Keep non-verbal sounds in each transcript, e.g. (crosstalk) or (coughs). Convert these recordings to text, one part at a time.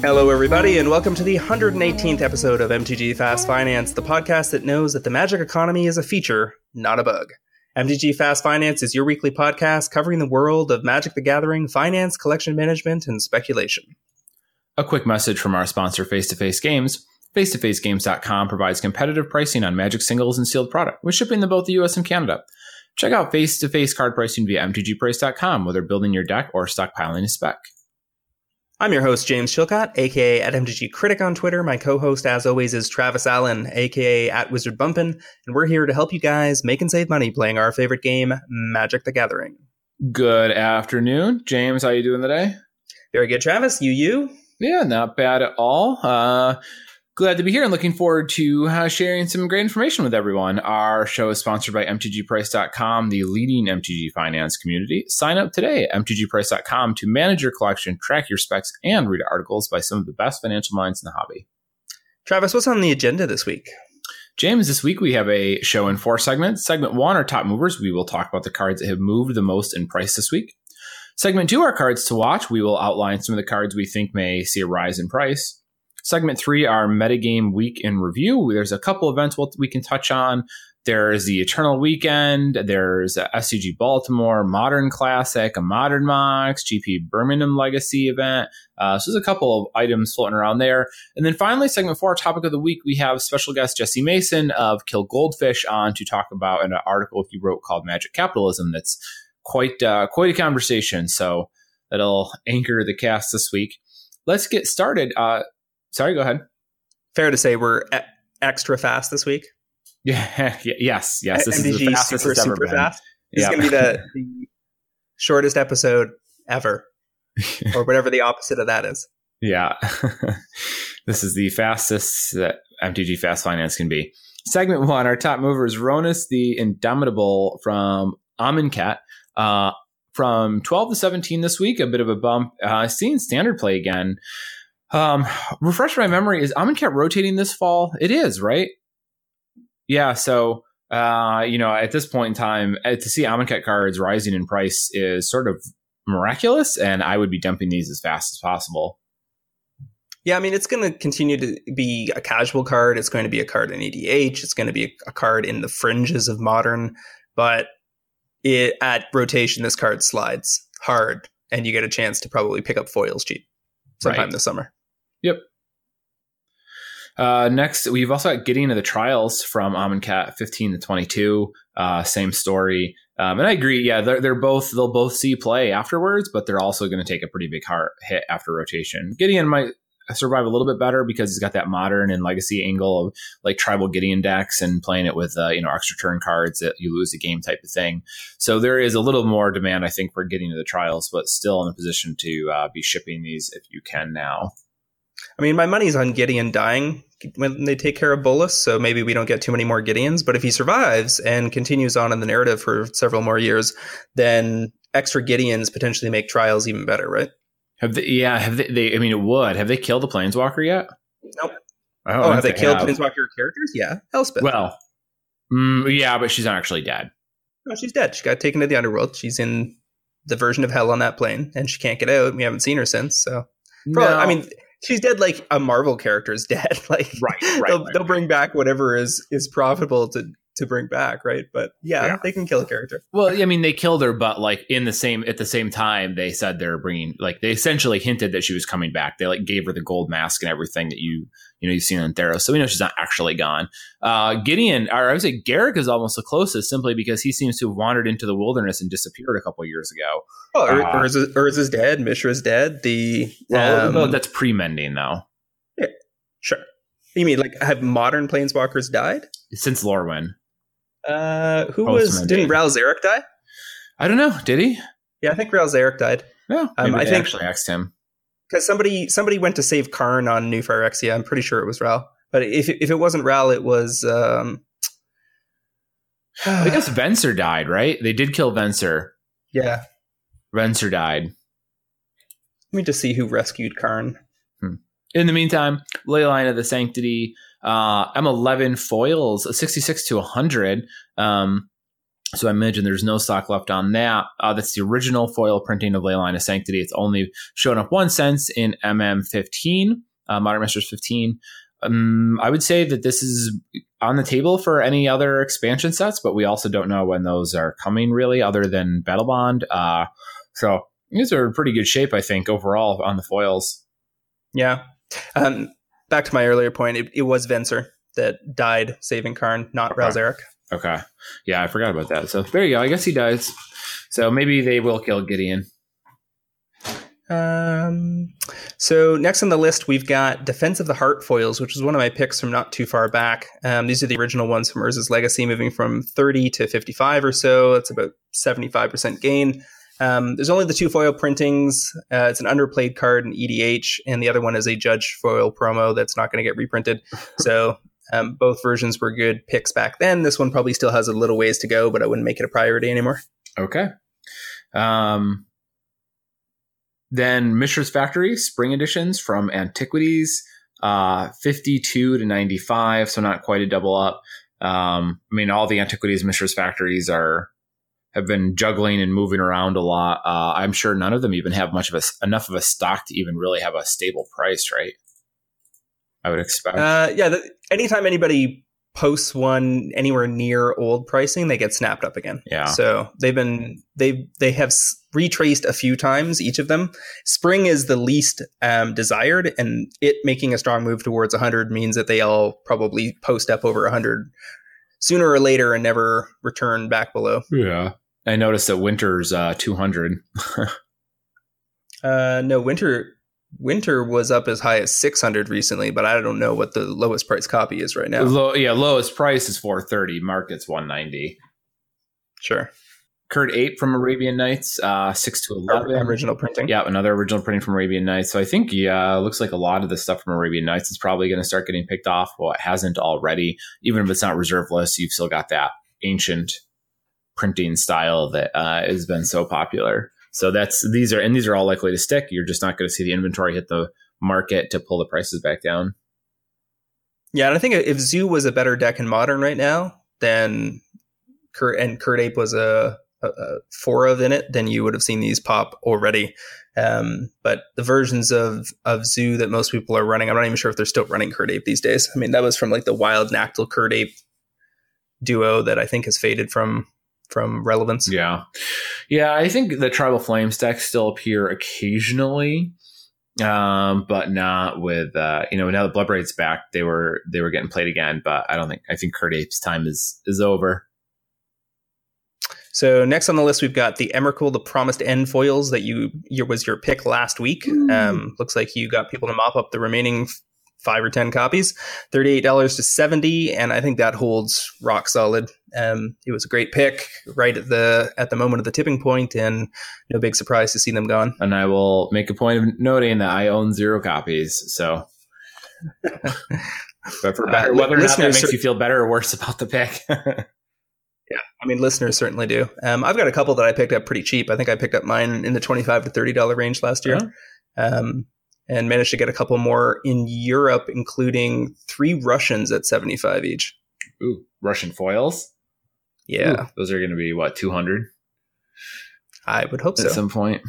Hello, everybody, and welcome to the 118th episode of MTG Fast Finance, the podcast that knows that the magic economy is a feature, not a bug. MTG Fast Finance is your weekly podcast covering the world of Magic the Gathering, finance, collection management, and speculation. A quick message from our sponsor, Face to Face Games. Face2FaceGames.com provides competitive pricing on Magic singles and sealed product, with shipping to both the US and Canada. Check out face to face card pricing via MTGPrice.com, whether building your deck or stockpiling a spec. I'm your host, James Chilcott, aka at MTG Critic on Twitter. My co host, as always, is Travis Allen, aka at Wizard Bumpin', and we're here to help you guys make and save money playing our favorite game, Magic the Gathering. Good afternoon. James, how are you doing today? Very good, Travis. You, you? Yeah, not bad at all. Uh, glad to be here and looking forward to uh, sharing some great information with everyone. Our show is sponsored by MTGPrice.com, the leading MTG finance community. Sign up today at MTGPrice.com to manage your collection, track your specs, and read articles by some of the best financial minds in the hobby. Travis, what's on the agenda this week? James, this week we have a show in four segments. Segment one are top movers. We will talk about the cards that have moved the most in price this week. Segment two are cards to watch. We will outline some of the cards we think may see a rise in price. Segment three, our metagame week in review. There's a couple events we can touch on. There's the Eternal Weekend. There's SCG Baltimore, Modern Classic, a Modern Mox, GP Birmingham Legacy event. Uh, so there's a couple of items floating around there. And then finally, segment four, topic of the week, we have special guest Jesse Mason of Kill Goldfish on to talk about an article he wrote called Magic Capitalism. That's quite uh, quite a conversation. So that'll anchor the cast this week. Let's get started. Uh, Sorry, go ahead. Fair to say we're e- extra fast this week. Yeah. (laughs) yes. Yes. This MTG is the fastest super, super been. fast. This yep. is going to be the, (laughs) the shortest episode ever, or whatever the opposite of that is. Yeah. (laughs) this is the fastest that MTG Fast Finance can be. Segment one, our top mover is Rhonas the Indomitable from Amonkhet. Uh, from 12 to 17 this week, a bit of a bump. Uh, seeing standard play again. Um, refresh my memory. Is Amonkhet rotating this fall? It is, right? Yeah. So, uh, you know, at this point in time, uh, to see Amonkhet cards rising in price is sort of miraculous, and I would be dumping these as fast as possible. Yeah, I mean, it's going to continue to be a casual card. It's going to be a card in EDH. It's going to be a card in the fringes of modern, but it, at rotation, this card slides hard, and you get a chance to probably pick up foils cheap sometime right. this summer. Yep. Uh, next, we've also got Gideon of the Trials from Amonkhet 15 to 22. Uh, same story. Um, and I agree. Yeah, they're, they're both, they'll both see play afterwards, but they're also going to take a pretty big heart hit after rotation. Gideon might survive a little bit better because he's got that modern and legacy angle of like tribal Gideon decks and playing it with, uh, you know, extra turn cards that you lose the game type of thing. So there is a little more demand, I think, for Gideon of the Trials, but still in a position to uh, be shipping these if you can now. I mean, my money's on Gideon dying when they take care of Bolas, so maybe we don't get too many more Gideons. But if he survives and continues on in the narrative for several more years, then extra Gideons potentially make trials even better, right? Have they, yeah, have they, they I mean, it would. Have they killed the Planeswalker yet? Nope. Oh, have they, they killed have. Planeswalker characters? Yeah, Elspeth. Well, mm, yeah, but she's not actually dead. No, she's dead. She got taken to the underworld. She's in the version of hell on that plane, and she can't get out. We haven't seen her since. So, probably, no. I mean, she's dead like a Marvel character is dead. (laughs) like right, right, they'll, right, they'll bring back whatever is is profitable to to bring back, right? But yeah, yeah, they can kill a character. Well, I mean, they killed her, but like in the same at the same time, they said they're bringing like they essentially hinted that she was coming back. They like gave her the gold mask and everything that you you know you've seen in Theros, so we know she's not actually gone. Uh, Gideon, or I would say Garruk is almost the closest, simply because he seems to have wandered into the wilderness and disappeared a couple years ago. Oh, uh, Urza's, Urza's dead. Mishra's dead. The well, um, that's pre-mending though. Yeah, sure. You mean like have modern planeswalkers died since Lorwyn? Uh, who was didn't Ral Zarek die? I don't know. Did he? Yeah, I think Ral Zarek died. Yeah, um, I think actually asked him because somebody somebody went to save Karn on New Phyrexia. I'm pretty sure it was Ral, but if if it wasn't Ral, it was. Um, I guess (sighs) Venser died, right? They did kill Venser. Yeah, Venser died. Let me just see who rescued Karn. Hmm. In the meantime, Leyline of the Sanctity Uh, M11 foils, a 66 to 100. Um, so I imagine there's no stock left on that. Uh, that's the original foil printing of Leyline of Sanctity. It's only shown up one cents in MM15, uh, Modern Masters 15. Um, I would say that this is on the table for any other expansion sets, but we also don't know when those are coming really, other than Battlebond. Uh, so these are in pretty good shape, I think, overall on the foils. Yeah. Um, back to my earlier point, it, it was Venser that died saving Karn, not okay. Ral Okay. Yeah, I forgot about that. So there you go. I guess he dies. So maybe they will kill Gideon. Um, so next on the list, we've got Defense of the Heart foils, which is one of my picks from not too far back. Um, these are the original ones from Urza's Legacy, moving from 30 to 55 or so. It's about 75% gain. Um, there's only the two foil printings. Uh, it's an underplayed card in EDH, and the other one is a Judge foil promo that's not going to get reprinted. (laughs) So um, both versions were good picks back then. This one probably still has a little ways to go, but I wouldn't make it a priority anymore. Okay. Um, then Mishra's Factory Spring Editions from Antiquities, uh, 52 to 95, so not quite a double up. Um, I mean, all the Antiquities Mishra's Factories are have been juggling and moving around a lot. Uh, I'm sure none of them even have much of a enough of a stock to even really have a stable price, right? I would expect. Uh, yeah, the, anytime anybody posts one anywhere near old pricing, they get snapped up again. Yeah. So they've been they they have retraced a few times each of them. Spring is the least um, desired, and it making a strong move towards 100 means that they all probably post up over 100 sooner or later and never return back below. Yeah. I noticed that Winter's uh, 200. (laughs) uh, no, Winter Winter was up as high as 600 recently, but I don't know what the lowest price copy is right now. Low, yeah, lowest price is 430. Market's 190. Sure. Kird Ape from Arabian Nights, uh, six to eleven. Original printing. Yeah, another original printing from Arabian Nights. So I think yeah, looks like a lot of the stuff from Arabian Nights is probably going to start getting picked off. Well, it hasn't already. Even if it's not reserve list, you've still got that ancient printing style that uh, has been so popular. So that's these are and these are all likely to stick. You're just not going to see the inventory hit the market to pull the prices back down. Yeah, and I think if Zoo was a better deck in modern right now, then Kird and Kird Ape was a uh, four of in it, then you would have seen these pop already. Um, but the versions of of Zoo that most people are running, I'm not even sure if they're still running Kird Ape these days. I mean, that was from like the Wild Nacatl Kird Ape duo that I think has faded from from relevance. Yeah, yeah. I think the Tribal Flames decks still appear occasionally, um, but not with uh, you know now the Bloodbraid's back. They were they were getting played again, but I don't think I think Kird Ape's time is is over. So next on the list, we've got the Emrakul, the Promised End foils that you your, was your pick last week. Um, looks like you got people to mop up the remaining five or ten copies, thirty eight dollars to seventy, and I think that holds rock solid. Um, it was a great pick right at the at the moment of the tipping point, and no big surprise to see them gone. And I will make a point of noting that I own zero copies, so. (laughs) but for better, uh, whether or not that makes you feel better or worse about the pick. (laughs) Yeah, I mean, listeners certainly do. Um, I've got a couple that I picked up pretty cheap. I think I picked up mine in the twenty-five to thirty dollar range last year, yeah. um, and managed to get a couple more in Europe, including three Russians at seventy-five each. Ooh, Russian foils. Yeah, Ooh, those are going to be what two hundred. I would hope at so. At some point.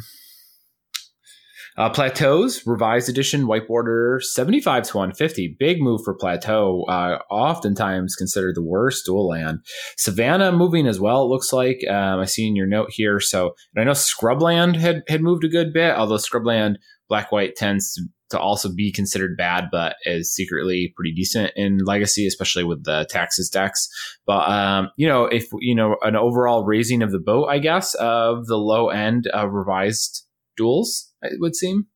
Uh, Plateaus, revised edition, white border, 75 to 150. Big move for Plateau. Uh, oftentimes considered the worst dual land. Savannah moving as well, it looks like. Um, I see in your note here. So I know Scrubland had, had moved a good bit, although Scrubland black white tends to, to also be considered bad, but is secretly pretty decent in Legacy, especially with the taxes decks. But um, you know, if you know an overall raising of the boat, I guess of the low end revised duals it would seem.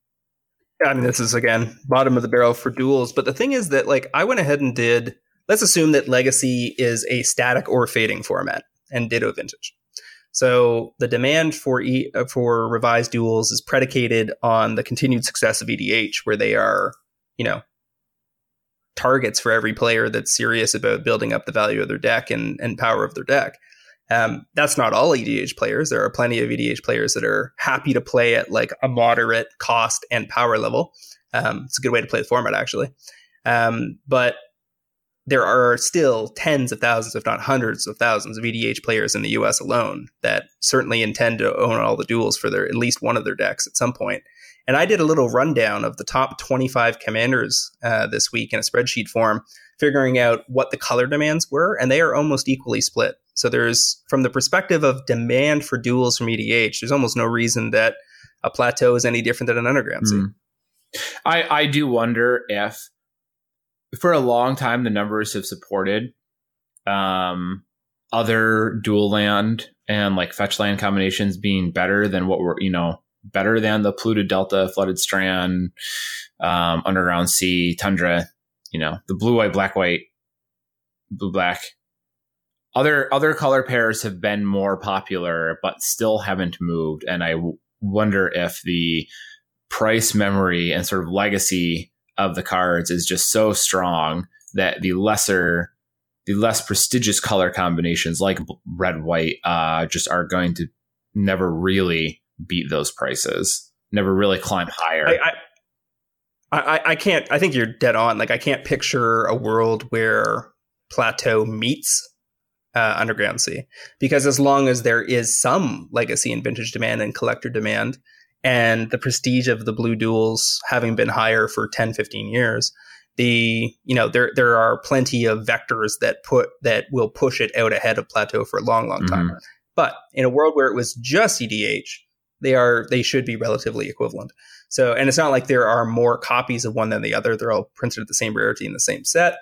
Yeah, I mean, this is again bottom of the barrel for duals. But the thing is that, like, I went ahead and did. Let's assume that Legacy is a static or fading format, and Ditto Vintage. So the demand for e- uh, for revised duals is predicated on the continued success of EDH, where they are, you know, targets for every player that's serious about building up the value of their deck and, and power of their deck. Um, that's not all EDH players. There are plenty of EDH players that are happy to play at like a moderate cost and power level. Um, it's a good way to play the format, actually. Um, but there are still tens of thousands, if not hundreds of thousands, of EDH players in the U.S. alone that certainly intend to own all the duals for their at least one of their decks at some point. And I did a little rundown of the top 25 commanders uh, this week in a spreadsheet form, figuring out what the color demands were, and they are almost equally split. So there's, from the perspective of demand for duals from EDH, there's almost no reason that a plateau is any different than an underground mm. I, I do wonder if for a long time the numbers have supported um, other dual land and like fetch land combinations being better than what we're you know better than the polluted delta flooded strand um, underground sea tundra you know the blue white black white blue black other other color pairs have been more popular but still haven't moved and I w- wonder if the price memory and sort of legacy of the cards is just so strong that the lesser the less prestigious color combinations like red white uh, just are going to never really beat those prices never really climb higher. I, I, I, I can't i think you're dead on. Like i can't picture a world where plateau meets uh, underground sea. Because as long as there is some legacy and vintage demand and collector demand and the prestige of the blue duals having been higher for 10 15 years the you know there there are plenty of vectors that put that will push it out ahead of plateau for a long long time. Mm-hmm. but in a world where it was just EDH they are they should be relatively equivalent. So and it's not like there are more copies of one than the other. They're all printed at the same rarity in the same set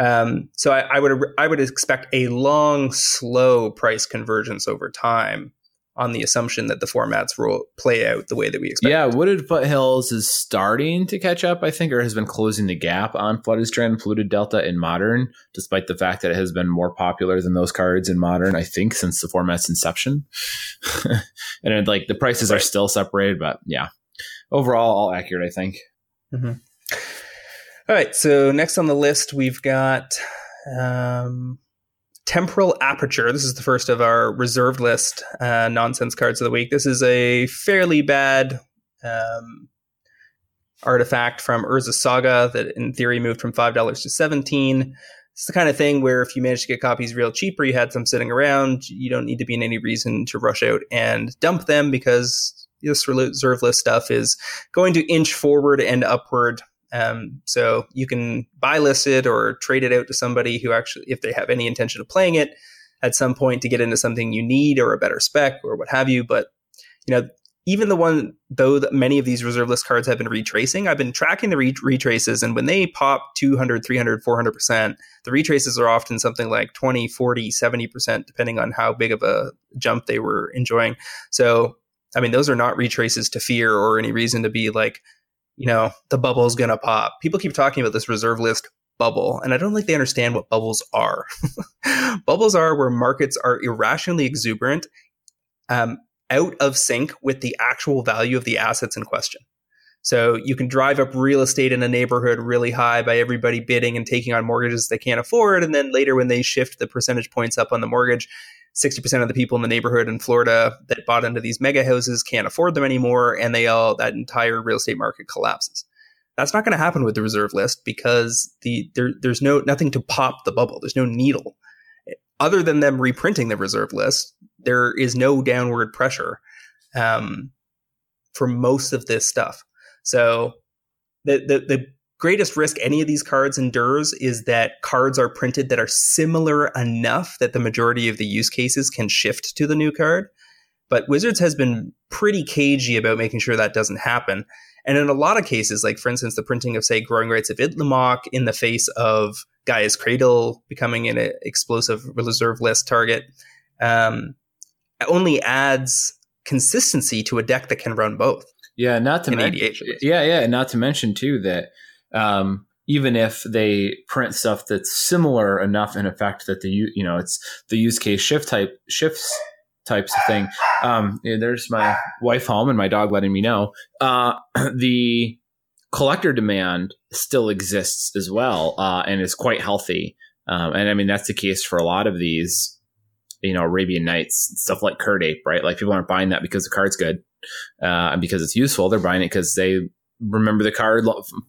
um, so I, I would I would expect a long slow price convergence over time on the assumption that the formats will play out the way that we expect. Yeah, Wooded Foothills is starting to catch up, I think, or has been closing the gap on Flooded Strand and Polluted Delta in Modern, despite the fact that it has been more popular than those cards in Modern, I think, since the format's inception. (laughs) and it, like the prices right. are still separated, but yeah, overall, all accurate, I think. Mm-hmm. All right, so next on the list, we've got. Um, Temporal Aperture. This is the first of our reserved list uh, nonsense cards of the week. This is a fairly bad um, artifact from Urza Saga that, in theory, moved from five dollars to seventeen. It's the kind of thing where if you manage to get copies real cheap or you had some sitting around, you don't need to be in any reason to rush out and dump them because this reserve list stuff is going to inch forward and upward um, so you can buy list it or trade it out to somebody who actually, if they have any intention of playing it at some point to get into something you need or a better spec or what have you. But, you know, even the one, though many of these reserve list cards have been retracing, I've been tracking the re- retraces. And when they pop 200, 300, 400%, the retraces are often something like 20, 40, 70%, depending on how big of a jump they were enjoying. So, I mean, those are not retraces to fear or any reason to be like, you know, the bubble's going to pop. People keep talking about this reserve list bubble, and I don't think they understand what bubbles are. (laughs) bubbles are where markets are irrationally exuberant, um, out of sync with the actual value of the assets in question. So you can drive up real estate in a neighborhood really high by everybody bidding and taking on mortgages they can't afford. And then later, when they shift the percentage points up on the mortgage, 60% of the people in the neighborhood in Florida that bought into these mega houses can't afford them anymore and they all that entire real estate market collapses. That's not going to happen with the reserve list because the there, there's no nothing to pop the bubble. There's no needle. Other than them reprinting the reserve list, there is no downward pressure um, for most of this stuff. So the, the the greatest risk any of these cards endures is that cards are printed that are similar enough that the majority of the use cases can shift to the new card. But Wizards has been pretty cagey about making sure that doesn't happen. And in a lot of cases, like for instance, the printing of, say, Growing Rites of Itlimoc in the face of Gaea's Cradle becoming an explosive reserve list target, um, only adds consistency to a deck that can run both. Yeah, not to mention. Yeah, yeah, and not to mention too that um, even if they print stuff that's similar enough in effect that the you know it's the use case shift type shifts types of thing. Um, there's my wife home and my dog letting me know. Uh, (clears throat) the collector demand still exists as well uh, and is quite healthy. Um, and I mean that's the case for a lot of these, you know, Arabian Nights stuff like Kird Ape, right? Like people aren't buying that because the card's good uh, and because it's useful. They're buying it because they remember the card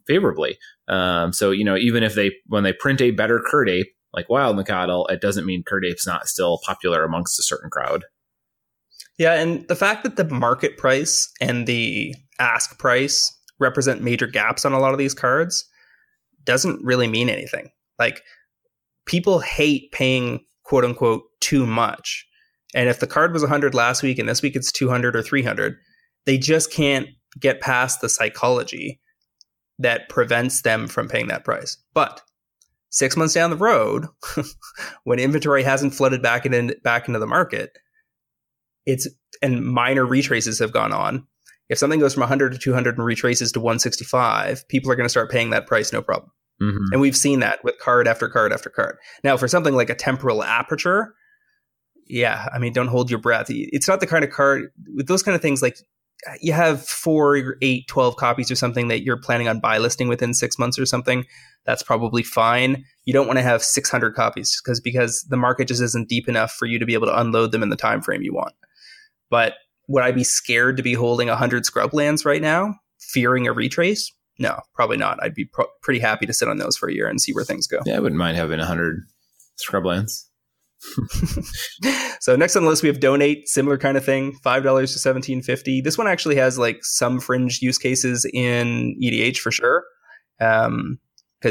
favorably. Um, so you know, even if they when they print a better Kird Ape like Wild Nacatl, it doesn't mean Kird Ape's not still popular amongst a certain crowd. Yeah, and the fact that the market price and the ask price represent major gaps on a lot of these cards doesn't really mean anything. Like people hate paying quote unquote too much. And if the card was 100 last week and this week it's 200 or 300, they just can't get past the psychology that prevents them from paying that price. But six months down the road, (laughs) when inventory hasn't flooded back in, back into the market, it's and minor retraces have gone on. If something goes from 100 to 200 and retraces to 165, people are going to start paying that price no problem. Mm-hmm. And we've seen that with card after card after card. Now, for something like a temporal aperture, yeah, I mean, don't hold your breath. It's not the kind of card with those kind of things like Uh, you have four, eight, 12 copies or something that you're planning on buy listing within six months or something. That's probably fine. You don't want to have 600 copies because because the market just isn't deep enough for you to be able to unload them in the time frame you want. But would I be scared to be holding 100 scrublands right now, fearing a retrace? No, probably not. I'd be pro- pretty happy to sit on those for a year and see where things go. Yeah, I wouldn't mind having 100 scrublands. (laughs) (laughs) so next on the list we have donate similar kind of thing five dollars to seventeen fifty. This one actually has like some fringe use cases in EDH for sure, because um,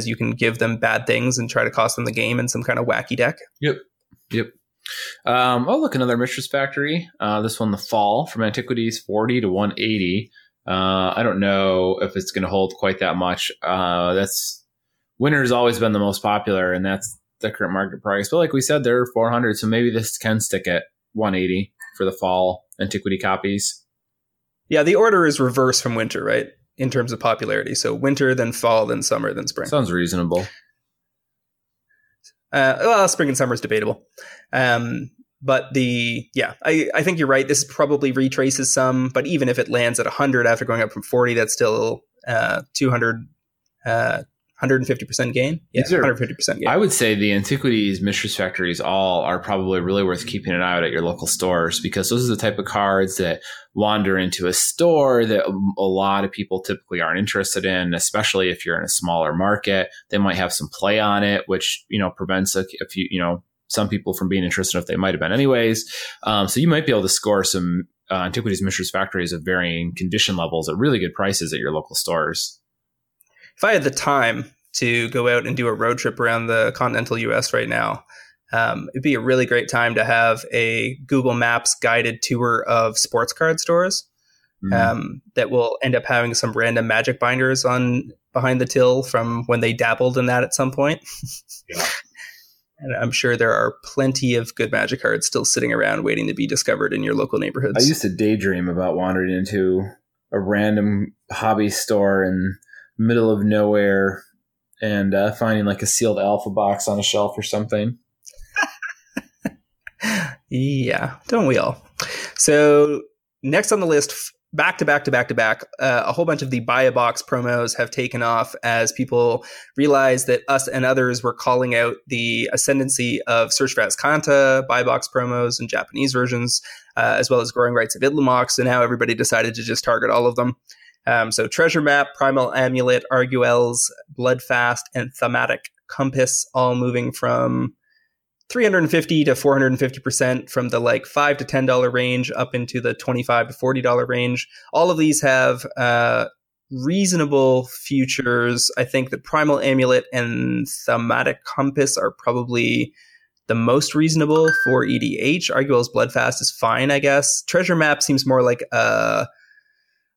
you can give them bad things and try to cost them the game in some kind of wacky deck. Yep, yep. Um, oh, look, another Mishra's Factory. Uh, this one, the Fall from Antiquities, 40 to 180. Uh, I don't know if it's going to hold quite that much. Uh, that's Winter's always been the most popular, and that's the current market price. But like we said, they're 400, so maybe this can stick at 180 for the Fall Antiquity copies. Yeah, the order is reverse from Winter, right? In terms of popularity. So Winter, then Fall, then Summer, then Spring. Sounds reasonable. Uh, well, spring and summer is debatable. Um, but the yeah, I, I think you're right. This probably retraces some, but even if it lands at 100 after going up from 40, that's still uh, 200 uh, 150% gain. Yeah, 150% gain. I would say the antiquities, Mishra's Factories, all are probably really worth keeping an eye out at your local stores because those are the type of cards that wander into a store that a lot of people typically aren't interested in, especially if you're in a smaller market. They might have some play on it, which, you know, prevents a, a few, you know, some people from being interested if they might have been anyways. Um, so you might be able to score some uh, antiquities Mishra's Factories of varying condition levels at really good prices at your local stores if I had the time to go out and do a road trip around the continental US right now, um, it'd be a really great time to have a Google Maps guided tour of sports card stores mm-hmm. um, that will end up having some random magic binders on behind the till from when they dabbled in that at some point. yeah. (laughs) And I'm sure there are plenty of good magic cards still sitting around waiting to be discovered in your local neighborhoods. I used to daydream about wandering into a random hobby store and middle of nowhere and uh, finding like a sealed alpha box on a shelf or something. yeah, don't we all? So next on the list, back to back to back to back, uh, a whole bunch of the buy a box promos have taken off as people realize that us and others were calling out the ascendancy of Search for Azcanta buy box promos and Japanese versions, uh, as well as Growing Rites of Itlimoc. So now everybody decided to just target all of them. Um, so Treasure Map, Primal Amulet, Arguel's, Bloodfast, and Thaumatic Compass all moving from 350 to 450% from the like 5 to $10 range up into the 25 to $40 range. All of these have uh, reasonable futures. I think that Primal Amulet and Thaumatic Compass are probably the most reasonable for EDH. Arguel's Bloodfast is fine, I guess. Treasure Map seems more like a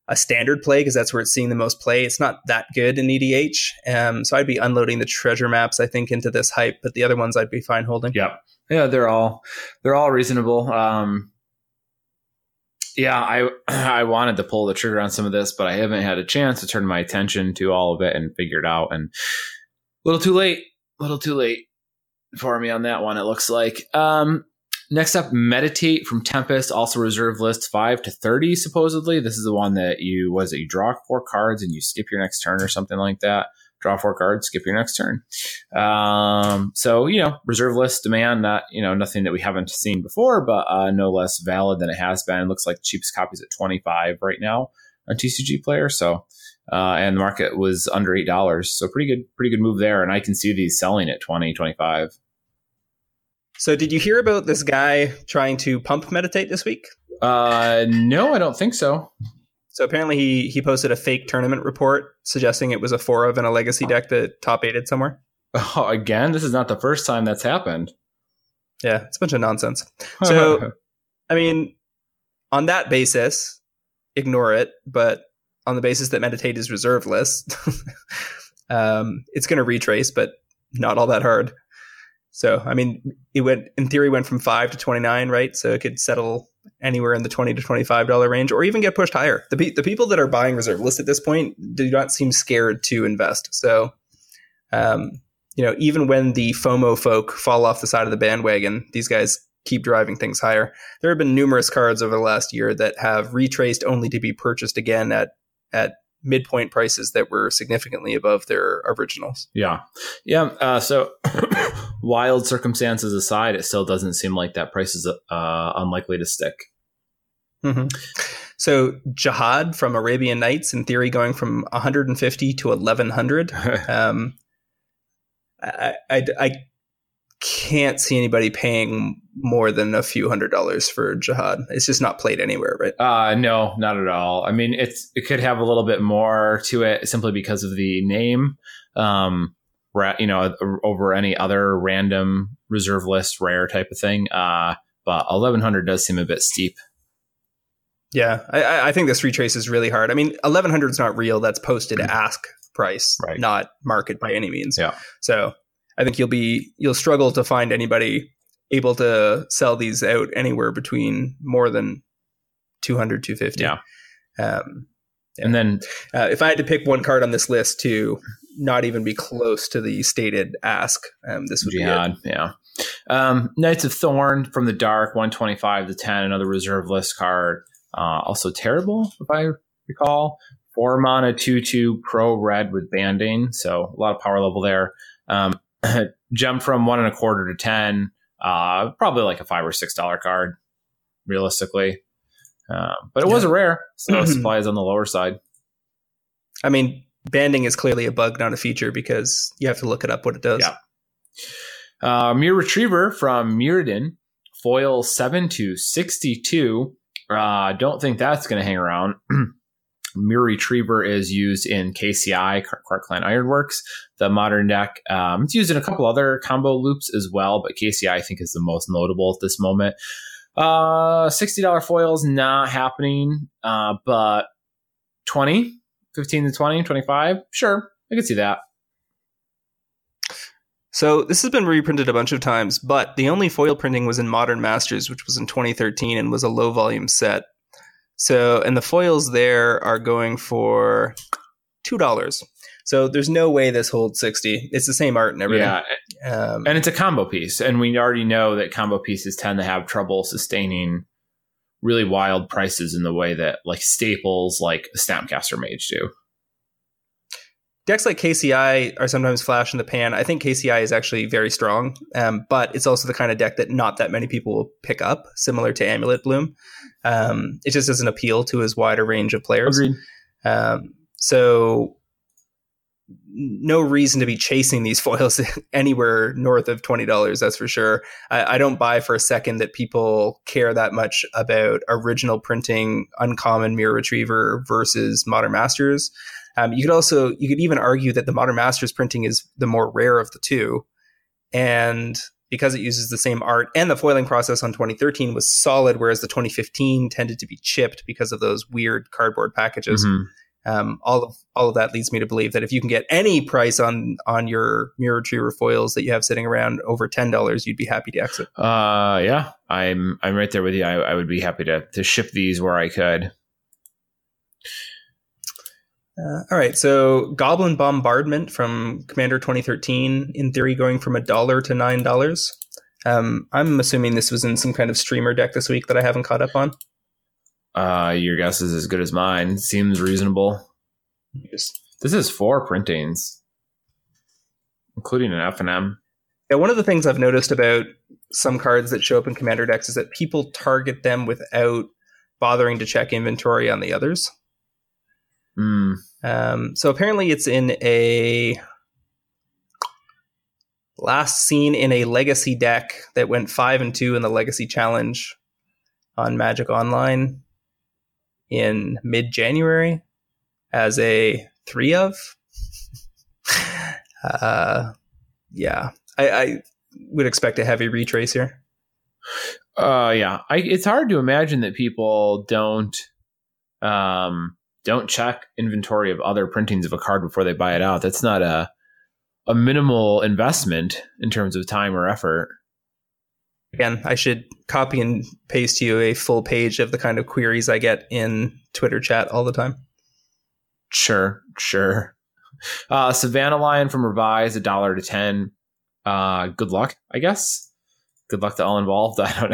a standard play because that's where it's seeing the most play. It's not that good in EDH, um, so I'd be unloading the treasure maps I think into this hype, but the other ones I'd be fine holding. Yeah, yeah, they're all they're all reasonable. Um, yeah, I (clears throat) I wanted to pull the trigger on some of this, but I haven't had a chance to turn my attention to all of it and figure it out. And a little too late, a little too late for me on that one. It looks like. Um, Next up, Meditate from Tempest, also reserve list 5 to 30, supposedly. This is the one that you, was it, you draw four cards and you skip your next turn or something like that. Draw four cards, skip your next turn. Um, so, you know, reserve list demand, not, you know, nothing that we haven't seen before, but uh, no less valid than it has been. It looks like cheapest copy is at 25 right now on TCG Player. So, uh, and the market was under eight dollars. So pretty good, pretty good move there. And I can see these selling at 20, 25. So, did you hear about this guy trying to pump meditate this week? Uh, no, I don't think so. So apparently, he he posted a fake tournament report suggesting it was a four of and a legacy deck that top aided somewhere. (laughs) Oh, again, this is not the first time that's happened. Yeah, it's a bunch of nonsense. (laughs) So, I mean, on that basis, ignore it. But on the basis that meditate is reserve list, (laughs) um, it's going to retrace, but not all that hard. So, I mean, it went in theory went from five to twenty nine, right? So it could settle anywhere in the twenty to twenty five dollar range, or even get pushed higher. The pe- the people that are buying reserve list at this point do not seem scared to invest. So, um, you know, even when the FOMO folk fall off the side of the bandwagon, these guys keep driving things higher. There have been numerous cards over the last year that have retraced only to be purchased again at at midpoint prices that were significantly above their originals. Yeah. Yeah. Uh, so, (coughs) wild circumstances aside, it still doesn't seem like that price is uh, unlikely to stick. Mm-hmm. So, Jihad from Arabian Nights, in theory, going from 150 to 1100. (laughs) um, I, I, I can't see anybody paying more than a few hundred dollars for Jihad. It's just not played anywhere, right? Uh no, not at all. I mean, it's it could have a little bit more to it simply because of the name. Um, you know, over any other random reserve list rare type of thing. Uh, but 1100 does seem a bit steep. Yeah, I, I think this retrace is really hard. I mean, 1100 is not real. That's posted ask price, Right. not market by any means. Yeah. So I think you'll be you'll struggle to find anybody able to sell these out anywhere between more than 200 250 Yeah. um, And then uh, if i had to pick one card on this list to not even be close to the stated ask um, this would be it. Yeah. Um, Knights of Thorn from the Dark, 125 to 10, another reserve list card. Uh, also terrible, if I recall. Four mana, 2 2 pro red with banding. So a lot of power level there. Um, (laughs) jump from one and a quarter to 10. Uh, probably like a five or six dollar card, realistically. Uh, but it was a rare, so (clears throat) supply is on the lower side. i mean banding is clearly a bug not a feature because you have to look it up what it does Yeah. Uh, Mirror Retriever from Mirrodin, foil 7 to 62. Uh, don't think that's going to hang around. (clears throat) Mirror Retriever is used in KCI, Clan Ironworks, the modern deck. Um, it's used in a couple other combo loops as well, but KCI I think is the most notable at this moment. Uh, $60 foils not happening, uh, but 20, 15 to 20, 25, sure, I can see that. So this has been reprinted a bunch of times, but the only foil printing was in Modern Masters, which was in 2013 and was a low volume set. So, and the foils there are going for two dollars. So there's no way this holds 60. It's the same art and everything. Yeah, Um, and it's a combo piece and we already know that combo pieces tend to have trouble sustaining really wild prices in the way that like staples like snapcaster mage do decks like KCI are sometimes flash in the pan. I think KCI is actually very strong, um, but it's also the kind of deck that not that many people will pick up, similar to Amulet Bloom. Um, it just doesn't appeal to as wide a range of players. agreed Um, so no reason to be chasing these (laughs) foils anywhere north of twenty dollars. That's for sure. I, I don't buy for a second that people care that much about original printing, uncommon mirror retriever versus modern masters. Um, you could also you could even argue that the modern masters printing is the more rare of the two, and because it uses the same art and the foiling process on 2013 was solid, whereas the 2015 tended to be chipped because of those weird cardboard packages Mhm. um, all of all of that leads me to believe that if you can get any price on on your mirror retriever foils that you have sitting around over ten dollars, you'd be happy to exit. uh yeah i'm i'm right there with you i, I would be happy to to ship these where i could Uh, all right, so Goblin Bombardment from Commander 2013, in theory, going from a dollar to nine dollars. Um, I'm assuming this was in some kind of streamer deck this week that I haven't caught up on. uh your guess is as good as mine seems reasonable Just- this is four printings including an f&m Yeah, one of the things I've noticed about some cards that show up in commander decks is that people target them without bothering to check inventory on the others. Mm, Um, so apparently, it's in a last seen in a legacy deck that went five and two in the legacy challenge on Magic Online in mid January as a three of. (laughs) uh, yeah, I, I would expect a heavy retrace here. Uh, yeah, I, it's hard to imagine that people don't um, don't check inventory of other printings of a card before they buy it out. That's not a a minimal investment in terms of time or effort. Again, I should copy and paste you a full page of the kind of queries I get in Twitter chat all the time. Sure, sure. Uh, Savannah Lion from Revise, a dollar to ten. Uh, good luck, I guess. Good luck to all involved. (laughs) I don't.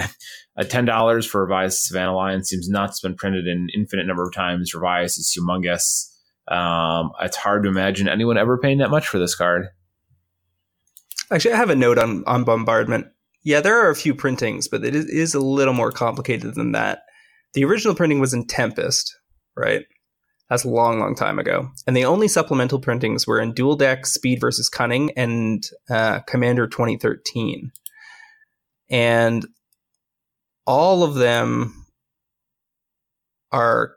Uh, ten dollars for Revised Savannah Lion seems nuts. It's Been printed an infinite number of times. Revised is humongous. Um, it's hard to imagine anyone ever paying that much for this card. Actually, I have a note on on bombardment. Yeah, there are a few printings, but it is a little more complicated than that. The original printing was in Tempest, right? That's a long, long time ago. And the only supplemental printings were in Duel Deck, Speed versus Cunning, and uh, Commander 2013. And all of them are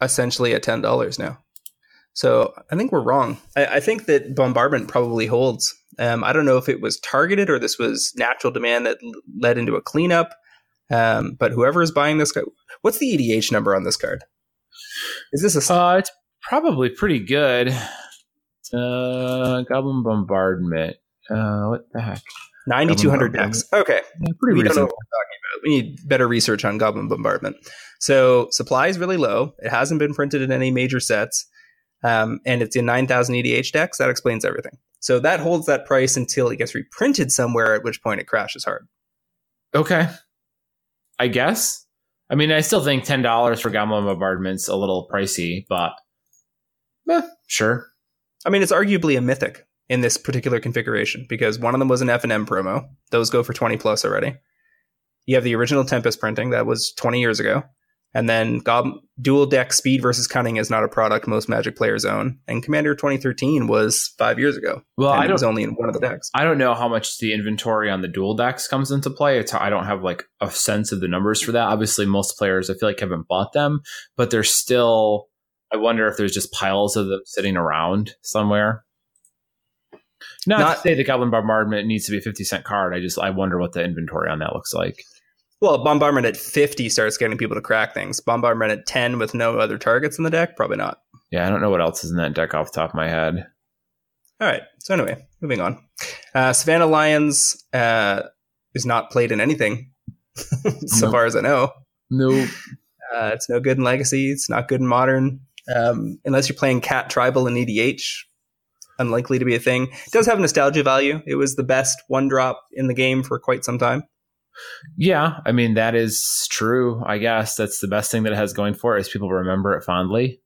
essentially at $10 now. So I think we're wrong. I, I think that Bombardment probably holds. Um, I don't know if it was targeted or this was natural demand that led into a cleanup. Um, but whoever is buying this card, what's the EDH number on this card? Is this a? Uh, it's probably pretty good. Uh, Goblin Bombardment. Uh, what the heck? 9,200 decks. Okay. Yeah, pretty we don't know what we're talking about. We need better research on Goblin Bombardment. So supply is really low. It hasn't been printed in any major sets. Um, and it's in 9,000 EDH decks. That explains everything. So that holds that price until it gets reprinted somewhere, at which point it crashes hard. Okay. I guess. I mean, I still think ten dollars for Goblin Bombardment's a little pricey, but eh, sure. I mean, it's arguably a mythic in this particular configuration because one of them was an F and M promo. Those go for 20 plus already. You have the original Tempest printing that was 20 years ago. And then Gob- duel deck speed versus cunning is not a product most Magic players own. And Commander 2013 was five years ago. Well, I it was only in one of the decks. I don't know how much the inventory on the duel decks comes into play. It's I don't have like a sense of the numbers for that. Obviously, most players I feel like haven't bought them, but there's still. I wonder if there's just piles of them sitting around somewhere. Not, Not- to say the Goblin Bombardment needs to be a 50 cent card. I just I wonder what the inventory on that looks like. Well, Bombardment at 50 starts getting people to crack things. Bombardment at 10 with no other targets in the deck? Probably not. Yeah, I don't know what else is in that deck off the top of my head. All right. So anyway, moving on. Uh, Savannah Lions uh, is not played in anything, (laughs) so Nope. far as I know. Nope. Uh, it's no good in Legacy. It's not good in Modern. Um, unless you're playing Cat Tribal and EDH, unlikely to be a thing. It does have nostalgia value. It was the best one drop in the game for quite some time. Yeah, I mean that is true. I guess that's the best thing that it has going for it is people remember it fondly.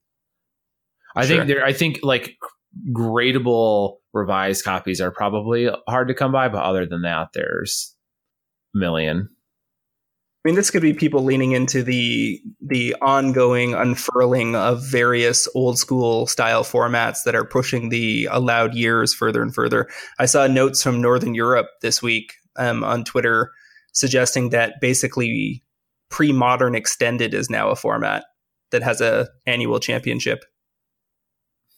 I Sure. think there. I think like gradable revised copies are probably hard to come by, but other than that, there's a million. I mean, this could be people leaning into the the ongoing unfurling of various old school style formats that are pushing the allowed years further and further. I saw notes from Northern Europe this week um, on Twitter suggesting that basically pre-modern extended is now a format that has a annual championship.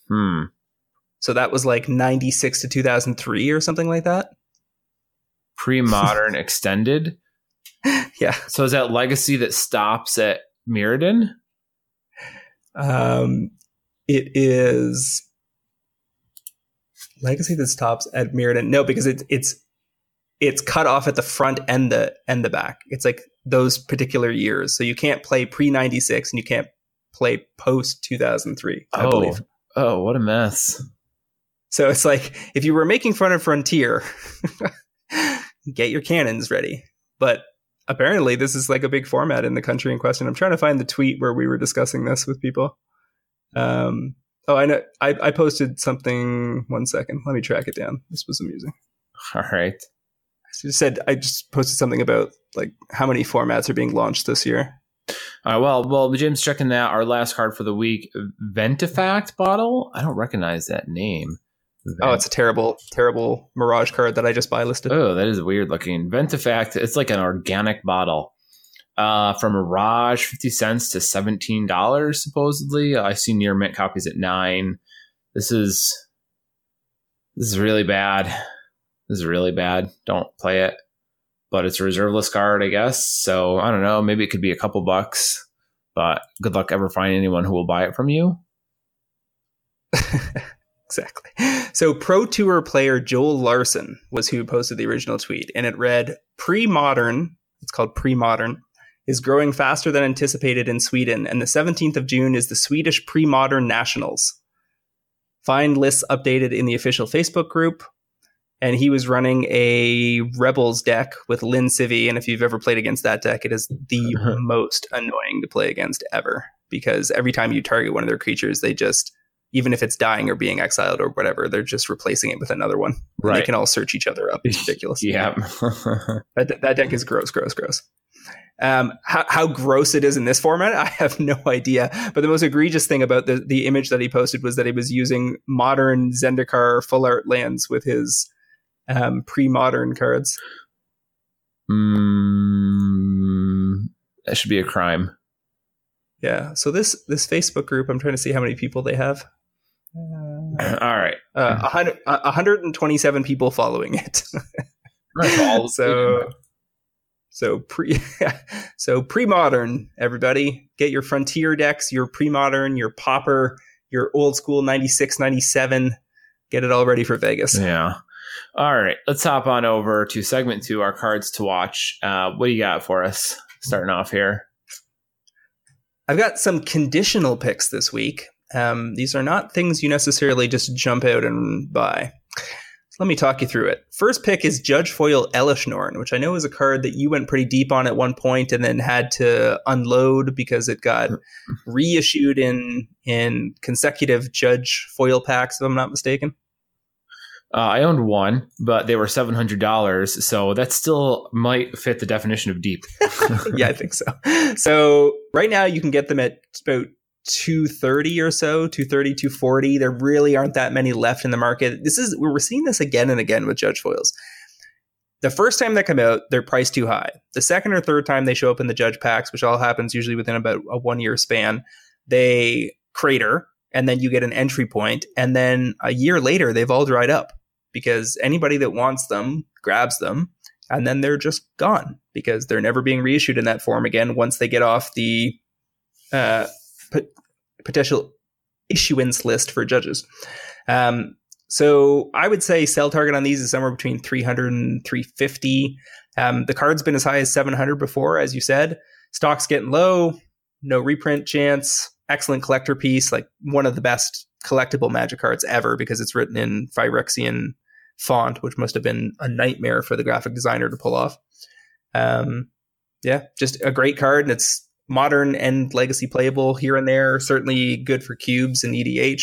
Hmm. So that was like 96 to 2003 or something like that. Pre-modern (laughs) extended. (laughs) Yeah. So is that legacy that stops at Mirrodin? Um, it is legacy that stops at Mirrodin. No, because it's it's it's cut off at the front and the and the back. It's like those particular years. So you can't play pre ninety six and you can't play post two thousand three. I oh, believe. oh, what a mess! So it's like if you were making fun of Frontier, (laughs) get your cannons ready. But apparently, this is like a big format in the country in question. I'm trying to find the tweet where we were discussing this with people. Um, oh, I know. I, I posted something. One second. Let me track it down. This was amusing. (laughs) All right. I just said I just posted something about like how many formats are being launched this year. Uh, well, well, Jim's checking that. Our last card for the week, Ventifact bottle. I don't recognize that name. Oh, it's a terrible, terrible Mirage card that I just buy listed. Oh, that is weird looking. Ventifact. It's like an organic bottle. Uh, from Mirage, fifty cents to seventeen dollars supposedly. I see near mint copies at nine. This is this is really bad. This is really bad. Don't play it. But it's a reserveless card, I guess. So I don't know. Maybe it could be a couple bucks. But good luck ever finding anyone who will buy it from you. (laughs) exactly. So Pro Tour player Joel Larsson was who posted the original tweet, and it read pre-modern. It's called pre-modern. Is growing faster than anticipated in Sweden, and the 17th of June is the Swedish pre-modern nationals. Find lists updated in the official Facebook group and he was running a Rebels deck with Lin Sivvi. And if you've ever played against that deck, it is the uh-huh. most annoying to play against ever because every time you target one of their creatures, they just even if it's dying or being exiled or whatever, they're just replacing it with another one. Right. They can all search each other up. It's ridiculous. (laughs) yeah. (laughs) that, that deck is gross, gross, gross. Um, how, how gross it is in this format, (laughs) I have no idea. But the most egregious thing about the, the image that he posted was that he was using modern Zendikar full art lands with his um, pre-modern cards. Mm, that should be a crime. Yeah. So this this Facebook group, I'm trying to see how many people they have. Uh, All right. Uh, 100, 127 people following it. (laughs) (laughs) so so pre (laughs) so pre-modern everybody get your frontier decks your pre-modern your Pauper, your old school 96 97 get it all ready for vegas yeah all right, let's hop on over to segment two, our cards to watch. Uh, what do you got for us starting off here? I've got some conditional picks this week. Um, these are not things you necessarily just jump out and buy. So let me talk you through it. First pick is Judge Foil Elesh Norn, which I know is a card that you went pretty deep on at one point and then had to unload because it got (laughs) reissued in in consecutive Judge Foil packs, if I'm not mistaken. Uh, I owned one, but they were seven hundred dollars, so that still might fit the definition of deep. (laughs) yeah, I think so. So right now you can get them at about 230 or so 230 240 there really aren't that many left in the market. This is we're seeing this again and again with judge foils. The first time they come out they're priced too high. The second or third time they show up in the judge packs which all happens usually within about a one year span they crater and then you get an entry point and then a year later they've all dried up because anybody that wants them grabs them and then they're just gone because they're never being reissued in that form again once they get off the uh, potential issuance list for judges. Um, so I would say sell target on these is somewhere between 300 and 350. Um, the card's been as high as 700 before, as you said. Stock's getting low, no reprint chance. Excellent collector piece, like one of the best collectible magic cards ever because it's written in Phyrexian font, which must have been a nightmare for the graphic designer to pull off. Um, yeah, just a great card, and it's modern and legacy playable here and there. Certainly good for cubes and EDH.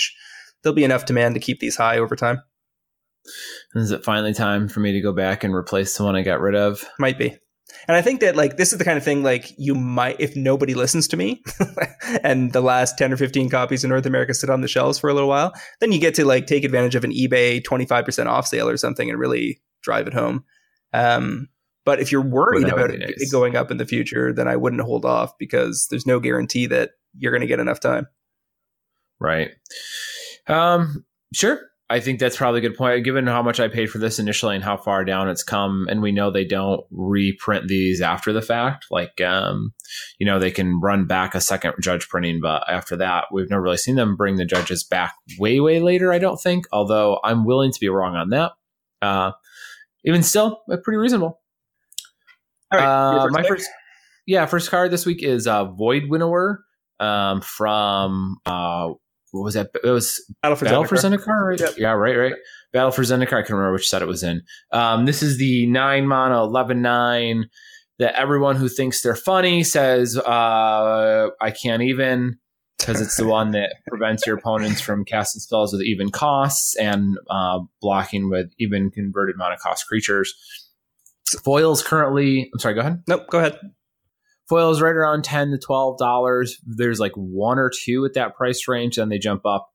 There'll be enough demand to keep these high over time. Is it finally time for me to go back and replace the one I got rid of? Might be. And I think that like this is the kind of thing like you might if nobody listens to me (laughs) and the last 10 or 15 copies in North America sit on the shelves for a little while, then you get to like take advantage of an eBay 25% off sale or something and really drive it home. Um, but if you're worried about it nice. going up in the future, then I wouldn't hold off because there's no guarantee that you're going to get enough time. Right. Um, sure. I think that's probably a good point. Given how much I paid for this initially and how far down it's come, and we know they don't reprint these after the fact. Like, um, you know, they can run back a second judge printing, but after that, we've never really seen them bring the judges back way, way later. I don't think. Although I'm willing to be wrong on that. Uh, even still, pretty reasonable. Right, uh, my pick? first, yeah, first card this week is uh, Void Winnower um, from uh, what was that? It was Battle for Battle Zendikar. for Zendikar, right? Yep. Yeah, right, right. Battle for Zendikar. I can remember which set it was in. Um, this is the nine mana eleven nine that everyone who thinks they're funny says uh, I can't even because it's the one that prevents your opponents from casting spells with even costs and uh, blocking with even converted mana cost creatures. Foils currently. I'm sorry. Go ahead. Nope. Go ahead. Foils right around ten to twelve dollars. There's like one or two at that price range, then they jump up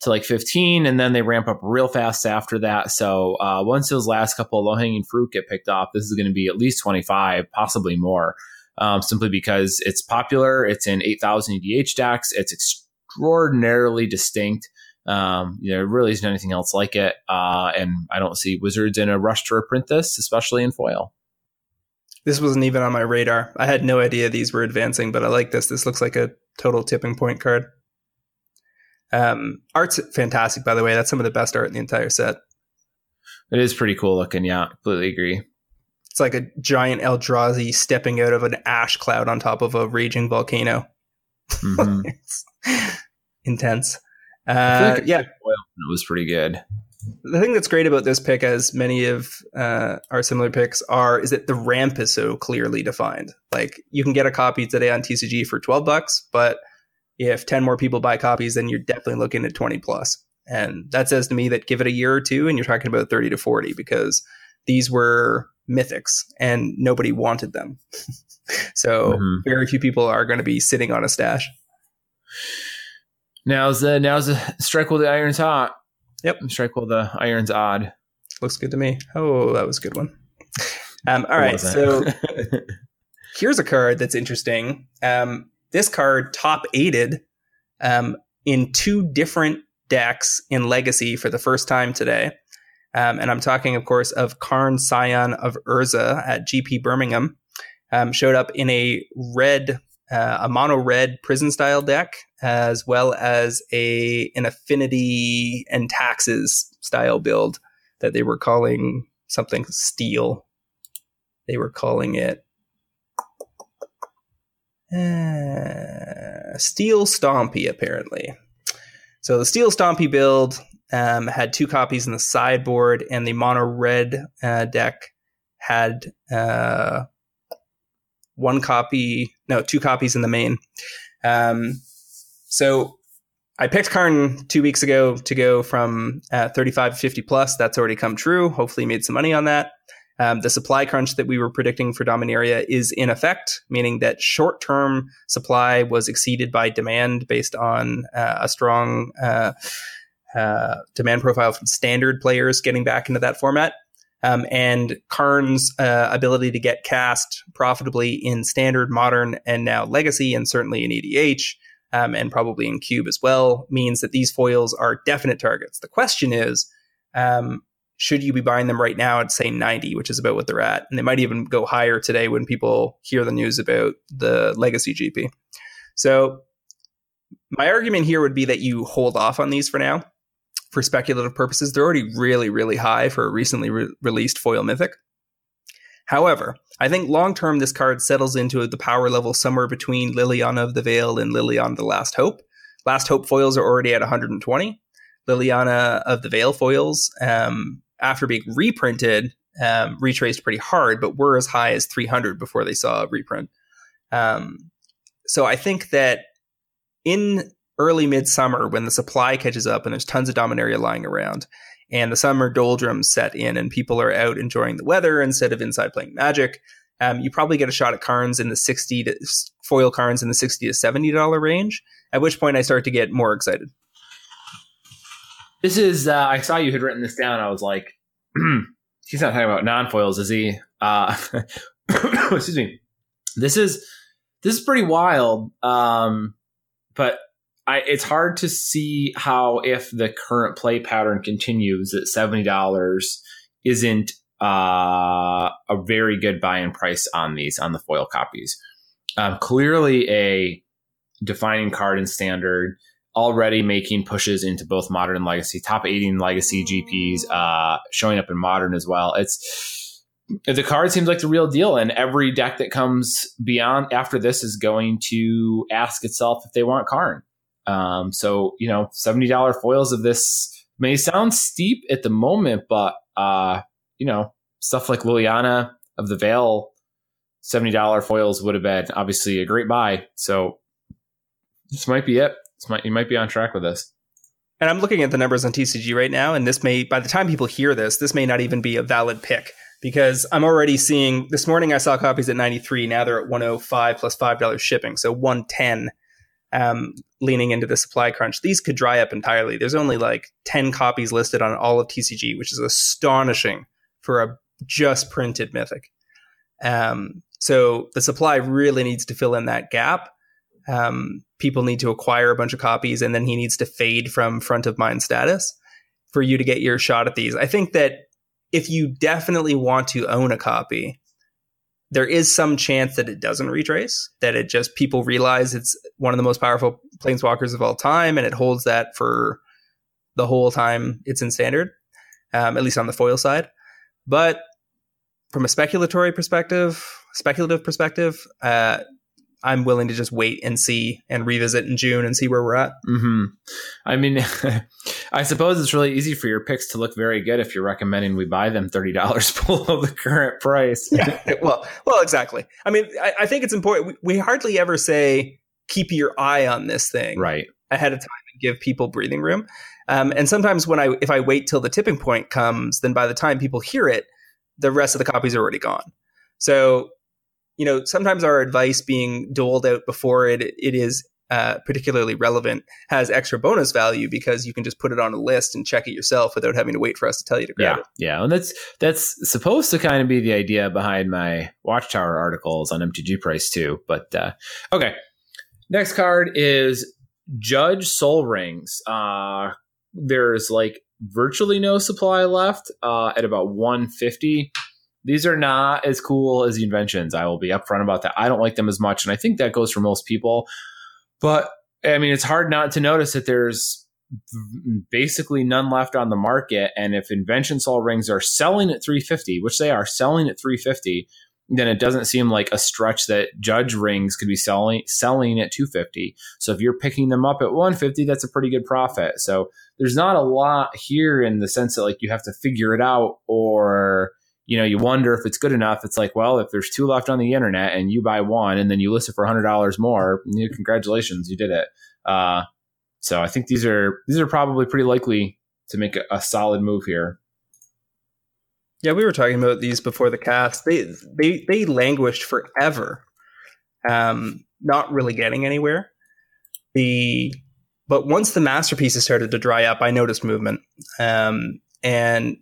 to like 15 and then they ramp up real fast after that so uh, once those last couple low hanging fruit get picked off this is going to be at least 25 possibly more um, simply because it's popular it's in 8000 edh decks it's extraordinarily distinct um, there really isn't anything else like it. Uh, and I don't see Wizards in a rush to reprint this, especially in foil. This wasn't even on my radar. I had no idea these were advancing, but I like this. This looks like a total tipping point card. Um, art's fantastic, by the way. That's some of the best art in the entire set. It is pretty cool looking. Yeah, completely agree. It's like a giant Eldrazi stepping out of an ash cloud on top of a raging volcano. Mm-hmm. (laughs) intense. Uh, like yeah, it was pretty good. The thing that's great about this pick, as many of uh, our similar picks are, is that the ramp is so clearly defined. Like you can get a copy today on TCG for twelve bucks, but if ten more people buy copies, then you're definitely looking at twenty plus. And that says to me that give it a year or two, and you're talking about thirty to forty because these were mythics and nobody wanted them. (laughs) so mm-hmm. very few people are going to be sitting on a stash. Now's the now's the strike while the iron's hot. Yep. Strike while the iron's odd. Looks good to me. Oh, that was a good one. Um, all right, so (laughs) here's a card that's interesting. Um, this card top aided um, in two different decks in Legacy for the first time today. Um, and I'm talking, of course, of Karn Scion of Urza at GP Birmingham. Um, showed up in a red uh, a mono red prison style deck, as well as a an affinity and taxes style build that they were calling something steel. They were calling it uh, Steel Stompy, apparently. So the Steel Stompy build um, had two copies in the sideboard, and the mono red uh, deck had uh, one copy, no, two copies in the main. Um, so I picked Karn two weeks ago to go from uh, 35 to 50 plus. That's already come true. Hopefully, made some money on that. Um, the supply crunch that we were predicting for Dominaria is in effect, meaning that short term supply was exceeded by demand based on uh, a strong uh, uh, demand profile from standard players getting back into that format. Um, and Karn's uh, ability to get cast profitably in standard, modern, and now legacy, and certainly in EDH, um, and probably in Cube as well, means that these foils are definite targets. The question is, um, should you be buying them right now at say 90, which is about what they're at? And they might even go higher today when people hear the news about the legacy GP. So my argument here would be that you hold off on these for now for speculative purposes. They're already really, really high for a recently re- released foil mythic. However, I think long term this card settles into the power level somewhere between Liliana of the Veil and Liliana the Last Hope. Last Hope foils are already at 120. Liliana of the Veil foils, um, after being reprinted, um, retraced pretty hard, but were as high as 300 before they saw a reprint. Um, so I think that in early midsummer when the supply catches up and there's tons of Dominaria lying around and the summer doldrums set in and people are out enjoying the weather instead of inside playing magic. Um, you probably get a shot at Karns in the 60 to foil Karns in the 60 to 70 dollar range, at which point I start to get more excited. This is, uh, I saw you had written this down. I was like, (clears throat) he's not talking about non foils, is he? Uh, (coughs) excuse me. This is, this is pretty wild. Um, but I, it's hard to see how if the current play pattern continues that seventy dollars isn't uh, a very good buy-in price on these on the foil copies. Um, clearly, a defining card in standard, already making pushes into both modern and legacy, top 18 legacy GPs, uh, showing up in modern as well. It's the card seems like the real deal, and every deck that comes beyond after this is going to ask itself if they want Karn. Um, so you know, seventy dollar foils of this may sound steep at the moment, but uh, you know, stuff like Liliana of the Veil, seventy dollar foils would have been obviously a great buy. So this might be it. This might you might be on track with this. And I'm looking at the numbers on TCG right now, and this may, by the time people hear this, this may not even be a valid pick because I'm already seeing this morning I saw copies at 93. Now they're at 105 plus $5 shipping. So 110 um, leaning into the supply crunch. These could dry up entirely. There's only like 10 copies listed on all of TCG, which is astonishing for a just printed mythic. Um, so the supply really needs to fill in that gap. Um, people need to acquire a bunch of copies and then he needs to fade from front of mind status for you to get your shot at these. I think that if you definitely want to own a copy, there is some chance that it doesn't retrace, that it just people realize it's one of the most powerful planeswalkers of all time and it holds that for the whole time it's in standard, um, at least on the foil side. But from a speculatory perspective, speculative perspective, uh, I'm willing to just wait and see and revisit in June and see where we're at. Mm-hmm. I mean, (laughs) I suppose it's really easy for your picks to look very good if you're recommending we buy them thirty dollars (laughs) below the current price. (laughs) yeah, well, well, exactly. I mean, I, I think it's important. We, we, hardly ever say keep your eye on this thing right ahead of time and give people breathing room. Um, and sometimes when I if I wait till the tipping point comes, then by the time people hear it, the rest of the copies are already gone. So you know, sometimes our advice being doled out before it it is uh, particularly relevant has extra bonus value because you can just put it on a list and check it yourself without having to wait for us to tell you to grab yeah, it. Yeah, and that's that's supposed to kind of be the idea behind my Watchtower articles on MTG Price too. But uh, okay, next card is Judge Sol Rings. Uh, there's like virtually no supply left uh, at about 150 these are not as cool as the inventions. I will be upfront about that. I don't like them as much, and I think that goes for most people. But I mean, it's hard not to notice that there's basically none left on the market. And if Invention Sol Rings are selling at 350, which they are selling at 350, then it doesn't seem like a stretch that Judge Rings could be selling selling at 250. So if you're picking them up at 150, that's a pretty good profit. So there's not a lot here in the sense that like you have to figure it out or you know, you wonder if it's good enough. It's like, well, if there's two left on the internet and you buy one and then you list it for hundred dollars more, you congratulations, you did it. Uh, so I think these are these are probably pretty likely to make a, a, solid move here. Yeah, we were talking about these before the cast. They they they languished forever, um, not really getting anywhere. The but once the masterpieces started to dry up, I noticed movement. Um, and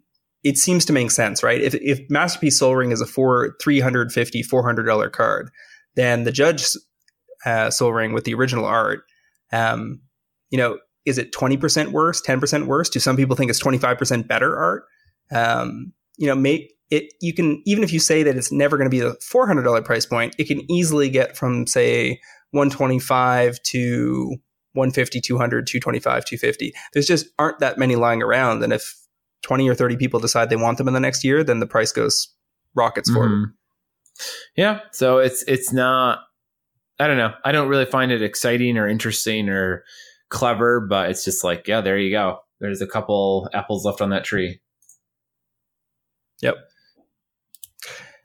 it seems to make sense, right? If, if Masterpiece Sol Ring is a four, $350, $400 card, then the Judge uh, Sol Ring with the original art, um, you know, is it 20% worse, 10% worse? Do some people think it's 25% better art? Um, you know, make it, you can, even if you say that it's never going to be a $400 price point, it can easily get from, say, 125 to 150, 200, 225, 250. There's just aren't that many lying around. And if 20 or 30 people decide they want them in the next year, then the price goes rockets forward. Mm-hmm. Yeah. So it's, it's not, I don't know. I don't really find it exciting or interesting or clever, but it's just like, yeah, there you go. There's a couple apples left on that tree. Yep.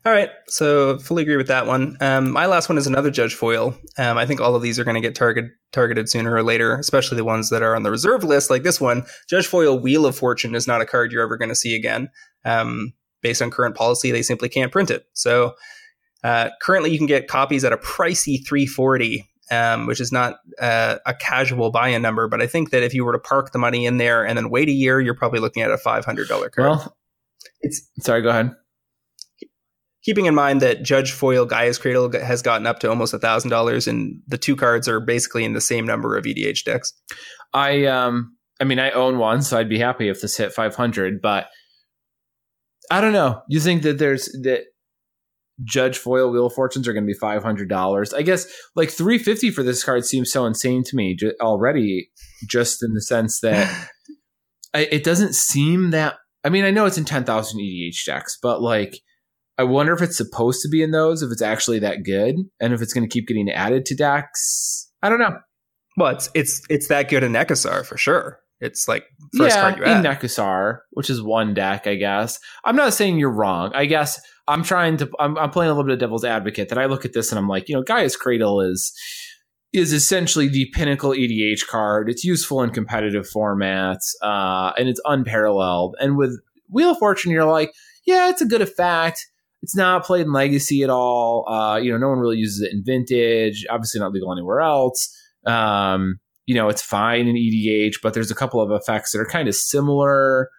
All right, so fully agree with that one. Um, my last one is another Judge Foil. Um, I think all of these are going to get target, targeted sooner or later, especially the ones that are on the reserve list, like this one. Judge Foil Wheel of Fortune is not a card you're ever going to see again. Um, based on current policy, they simply can't print it. So uh, currently, you can get copies at a pricey 340, um, which is not uh, a casual buy-in number. But I think that if you were to park the money in there and then wait a year, you're probably looking at a $500 card. Well, it's sorry. Go ahead keeping in mind that Judge Foil Gaea's Cradle has gotten up to almost a thousand dollars, and the two cards are basically in the same number of EDH decks. I um, I mean, I own one, so I'd be happy if this hit five hundred. But I don't know. You think that there's that Judge Foil Wheel of Fortunes are going to be five hundred dollars? I guess like three fifty for this card seems so insane to me already. Just in the sense that (laughs) I, it doesn't seem that. I mean, I know it's in ten thousand EDH decks, but like I wonder if it's supposed to be in those, if it's actually that good, and if it's going to keep getting added to Dax. I don't know. Well, it's it's it's that good in Nekusar for sure. It's like first yeah, card you add. in Nekusar, which is one deck, I guess. I'm not saying you're wrong. I guess I'm trying to. I'm, I'm playing a little bit of devil's advocate. That I look at this and I'm like, you know, Gaea's Cradle is is essentially the pinnacle EDH card. It's useful in competitive formats, uh, and it's unparalleled. And with Wheel of Fortune, you're like, yeah, it's a good effect. It's not played in Legacy at all. Uh, you know, no one really uses it in Vintage. Obviously, not legal anywhere else. Um, you know, it's fine in EDH, but there's a couple of effects that are kind of similar.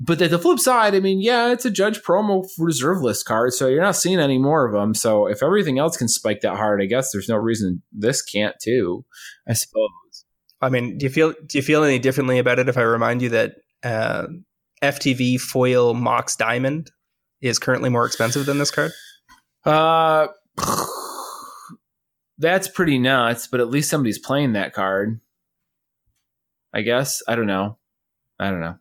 But at the flip side, I mean, yeah, it's a judge promo reserve list card, so you're not seeing any more of them. So if everything else can spike that hard, I guess there's no reason this can't too. I suppose. I mean, do you feel do you feel any differently about it if I remind you that uh, FTV foil Mox Diamond is currently more expensive than this card? Uh, that's pretty nuts. But at least somebody's playing that card. I guess I don't know. I don't know.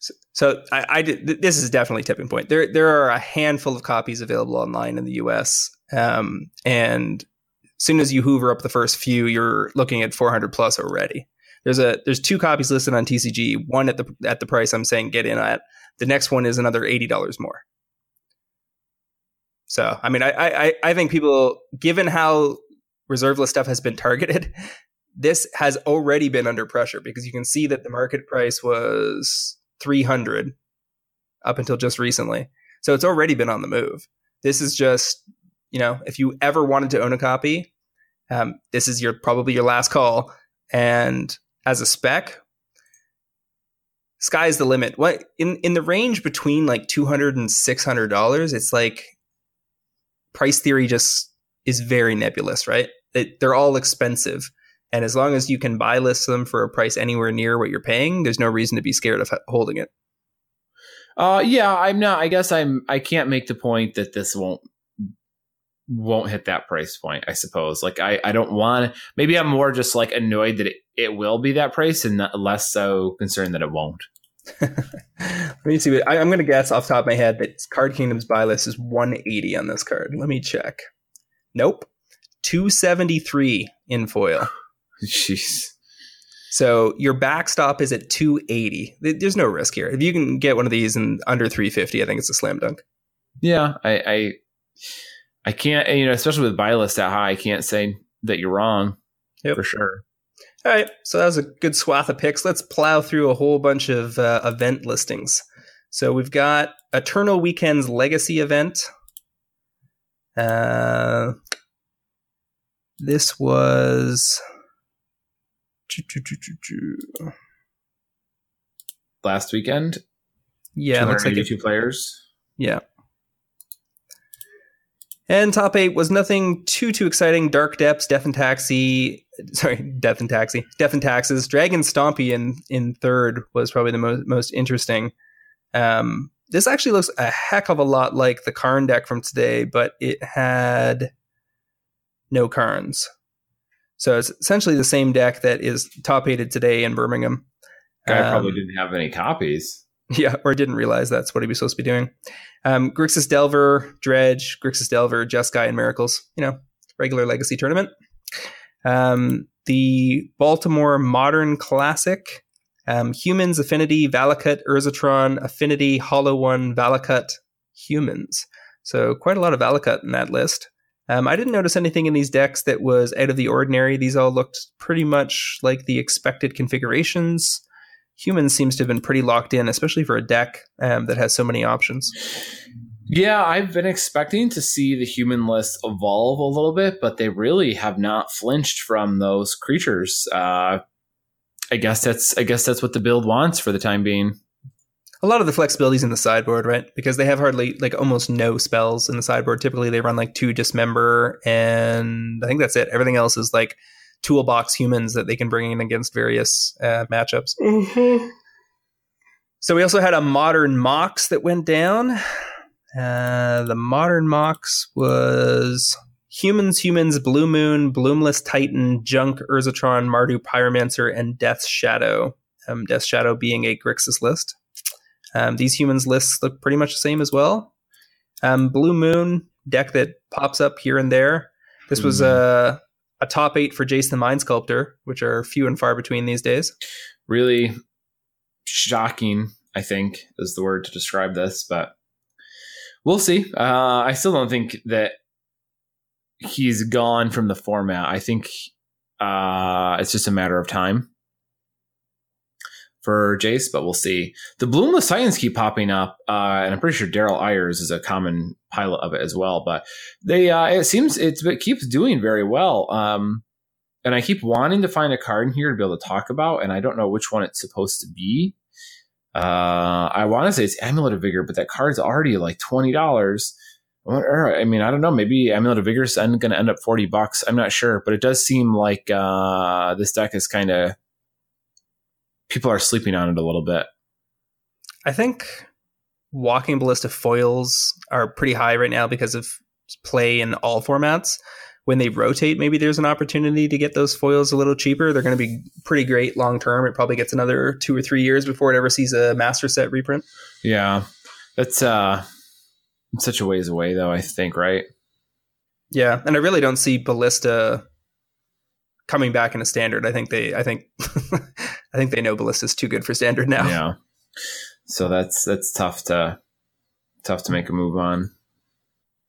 So, so I, I did, this is definitely tipping point. There there are a handful of copies available online in the U.S. Um, and as soon as you hoover up the first few, you're looking at 400 plus already. There's a there's two copies listed on TCG. One at the at the price I'm saying get in at. The next one is another eighty dollars more. So I mean, I, I I think people, given how reserve list stuff has been targeted, (laughs) this has already been under pressure because you can see that the market price was 300 up until just recently. So it's already been on the move. This is just, you know, if you ever wanted to own a copy, um, this is your probably your last call. And as a spec, sky's the limit. What in in the range between like 200 and 600 dollars, it's like price theory just is very nebulous, right? It, they're all expensive. And as long as you can buy list them for a price anywhere near what you're paying, there's no reason to be scared of holding it. Uh, yeah, I'm not. I guess I'm. I can't make the point that this won't won't hit that price point. I suppose. Like I, I don't want. Maybe I'm more just like annoyed that it, it will be that price, and less so concerned that it won't. (laughs) Let me see. I, am going to guess off top of my head that Card Kingdom's buy list is 180 on this card. Let me check. Nope, 273 in foil. (sighs) Jeez. So your backstop is at 280. There's no risk here. If you can get one of these in under 350, I think it's a slam dunk. Yeah, I, I, I can't. You know, especially with buy list that high, I can't say that you're wrong. Yep. for sure. All right, so that was a good swath of picks. Let's plow through a whole bunch of uh, event listings. So we've got Eternal Weekend's Legacy event. Uh, this was last weekend. Yeah, looks like two players. Yeah. And top eight was nothing too too exciting. Dark Depths, Death and Taxi, sorry, (laughs) Death and Taxi, Death and Taxes. Dragon Stompy in in third was probably the most most interesting. Um, this actually looks a heck of a lot like the Karn deck from today, but it had no Karns. So it's essentially the same deck that is top eighted today in Birmingham. Guy um, probably didn't have any copies. (laughs) Yeah, or didn't realize that's what he was supposed to be doing. Um, Grixis Delver, Dredge, Grixis Delver, Jeskai, and Miracles. You know, regular Legacy tournament. Um, the Baltimore Modern Classic. Um, humans, Affinity, Valakut, Urzatron, Affinity, Hollow One, Valakut, Humans. So quite a lot of Valakut in that list. Um, I didn't notice anything in these decks that was out of the ordinary. These all looked pretty much like the expected configurations humans seems to have been pretty locked in, especially for a deck um, that has so many options. Yeah, I've been expecting to see the human list evolve a little bit, but they really have not flinched from those creatures. Uh, I guess that's I guess that's what the build wants for the time being. A lot of the flexibility is in the sideboard, right? Because they have hardly like almost no spells in the sideboard. Typically, they run like two dismember, and I think that's it. Everything else is like toolbox humans that they can bring in against various uh, matchups. Mm-hmm. So we also had a modern Mox that went down. Uh, the modern Mox was Humans, Humans, Blue Moon, Bloomless Titan, Junk, Urzatron, Mardu, Pyromancer, and Death Shadow. Um, Death's Shadow being a Grixis list. Um, these humans lists look pretty much the same as well. Um, Blue Moon deck that pops up here and there. This was mm-hmm. a a top eight for Jace the Mind Sculptor, which are few and far between these days. Really shocking, I think, is the word to describe this, but we'll see. Uh, I still don't think that he's gone from the format. I think uh, it's just a matter of time. For Jace, but we'll see. The Bloomless Titans keep popping up, uh, and I'm pretty sure Daryl Ayers is a common pilot of it as well. But they, uh, it seems it's, it keeps doing very well. Um, and I keep wanting to find a card in here to be able to talk about, and I don't know which one it's supposed to be. Uh, I want to say it's Amulet of Vigor, but that card's already like twenty dollars. I mean, I don't know. Maybe Amulet of Vigor is going to end up forty bucks. I'm not sure, but it does seem like uh, this deck is kind of people are sleeping on it a little bit. I think Walking Ballista foils are pretty high right now because of play in all formats. When they rotate, maybe there's an opportunity to get those foils a little cheaper. They're going to be pretty great long term. It probably gets another two or three years before it ever sees a master set reprint. Yeah, that's uh, such a ways away, though. I think, right? Yeah, and I really don't see Ballista coming back in a standard. I think they, I think, (laughs) I think they know Ballista's too good for standard now. Yeah. So that's that's tough to tough to make a move on.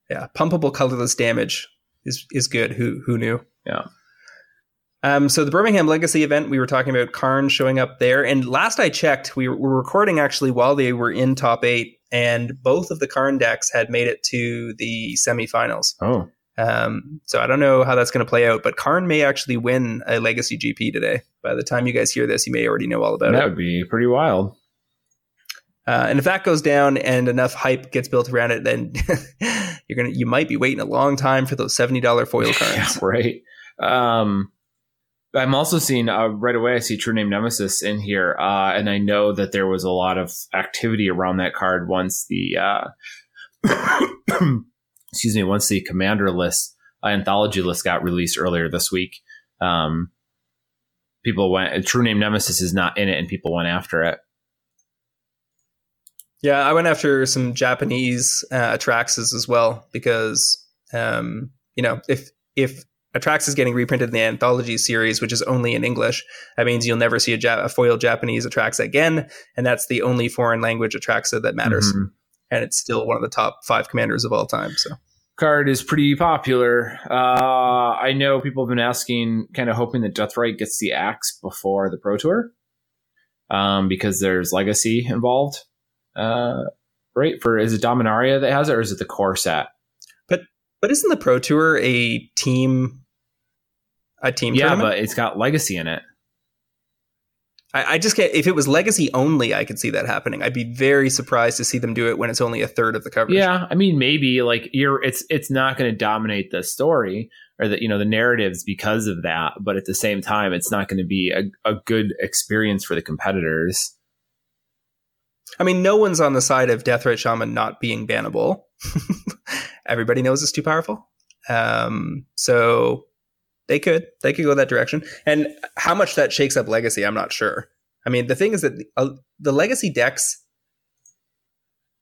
Yeah, pumpable colorless damage is is good. Who who knew? Yeah. Um, so the Birmingham Legacy event, we were talking about Karn showing up there, and last I checked, we were recording actually while they were in top eight, and both of the Karn decks had made it to the semifinals. Oh. Um, so I don't know how that's going to play out, but Karn may actually win a Legacy GP today. By the time you guys hear this, you may already know all about that it. That would be pretty wild. Uh, and if that goes down and enough hype gets built around it, then (laughs) you're gonna you might be waiting a long time for those seventy dollar foil (laughs) cards. yeah, right. Um, I'm also seeing uh, right away. I see True Name Nemesis in here, uh, and I know that there was a lot of activity around that card once the uh, (coughs) (coughs) (coughs) excuse me, once the commander list, uh, anthology list got released earlier this week, um, people went, True Name Nemesis is not in it, and people went after it. Yeah, I went after some Japanese uh, Atraxas as well because, um, you know, if if Atraxa's getting reprinted in the anthology series, which is only in English, that means you'll never see a, ja- a foil Japanese Atraxa again, and that's the only foreign language Atraxa that matters. Mm-hmm and it's still one of the top five commanders of all time. So card is pretty popular. Uh, I know people have been asking, kind of hoping that Deathrite gets the axe before the Pro Tour, um, because there's legacy involved. Uh, right for is it Dominaria that has it, or is it the core set? But but isn't the Pro Tour a team? A team, yeah, tournament? but it's got legacy in it. I, I just can't. If it was legacy only, I could see that happening. I'd be very surprised to see them do it when it's only a third of the coverage. Yeah, I mean, maybe like you're. It's it's not going to dominate the story or the you know the narratives because of that. But at the same time, it's not going to be a, a good experience for the competitors. I mean, no one's on the side of Death Deathrite Shaman not being bannable. (laughs) Everybody knows it's too powerful. Um, so they could. They could go that direction. And how much that shakes up Legacy, I'm not sure. I mean, the thing is that uh, the Legacy decks,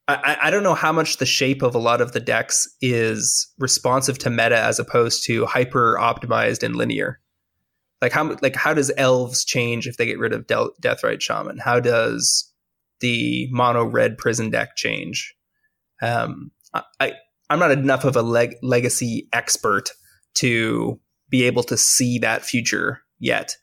I, I don't know how much the shape of a lot of the decks is responsive to meta as opposed to hyper optimized and linear. Like how like how does elves change if they get rid of Del- Deathrite Shaman? How does the mono red prison deck change? Um, I I'm not enough of a leg- legacy expert to be able to see that future yet.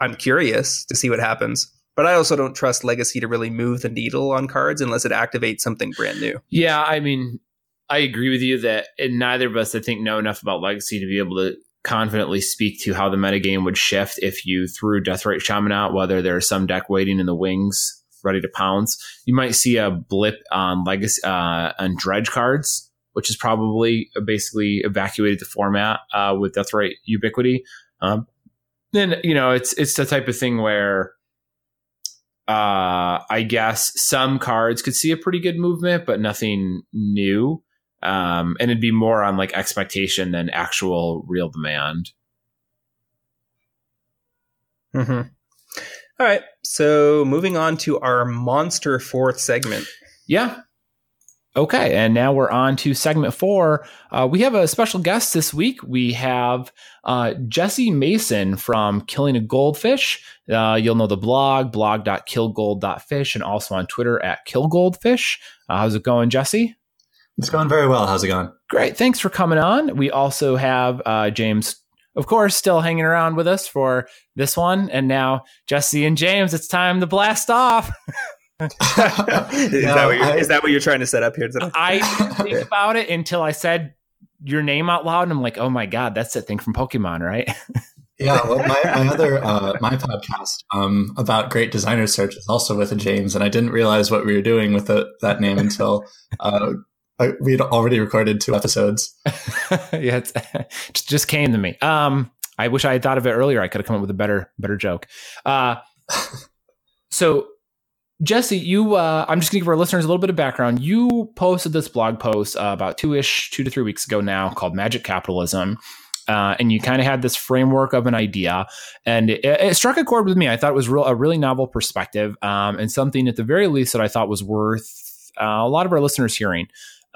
I'm curious to see what happens, but I also don't trust Legacy to really move the needle on cards unless it activates something brand new. Yeah, I mean, I agree with you that neither of us, I think, know enough about Legacy to be able to confidently speak to how the metagame would shift if you threw Deathrite Shaman out, whether there's some deck waiting in the wings ready to pounce. You might see a blip on legacy uh, on dredge cards which is probably basically evacuated the format uh, with Deathrite Ubiquity. Um, then you know it's it's the type of thing where uh, I guess some cards could see a pretty good movement, but nothing new. Um, and it'd be more on like expectation than actual real demand. Mm-hmm. All right. So moving on to our monster fourth segment. Yeah. Okay, and now we're on to segment four. Uh, we have a special guest this week. We have uh, Jesse Mason from Killing a Goldfish. Uh, you'll know the blog, blog.killgold.fish, and also on Twitter at killgoldfish. Uh, how's it going, Jesse? It's going very well. How's it going? Great. Thanks for coming on. We also have uh, James of course, still hanging around with us for this one. And now, Jesse and James, it's time to blast off. (laughs) (laughs) is, that what you're, I, is that what you're trying to set up here? I didn't (laughs) think about it until I said your name out loud, and I'm like, oh my god, that's that thing from Pokemon, right? (laughs) yeah, well, my, my other uh, my podcast um, about great designer search is also with a James, and I didn't realize what we were doing with the, that name until uh, we'd already recorded two episodes. yeah, it just came to me. Um, I wish I had thought of it earlier. I could have come up with a better better joke. Uh, so Jesse, you, uh, I'm just going to give our listeners a little bit of background. You posted this blog post uh, about two ish, two to three weeks ago now called Magic Capitalism. Uh, and you kind of had this framework of an idea, and it, it, struck a chord with me. I thought it was real, a really novel perspective, um, and something at the very least that I thought was worth uh, a lot of our listeners hearing.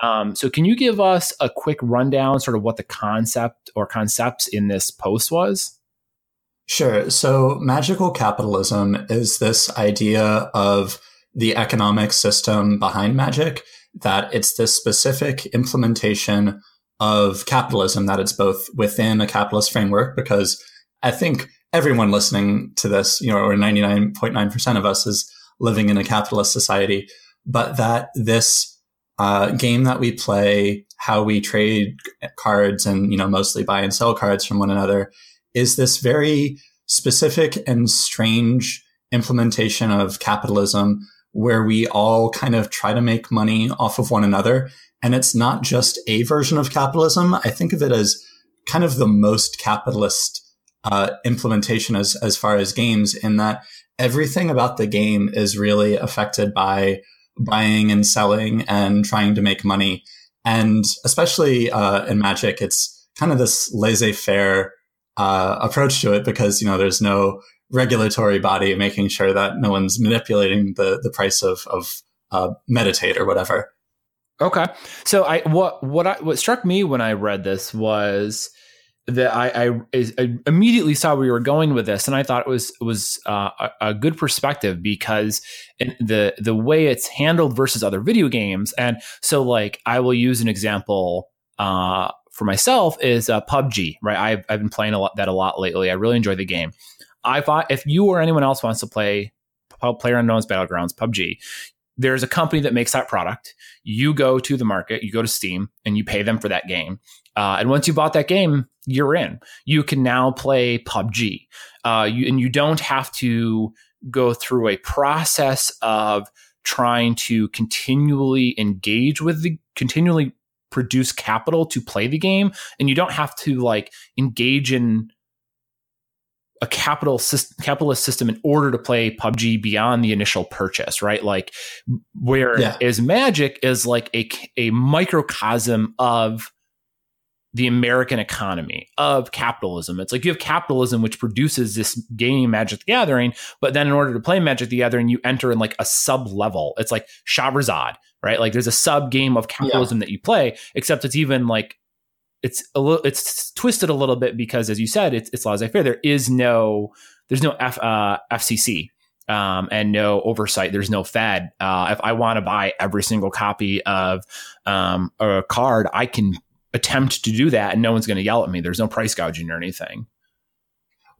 Um, so, can you give us a quick rundown, sort of what the concept or concepts in this post was? Sure. So, magical capitalism is this idea of the economic system behind magic, that it's this specific implementation of capitalism, that it's both within a capitalist framework, because I think everyone listening to this, you know, or 99.9% of us is living in a capitalist society, but that this uh, game that we play, how we trade cards and, you know, mostly buy and sell cards from one another is this very specific and strange implementation of capitalism where we all kind of try to make money off of one another. And it's not just a version of capitalism. I think of it as kind of the most capitalist uh, implementation as, as far as games in that everything about the game is really affected by buying and selling and trying to make money. And especially uh, in Magic, it's kind of this laissez faire uh, approach to it because you know there's no regulatory body making sure that no one's manipulating the the price of of uh, meditate or whatever. Okay, so I what what I what struck me when I read this was that I, I, I, immediately saw where you were going with this, and I thought it was was uh, a, a, good perspective because the the way it's handled versus other video games, and so like I will use an example uh, for myself is uh, PUBG. Right, I've I've been playing a lot that a lot lately. I really enjoy the game. I thought if you or anyone else wants to play Player Unknown's Battlegrounds PUBG, there's a company that makes that product. You go to the market, you go to Steam, and you pay them for that game. Uh, and once you bought that game, you're in. You can now play PUBG, uh, you, and you don't have to go through a process of trying to continually engage with the continually produce capital to play the game, and you don't have to like engage in a capital system, capitalist system in order to play PUBG beyond the initial purchase, right? Like where yeah. is Magic is like a a microcosm of the American economy of capitalism. It's like you have capitalism, which produces this game Magic the Gathering, but then in order to play Magic the Gathering, you enter in like a sub level. It's like Shahrazad, right? Like there's a sub game of capitalism yeah. that you play, except it's even like it's a little it's twisted a little bit because, as you said, it's, it's laissez-faire. There is no there's no F, uh, FCC. Um, and no oversight. There's no Fed. Uh, if I want to buy every single copy of um, a card, I can attempt to do that and no one's going to yell at me. There's no price gouging or anything.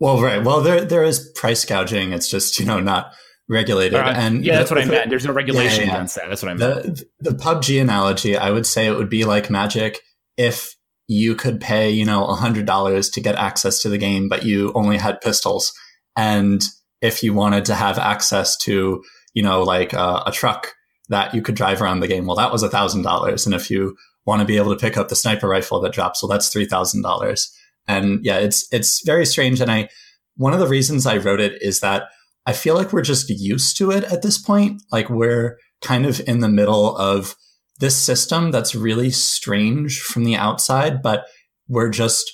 Well, right. Well, there there is price gouging. It's just you know not regulated. Uh, and yeah, that's what I meant. There's no regulation yeah, yeah. against that. That's what I meant. The, the PUBG analogy, I would say it would be like Magic if you could pay you know a hundred dollars to get access to the game, but you only had pistols, and if you wanted to have access to you know like uh, a truck that you could drive around the game, well, that was a thousand dollars, and if you want to be able to pick up the sniper rifle that drops. Well, that's three thousand dollars. And yeah, it's it's very strange. And I one of the reasons I wrote it is that I feel like we're just used to it at this point. Like we're kind of in the middle of this system that's really strange from the outside, but we're just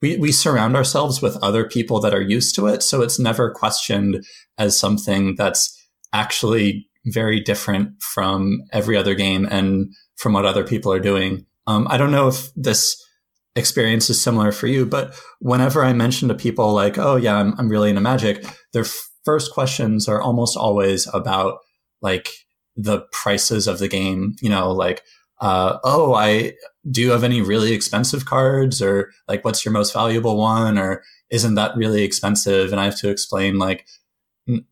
we, we surround ourselves with other people that are used to it. So it's never questioned as something that's actually very different from every other game and from what other people are doing. Um, I don't know if this experience is similar for you, but whenever I mention to people like, "Oh yeah, I'm, I'm really into magic," their first questions are almost always about like the prices of the game. You know, like, uh, oh, I do you have any really expensive cards or like what's your most valuable one or isn't that really expensive? And I have to explain like,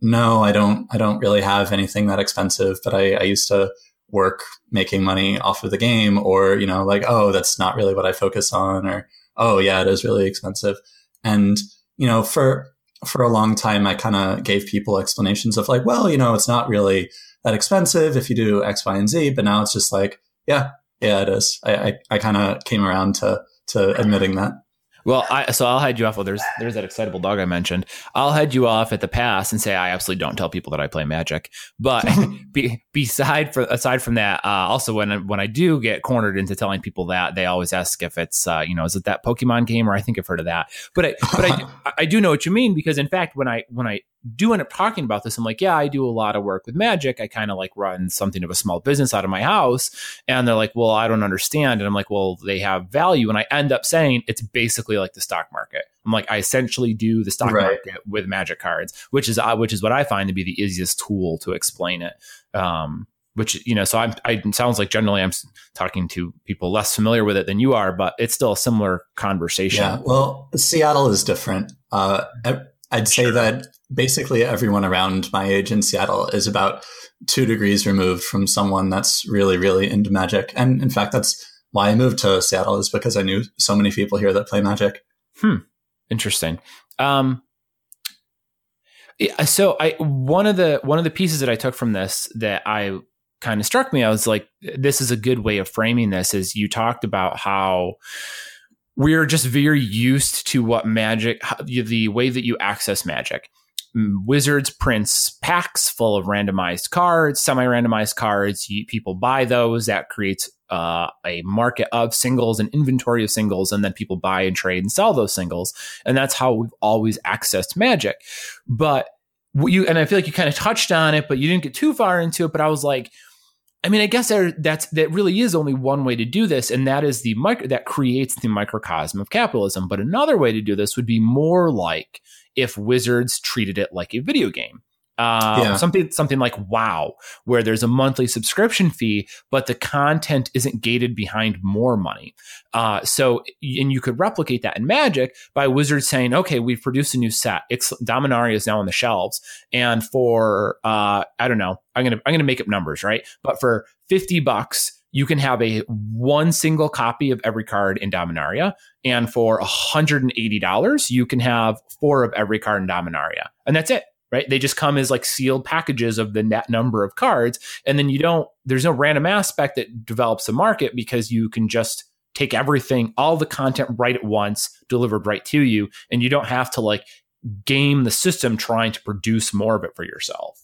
no, I don't, I don't really have anything that expensive, but I, I used to work making money off of the game or, you know, like, oh, that's not really what I focus on or, oh yeah, it is really expensive. And, you know, for, for a long time, I kind of gave people explanations of like, well, you know, it's not really that expensive if you do X, Y, and Z. But now it's just like, yeah, yeah, it is. I, I, I kind of came around to, to admitting that. Well, I, so I'll head you off. Well, there's there's that excitable dog I mentioned. I'll head you off at the pass and say I absolutely don't tell people that I play Magic. But (laughs) be, beside for aside from that, uh, also when when I do get cornered into telling people that, they always ask if it's uh, you know is it that Pokemon game or I think I've heard of that. But I but I I do know what you mean because in fact when I when I do end up talking about this, I'm like, yeah, I do a lot of work with magic. I kind of like run something of a small business out of my house. And they're like, well, I don't understand. And I'm like, well, they have value. And I end up saying it's basically like the stock market. I'm like, I essentially do the stock right. market with magic cards, which is uh, which is what I find to be the easiest tool to explain it. Um, which you know, so I'm, I it sounds like generally I'm talking to people less familiar with it than you are, but it's still a similar conversation. Yeah, well, Seattle is different. Uh, I'd say sure. that basically everyone around my age in Seattle is about two degrees removed from someone that's really, really into magic. And in fact, that's why I moved to Seattle is because I knew so many people here that play magic. Hmm. Interesting. Um, so I one of the one of the pieces that I took from this that I kind of struck me, I was like, this is a good way of framing this. Is you talked about how we're just very used to what magic, the way that you access magic. Wizards prints packs full of randomized cards, semi-randomized cards. You, people buy those. That creates uh, a market of singles, an inventory of singles, and then people buy and trade and sell those singles. And that's how we've always accessed Magic. But you and I feel like you kind of touched on it, but you didn't get too far into it. But I was like, I mean, I guess there, that's that really is only one way to do this, and that is the micro that creates the microcosm of capitalism. But another way to do this would be more like if Wizards treated it like a video game. Uh, yeah. something something like WoW, where there's a monthly subscription fee, but the content isn't gated behind more money. Uh, so, and you could replicate that in Magic by Wizards saying, "Okay, we've produced a new set. It's Dominaria is now on the shelves, and for uh, I don't know, I'm gonna I'm gonna make up numbers, right? But for fifty bucks, you can have a one single copy of every card in Dominaria. And for $180, you can have four of every card in Dominaria. And that's it. Right. They just come as like sealed packages of the net number of cards. And then you don't, there's no random aspect that develops a market because you can just take everything, all the content right at once, delivered right to you. And you don't have to like game the system trying to produce more of it for yourself.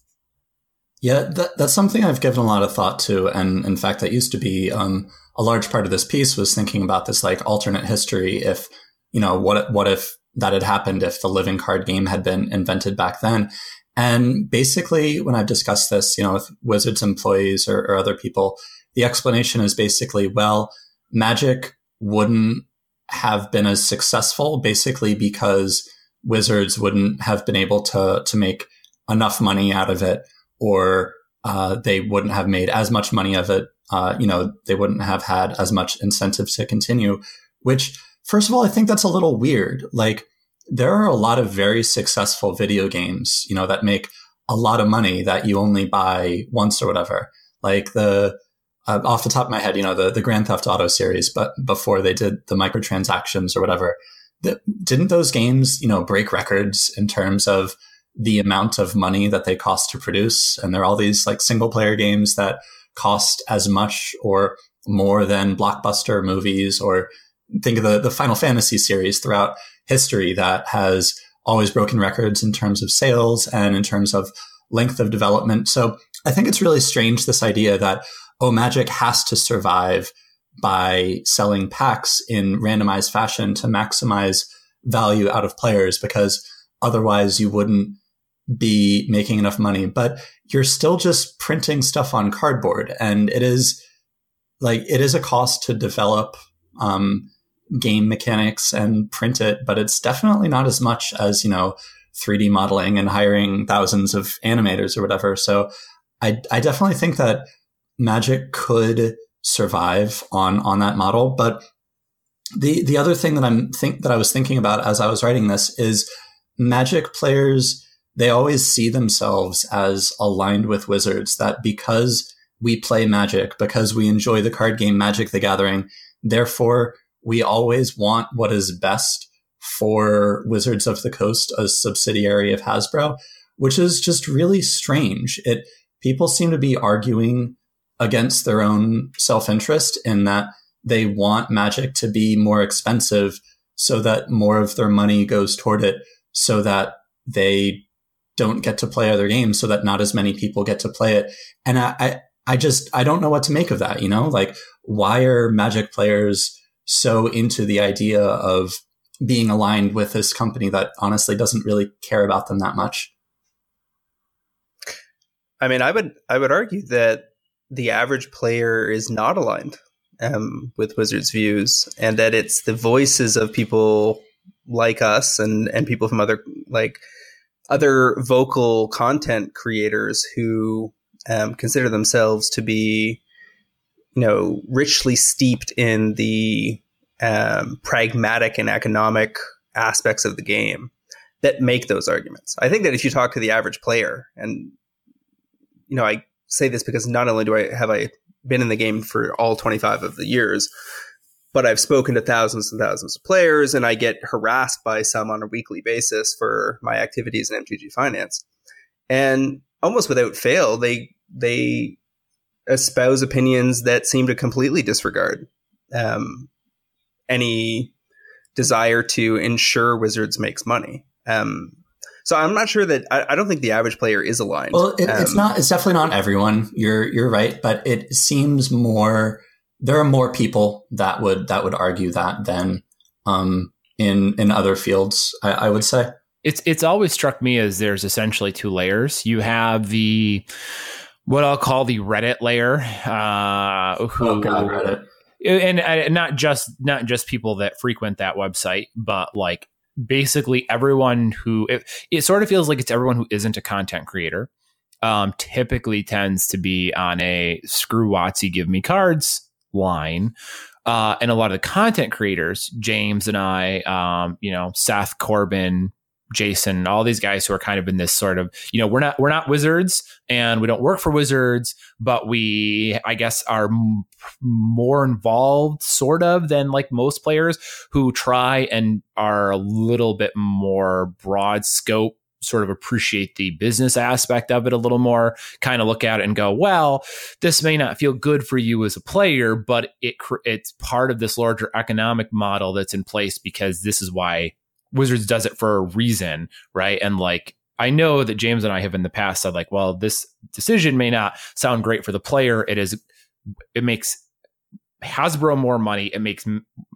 Yeah, that, that's something I've given a lot of thought to. And in fact, that used to be um, a large part of this piece was thinking about this like alternate history. If, you know, what, what if that had happened if the living card game had been invented back then? And basically, when I've discussed this, you know, with Wizards employees or, or other people, the explanation is basically, well, magic wouldn't have been as successful basically because Wizards wouldn't have been able to, to make enough money out of it or uh, they wouldn't have made as much money of it. Uh, you know, they wouldn't have had as much incentive to continue. Which, first of all, I think that's a little weird. Like, there are a lot of very successful video games, you know, that make a lot of money that you only buy once or whatever. Like the uh, off the top of my head, you know, the the Grand Theft Auto series, but before they did the microtransactions or whatever, the, didn't those games, you know, break records in terms of the amount of money that they cost to produce. And there are all these like single player games that cost as much or more than blockbuster movies or think of the, the Final Fantasy series throughout history that has always broken records in terms of sales and in terms of length of development. So I think it's really strange this idea that, oh, Magic has to survive by selling packs in randomized fashion to maximize value out of players because otherwise you wouldn't be making enough money, but you're still just printing stuff on cardboard. And it is like, it is a cost to develop um, game mechanics and print it, but it's definitely not as much as, you know, 3D modeling and hiring thousands of animators or whatever. So I, I definitely think that Magic could survive on on that model. But the the other thing that I'm think that I was thinking about as I was writing this is Magic players. They always see themselves as aligned with Wizards. That because we play Magic, because we enjoy the card game Magic the Gathering, therefore we always want what is best for Wizards of the Coast, a subsidiary of Hasbro, which is just really strange. It people seem to be arguing against their own self-interest in that they want magic to be more expensive so that more of their money goes toward it so that they don't get to play other games so that not as many people get to play it and I, I i just i don't know what to make of that you know like why are magic players so into the idea of being aligned with this company that honestly doesn't really care about them that much? I mean, I would I would argue that the average player is not aligned um, with Wizards' views, and that it's the voices of people like us and and people from other like other vocal content creators who um, consider themselves to be, you know, richly steeped in the um, pragmatic and economic aspects of the game that make those arguments. I think that if you talk to the average player and you know, I say this because not only do I have I been in the game for all 25 of the years, but I've spoken to thousands and thousands of players and I get harassed by some on a weekly basis for my activities in MTG finance. And almost without fail, they they espouse opinions that seem to completely disregard um, any desire to ensure Wizards makes money. Um, so I'm not sure that I, I don't think the average player is aligned. Well, it, um, it's not. It's definitely not everyone. You're you're right, but it seems more. There are more people that would that would argue that than um, in in other fields. I, I would say it's it's always struck me as there's essentially two layers. You have the what I'll call the Reddit layer, uh, who, oh God, Reddit. And, not just not just people that frequent that website, but like basically everyone who it, it sort of feels like it's everyone who isn't a content creator um, typically tends to be on a screw WotC give me cards line. Uh, and a lot of the content creators, James and I, um, you know, Seth Corbin, Jason, all these guys who are kind of in this sort of, you know, we're not we're not wizards and we don't work for wizards, but we I guess are more involved sort of than like most players who try and are a little bit more broad scope sort of appreciate the business aspect of it a little more kind of look at it and go well this may not feel good for you as a player but it it's part of this larger economic model that's in place because this is why Wizards does it for a reason, right? And like I know that James and I have in the past said like, well, this decision may not sound great for the player. It is it makes Hasbro more money. It makes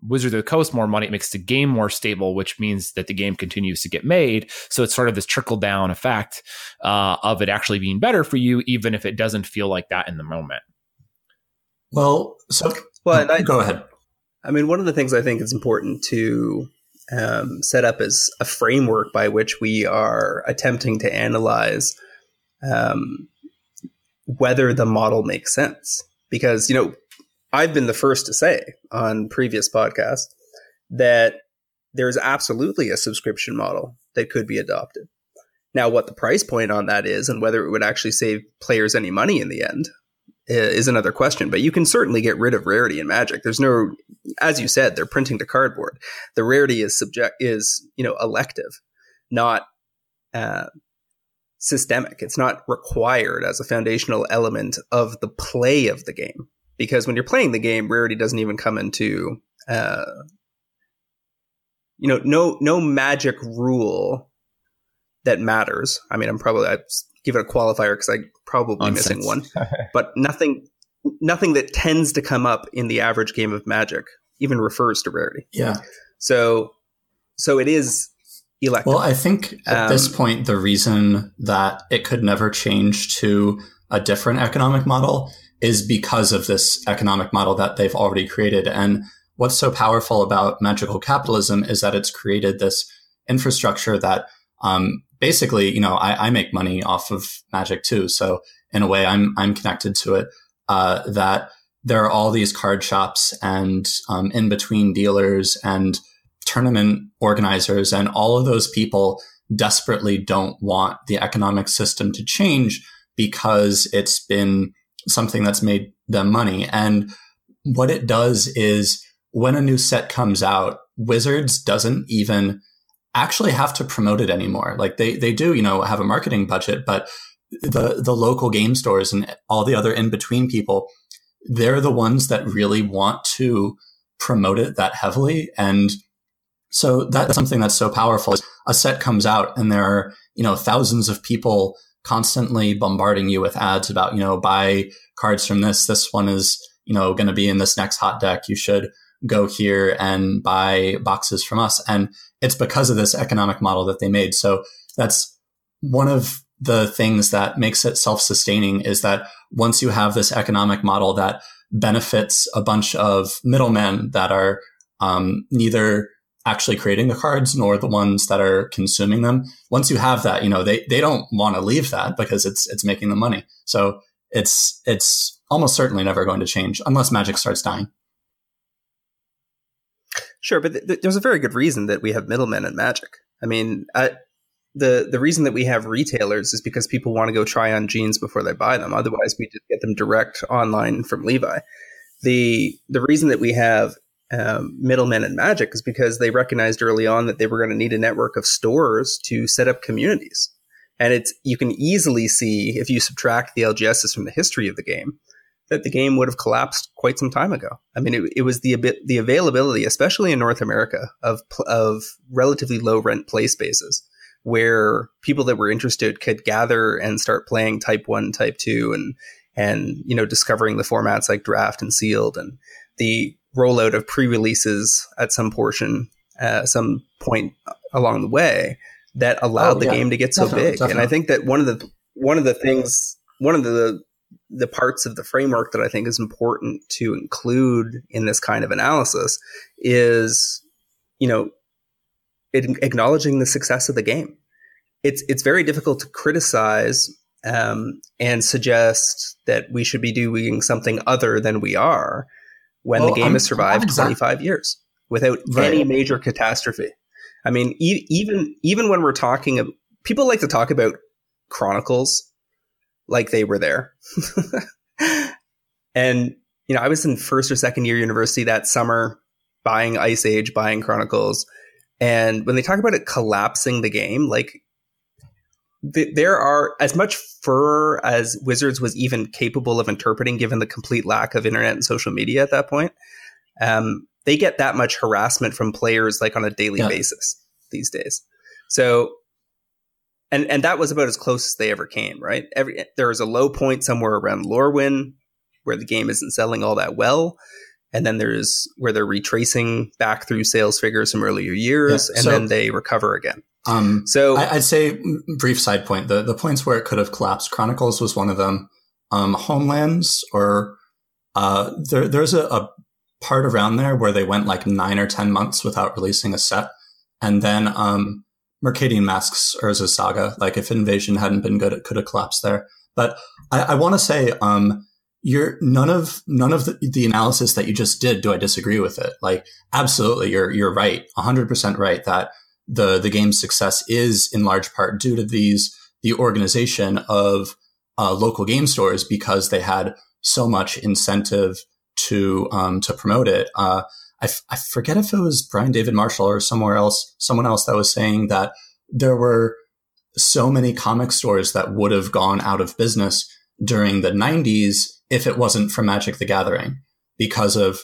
Wizard of the Coast more money. It makes the game more stable, which means that the game continues to get made. So it's sort of this trickle down effect uh, of it actually being better for you, even if it doesn't feel like that in the moment. Well, so well, I, go ahead. I mean, one of the things I think is important to um, set up as a framework by which we are attempting to analyze um, whether the model makes sense. Because, you know, I've been the first to say on previous podcasts that there's absolutely a subscription model that could be adopted. Now, what the price point on that is and whether it would actually save players any money in the end is another question. But you can certainly get rid of rarity in Magic. There's no, as you said, they're printing to cardboard. The rarity is subject is you know elective, not uh, systemic. It's not required as a foundational element of the play of the game. Because when you're playing the game, rarity doesn't even come into uh, you know no no magic rule that matters. I mean, I'm probably I give it a qualifier because I probably missing one, (laughs) but nothing nothing that tends to come up in the average game of Magic even refers to rarity. Yeah. So so it is elective. Well, I think at um, this point the reason that it could never change to a different economic model is because of this economic model that they've already created and what's so powerful about magical capitalism is that it's created this infrastructure that um, basically, you know, I, I, make money off of magic too. So in a way, I'm I'm connected to it. Uh, that there are all these card shops and um, in between dealers and tournament organizers, and all of those people desperately don't want the economic system to change because it's been something that's made them money. And what it does is when a new set comes out, Wizards doesn't even actually have to promote it anymore. Like they, they do, you know, have a marketing budget, but the, the local game stores and all the other in between people, they're the ones that really want to promote it that heavily. And so that's something that's so powerful. is A set comes out and there are, you know, thousands of people constantly bombarding you with ads about, you know, buy cards from this. This one is, you know, going to be in this next hot deck. You should go here and buy boxes from us. And it's because of this economic model that they made. So that's one of the things that makes it self-sustaining is that once you have this economic model that benefits a bunch of middlemen that are um, neither actually creating the cards nor the ones that are consuming them. Once you have that, you know, they, they don't want to leave that because it's, it's making them money. So it's, it's almost certainly never going to change unless magic starts dying. Sure, but th- th- there's a very good reason that we have middlemen in magic. I mean, I, the the reason that we have retailers is because people want to go try on jeans before they buy them. Otherwise, we just get them direct online from Levi. The the reason that we have um, middlemen in magic is because they recognized early on that they were going to need a network of stores to set up communities. And it's you can easily see if you subtract the LGSs from the history of the game that the game would have collapsed quite some time ago. I mean, it, it was the the availability, especially in North America, of of relatively low rent play spaces where people that were interested could gather and start playing Type One, Type Two, and and you know discovering the formats like Draft and Sealed and the rollout of pre-releases at some portion, uh, some point along the way that allowed oh, the game to get so definitely, big. Definitely. And I think that one of the one of the things, one of the the parts of the framework that I think is important to include in this kind of analysis is, you know, it, acknowledging the success of the game. It's it's very difficult to criticize um, and suggest that we should be doing something other than we are when well, the game I'm, has survived 25 years without right. any major catastrophe. I mean, e- even even when we're talking, of, people like to talk about Chronicles like they were there. (laughs) and you know, I was in first or second year university that summer, buying Ice Age, buying Chronicles, and when they talk about it collapsing the game, like there are as much fur as Wizards was even capable of interpreting, given the complete lack of internet and social media at that point. Um, they get that much harassment from players like on a daily yeah. basis these days. So, and and that was about as close as they ever came. Right? Every there was a low point somewhere around Lorwyn where the game isn't selling all that well. And then there's where they're retracing back through sales figures from earlier years, yeah. and so, then they recover again. Um, so I, would say brief side point. The the points where it could have collapsed. Chronicles was one of them. Um, Homelands or uh, there there's a, a, part around there where they went like nine or ten months without releasing a set, and then um, Mercadian Masques Urza Saga. Like if Invasion hadn't been good, it could have collapsed there. But I, I want to say, um, you're none of none of the, the analysis that you just did. Do I disagree with it? Like absolutely, you're you're right, hundred percent right that the the game's success is in large part due to these the organization of uh, local game stores because they had so much incentive to um, to promote it. Uh, I, f- I forget if it was Brian David Marshall or somewhere else, someone else that was saying that there were so many comic stores that would have gone out of business during the 90s if it wasn't for Magic the Gathering because of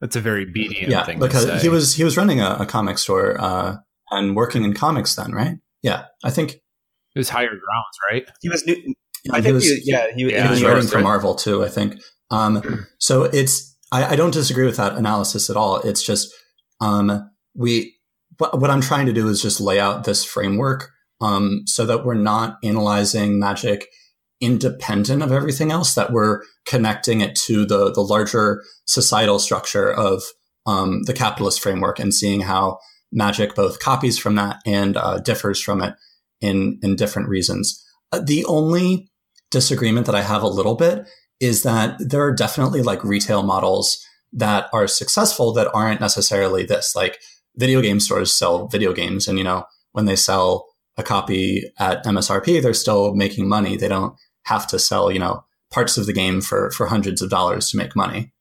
that's a very BDM yeah, thing. because he was he was running a, a comic store uh, and working in comics then, right? Yeah, I think it was higher grounds, right? He was new. I think was, he, yeah, he, yeah, he was writing for Marvel too. I think. Um, (clears throat) so it's I, I, don't disagree with that analysis at all. It's just um, we what, what I'm trying to do is just lay out this framework um, so that we're not analyzing magic independent of everything else. That we're connecting it to the the larger societal structure of um, the capitalist framework and seeing how Magic both copies from that and uh, differs from it in in different reasons. Uh, the only disagreement that I have a little bit is that there are definitely like retail models that are successful that aren't necessarily this. Like video game stores sell video games, and you know when they sell a copy at MSRP, they're still making money. They don't have to sell you know parts of the game for for hundreds of dollars to make money.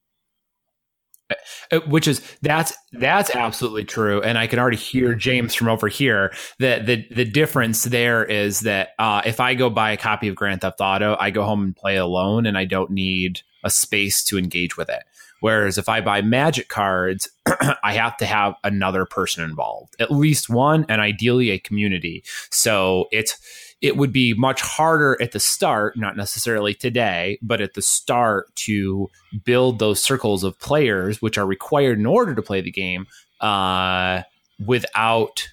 Uh, which is that's that's absolutely true. And i can already hear james from over here that the the difference there is that uh, if i go buy a copy of grand theft auto i go home and play alone and i don't need a space to engage with it. Whereas if i buy magic cards (clears throat) i have to have another person involved at least one and ideally a community. So it's it would be much harder at the start, not necessarily today, but at the start to build those circles of players, which are required in order to play the game, uh, without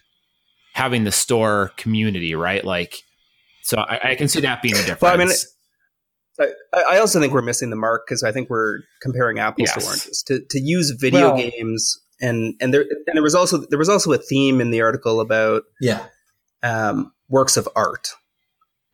having the store community, right? Like, so I, I can see that being a difference. Well, I mean, I, I also think we're missing the mark because I think we're comparing apples yes. to oranges. To, to use video well, games and and there and there was also there was also a theme in the article about yeah um, works of art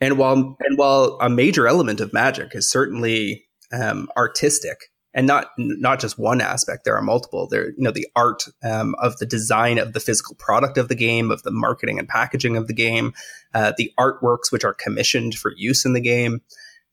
and while and while a major element of magic is certainly um, artistic, and not not just one aspect, there are multiple. There, you know, the art um, of the design of the physical product of the game, of the marketing and packaging of the game, uh, the artworks which are commissioned for use in the game,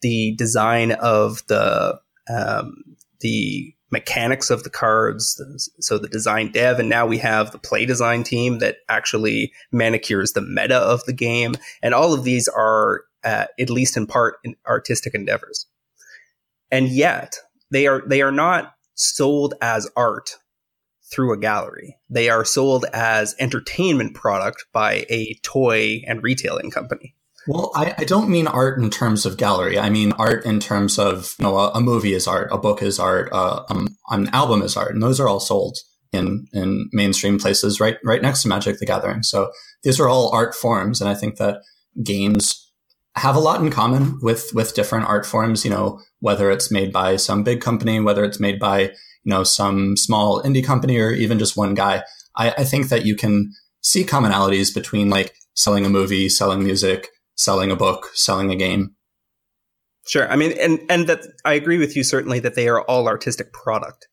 the design of the um, the mechanics of the cards. So the design dev, and now we have the play design team that actually manicures the meta of the game. And all of these are, uh, at least in part, in artistic endeavors. And yet they are they are not sold as art through a gallery. They are sold as entertainment product by a toy and retailing company. Well, I, I, don't mean art in terms of gallery. I mean art in terms of you know a, a movie is art, a book is art, uh, um, an album is art, and those are all sold in in mainstream places right right next to Magic the Gathering. So these are all art forms, and I think that games have a lot in common with with different art forms. You know, whether it's made by some big company, whether it's made by you know some small indie company, or even just one guy. I, I think that you can see commonalities between like selling a movie, selling music, selling a book, selling a game. Sure. I mean, and and that I agree with you certainly that they are all artistic product.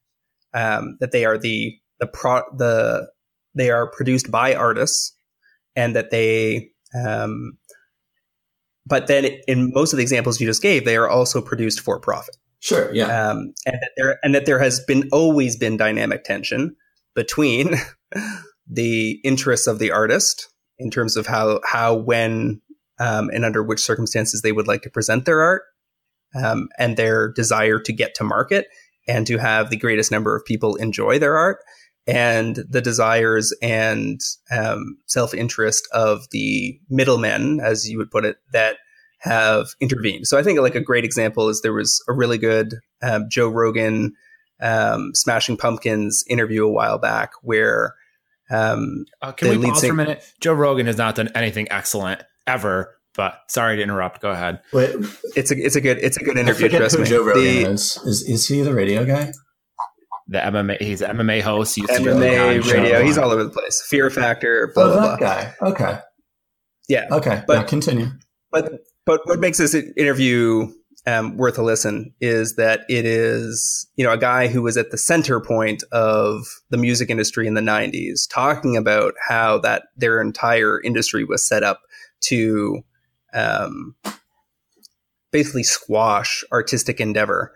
Um, that they are the the pro the they are produced by artists, and that they. Um, but then, in most of the examples you just gave, they are also produced for profit. Sure. Yeah. Um, and that there and that there has been always been dynamic tension between (laughs) the interests of the artist in terms of how how when um, and under which circumstances they would like to present their art um, and their desire to get to market and to have the greatest number of people enjoy their art and the desires and um, self interest of the middlemen, as you would put it, that have intervened. So I think like a great example is there was a really good um, Joe Rogan um, Smashing Pumpkins interview a while back where. Um, uh, can we pause sing- for a minute? Joe Rogan has not done anything excellent ever. But sorry to interrupt. Go ahead. Wait, it's a it's a good it's a good interview. trust who me. Joe Rogan the, is. is. Is he the radio guy? The MMA. He's an MMA host. He MMA radio. He's all over the place. Fear Factor. Blah oh, blah that blah. guy. Okay. Yeah. Okay. But continue. But but what makes this interview um, worth a listen is that it is you know a guy who was at the center point of the music industry in the 90s talking about how that their entire industry was set up to um, basically squash artistic endeavor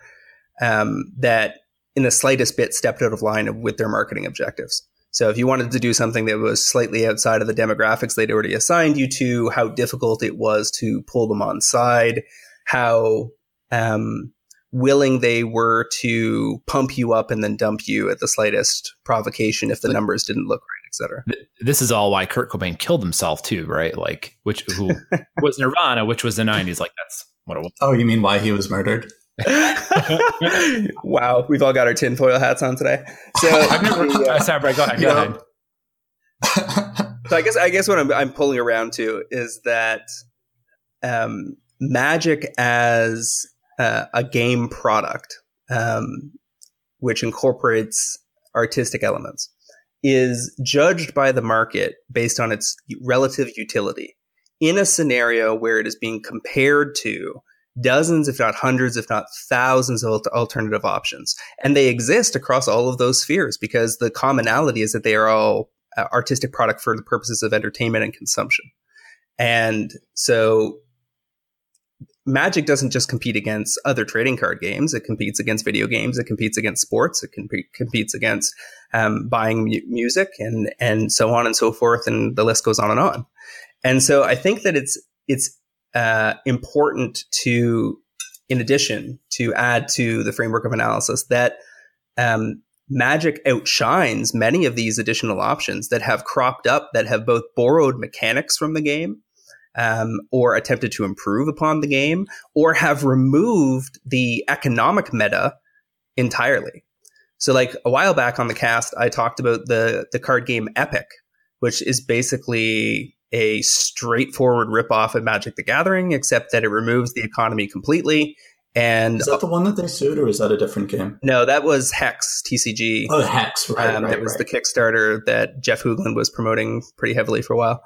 um, that in the slightest bit stepped out of line with their marketing objectives. So if you wanted to do something that was slightly outside of the demographics they'd already assigned you to, how difficult it was to pull them on side, how um, willing they were to pump you up and then dump you at the slightest provocation if the numbers didn't look right etc. This is all why Kurt Cobain killed himself too, right? Like, which who (laughs) was Nirvana, which was the '90s. Like, that's what it was. Oh, you mean why he was murdered? (laughs) wow, we've all got our tinfoil hats on today. So, (laughs) I've never. Uh, sorry, Brett, go ahead. Go ahead. so I guess I guess what I'm, I'm pulling around to is that um, magic as uh, a game product, um, which incorporates artistic elements, is judged by the market based on its relative utility in a scenario where it is being compared to dozens, if not hundreds, if not thousands of alternative options. And they exist across all of those spheres because the commonality is that they are all uh, artistic product for the purposes of entertainment and consumption. And so Magic doesn't just compete against other trading card games. It competes against video games. It competes against sports. It comp- competes against um, buying mu- music and and so on and so forth. And the list goes on and on. And so I think that it's it's uh, important to, in addition, to add to the framework of analysis that um, Magic outshines many of these additional options that have cropped up that have both borrowed mechanics from the game um, or attempted to improve upon the game, or have removed the economic meta entirely. So, like a while back on the cast, I talked about the the card game Epic, which is basically a straightforward ripoff of Magic the Gathering, except that it removes the economy completely. And is that the one that they sued, or is that a different game? No, that was Hex TCG. Oh, Hex, right? Um, right that was right. the Kickstarter that Jeff Hoogland was promoting pretty heavily for a while.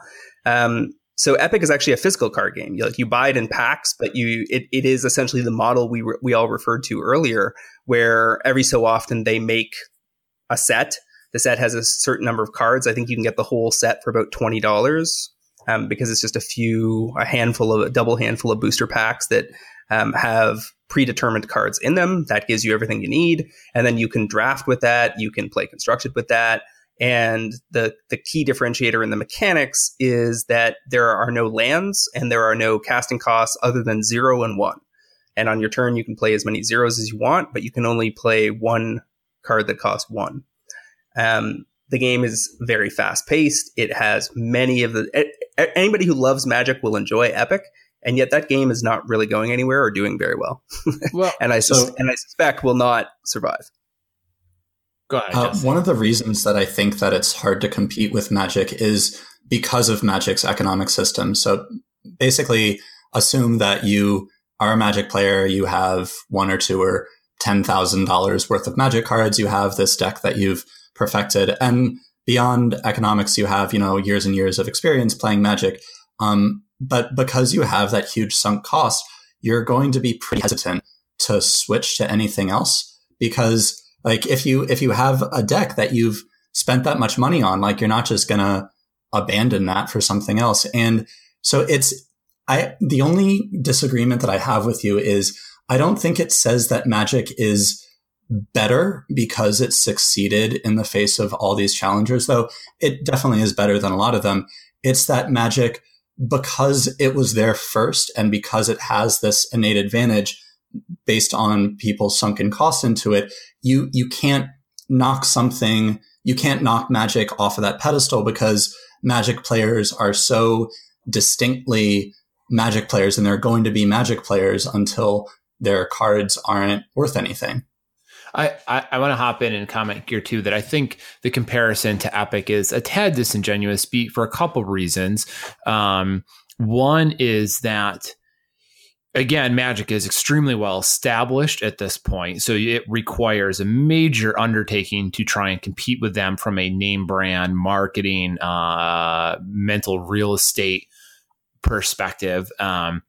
Um, so Epic is actually a physical card game. You, like you buy it in packs, but you it, it is essentially the model we re- we all referred to earlier, where every so often they make a set. The set has a certain number of cards. I think you can get the whole set for about twenty dollars, um, because it's just a few, a handful of a double handful of booster packs that um, have predetermined cards in them. That gives you everything you need, and then you can draft with that. You can play constructed with that. And the, the key differentiator in the mechanics is that there are no lands and there are no casting costs other than zero and one. And on your turn, you can play as many zeros as you want, but you can only play one card that costs one. Um, the game is very fast paced. It has many of the. Anybody who loves Magic will enjoy Epic, and yet that game is not really going anywhere or doing very well. (laughs) well and I so, and I suspect will not survive. Go ahead. Uh, one of the reasons that I think that it's hard to compete with Magic is because of Magic's economic system. So basically, assume that you are a Magic player, you have one or two or ten thousand dollars worth of Magic cards, you have this deck that you've perfected, and beyond economics, you have you know years and years of experience playing Magic. Um, but because you have that huge sunk cost, you're going to be pretty hesitant to switch to anything else because like if you if you have a deck that you've spent that much money on, like you're not just gonna abandon that for something else. And so it's I the only disagreement that I have with you is I don't think it says that magic is better because it succeeded in the face of all these challengers, though it definitely is better than a lot of them. It's that magic because it was there first and because it has this innate advantage based on people's sunken costs into it, you you can't knock something, you can't knock magic off of that pedestal because magic players are so distinctly magic players and they're going to be magic players until their cards aren't worth anything. I, I, I want to hop in and comment here too that I think the comparison to Epic is a tad disingenuous for a couple reasons. Um, one is that again, Magic is extremely well established at this point. So it requires a major undertaking to try and compete with them from a name brand, marketing, uh, mental real estate perspective. Um,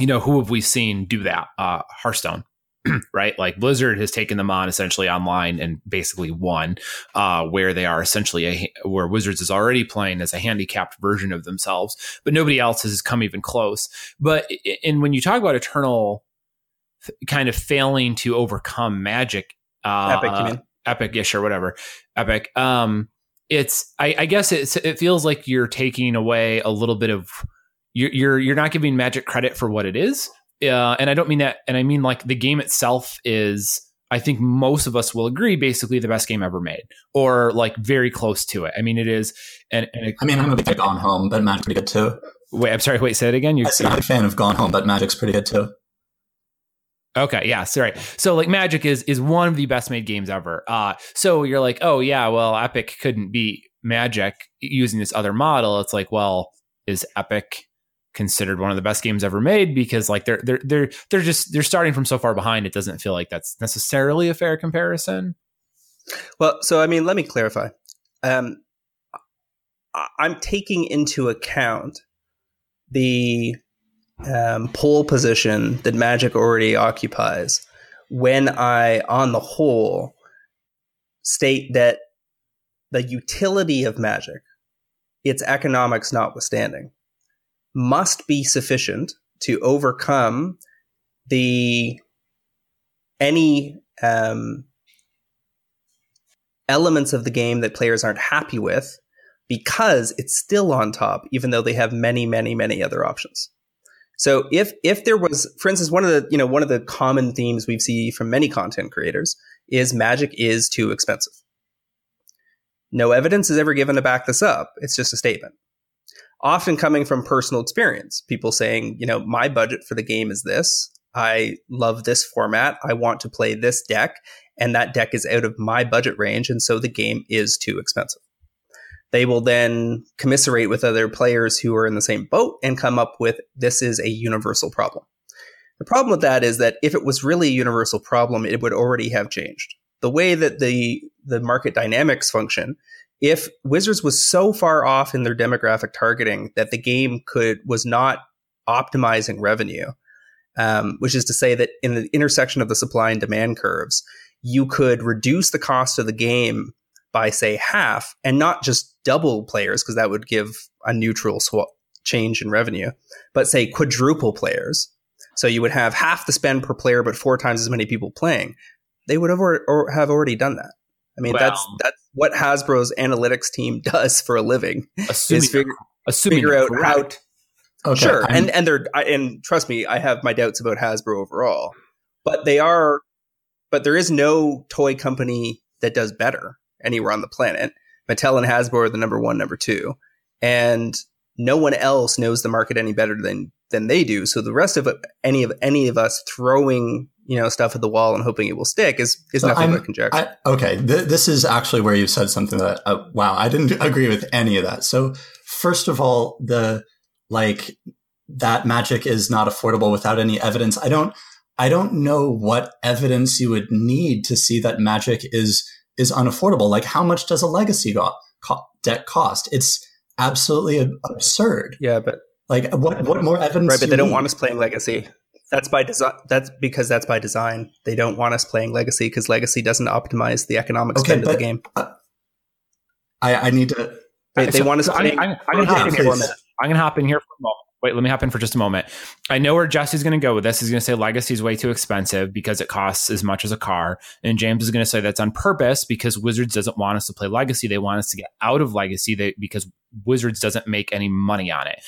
you know, who have we seen do that? Uh, Hearthstone. (clears throat) right? Like Blizzard has taken them on essentially online and basically won, uh, where they are essentially a, where Wizards is already playing as a handicapped version of themselves, but nobody else has come even close. But and when you talk about Eternal kind of failing to overcome Magic, uh, Epic? Epic, yeah, sure, whatever, Epic. Um, it's I, I guess it's, it feels like you're taking away a little bit of you're you're you're not giving Magic credit for what it is uh, and I don't mean that, and I mean like the game itself is. I think most of us will agree, basically the best game ever made, or like very close to it. I mean, it is. And, and it, I mean, I'm a big fan of Gone Home, but Magic's pretty good too. Wait, I'm sorry. Wait, say it again. You're, I a fan of Gone Home, but Magic's pretty good too. Okay, yeah, sorry. So like Magic is is one of the best made games ever. Uh so you're like, "Oh yeah, well Epic couldn't beat Magic using this other model." It's like, "Well, is Epic considered one of the best games ever made because like they're they're they're they're just they're starting from so far behind it doesn't feel like that's necessarily a fair comparison. Well so i mean let me clarify. Um i'm taking into account the um, pole position that Magic already occupies when I, on the whole, state that the utility of Magic, its economics notwithstanding, must be sufficient to overcome the any um, elements of the game that players aren't happy with because it's still on top, even though they have many, many, many other options. So if if there was, for instance, one of the you know one of the common themes we see from many content creators is Magic is too expensive. No evidence is ever given to back this up. It's just a statement. Often coming from personal experience, people saying, you know, my budget for the game is this. I love this format. I want to play this deck, and that deck is out of my budget range, and so the game is too expensive. They will then commiserate with other players who are in the same boat and come up with this is a universal problem. The problem with that is that if it was really a universal problem, it would already have changed. The way that the the market dynamics function, if Wizards was so far off in their demographic targeting that the game could was not optimizing revenue, um, which is to say that in the intersection of the supply and demand curves, you could reduce the cost of the game by say half and not just double players because that would give a neutral sw- change in revenue, but say quadruple players. So you would have half the spend per player, but four times as many people playing. They would have or, or have already done that. I mean, that's that's what Hasbro's analytics team (laughs) does for a living. Assuming, is figure, assuming figure out how. To, Okay, sure, I'm- and and they're I, and trust me, I have my doubts about Hasbro overall, but they are. But there is no toy company that does better anywhere on the planet. Mattel and Hasbro are the number one, number two, and no one else knows the market any better than than they do. So the rest of any of any of us throwing you know stuff at the wall and hoping it will stick is is So nothing I'm- but conjecture. I, okay, th- this is actually where you said something that uh, wow, I didn't (laughs) agree with any of that. So first of all, the like that magic is not affordable without any evidence. I don't I don't know what evidence you would need to see that magic is is unaffordable. Like how much does a legacy go- co- deck cost? It's absolutely ab- absurd. yeah, but Like what what more evidence? right, but they don't want us playing Legacy. That's by design. That's because that's by design. They don't want us playing Legacy because Legacy doesn't optimize the economic Okay, spend of the but- game. I, I need to. They, they So- want us so I'm. I'm, I'm gonna hop in here for a please. minute. I'm gonna hop in here for a moment. Wait, let me hop in for just a moment. I know where Jesse's going to go with this. He's going to say Legacy is way too expensive because it costs as much as a car, and James is going to say that's on purpose because Wizards doesn't want us to play Legacy. They want us to get out of Legacy they, because Wizards doesn't make any money on it.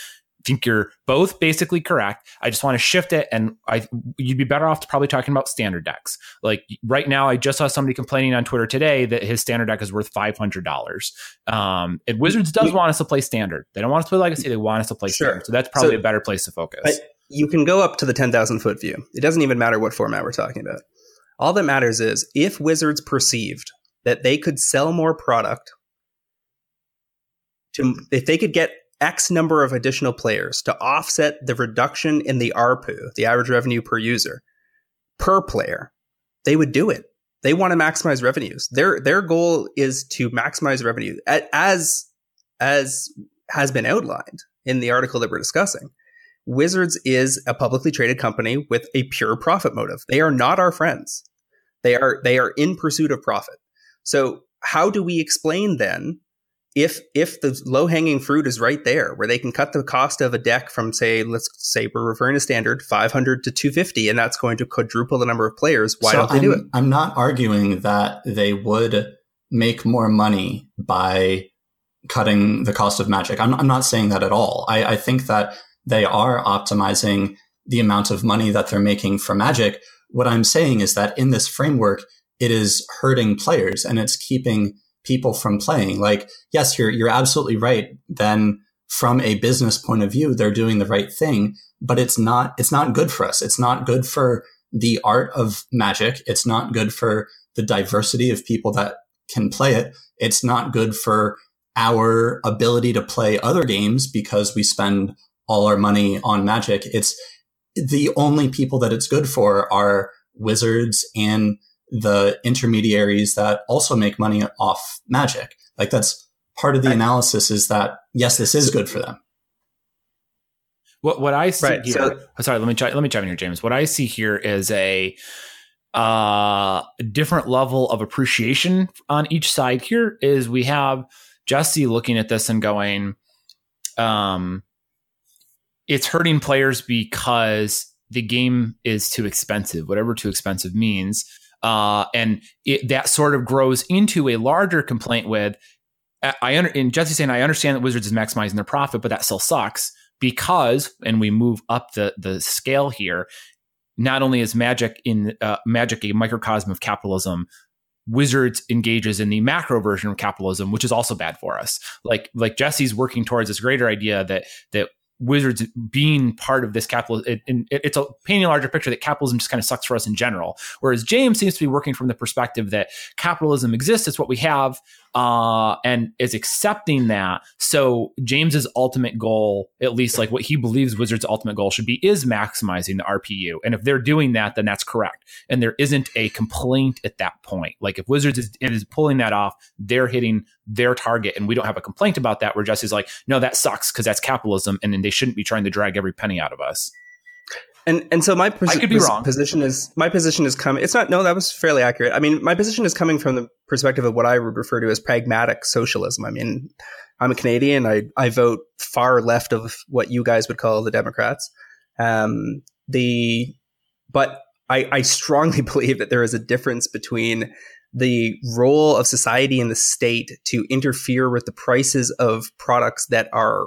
I think you're both basically correct. I just want to shift it, and I you'd be better off to probably talking about standard decks. Like right now, I just saw somebody complaining on Twitter today that his standard deck is worth five hundred dollars. Um, and Wizards does want us to play standard. They don't want us to play Legacy. They want us to play Sure. standard. So that's probably So- a better place to focus. I- you can go up to the 10,000 foot view. It doesn't even matter what format we're talking about. All that matters is if Wizards perceived that they could sell more product to if they could get X number of additional players to offset the reduction in the ARPU, the average revenue per user, per player, they would do it. They want to maximize revenues. Their their goal is to maximize revenue as as has been outlined in the article that we're discussing. Wizards is a publicly traded company with a pure profit motive. They are not our friends. They are they are in pursuit of profit. So how do we explain then if if the low hanging fruit is right there, where they can cut the cost of a deck from say let's say we're referring to standard 500 to 250, and that's going to quadruple the number of players. Why So don't they I'm, do it? I'm not arguing that they would make more money by cutting the cost of magic. I'm, I'm not saying that at all. I, I think that they are optimizing the amount of money that they're making for magic. What I'm saying is that in this framework, it is hurting players and it's keeping people from playing. Like, yes, you're, you're absolutely right. Then from a business point of view, they're doing the right thing, but it's not, it's not good for us. It's not good for the art of magic. It's not good for the diversity of people that can play it. It's not good for our ability to play other games because we spend all our money on magic. It's the only people that it's good for are wizards and the intermediaries that also make money off magic. Like that's part of the analysis is that yes, this is good for them. What what I see Right, here? so- oh, sorry, let me chi- let me chime in here, James. What I see here is a uh different level of appreciation on each side. Here is we have Jesse looking at this and going, um, it's hurting players because the game is too expensive. Whatever too expensive means, uh, and it, that sort of grows into a larger complaint with. I- I under, Jesse saying I understand that Wizards is maximizing their profit, but that still sucks because, and we move up the the scale here. Not only is Magic in uh, Magic a microcosm of capitalism, Wizards engages in the macro version of capitalism, which is also bad for us. Like like Jesse's working towards this greater idea that that Wizards being part of this capital, it, it, it's a painting a larger picture that capitalism just kind of sucks for us in general. Whereas James seems to be working from the perspective that capitalism exists, it's what we have, uh, and is accepting that. So James's ultimate goal, at least like what he believes Wizards' ultimate goal should be, is maximizing the RPU. And if they're doing that, then that's correct. And there isn't a complaint at that point. Like if Wizards is, is pulling that off, they're hitting their target, and we don't have a complaint about that. Where Jesse's like, no, that sucks because that's capitalism, and then they shouldn't be trying to drag every penny out of us. And and so my I could be pos- wrong. position is my position is coming. It's not. No, that was fairly accurate. I mean, my position is coming from the perspective of what I would refer to as pragmatic socialism. I mean, I'm a Canadian. I I vote far left of what you guys would call the Democrats. Um, the but I, I strongly (laughs) believe that there is a difference between the role of society and the state to interfere with the prices of products that are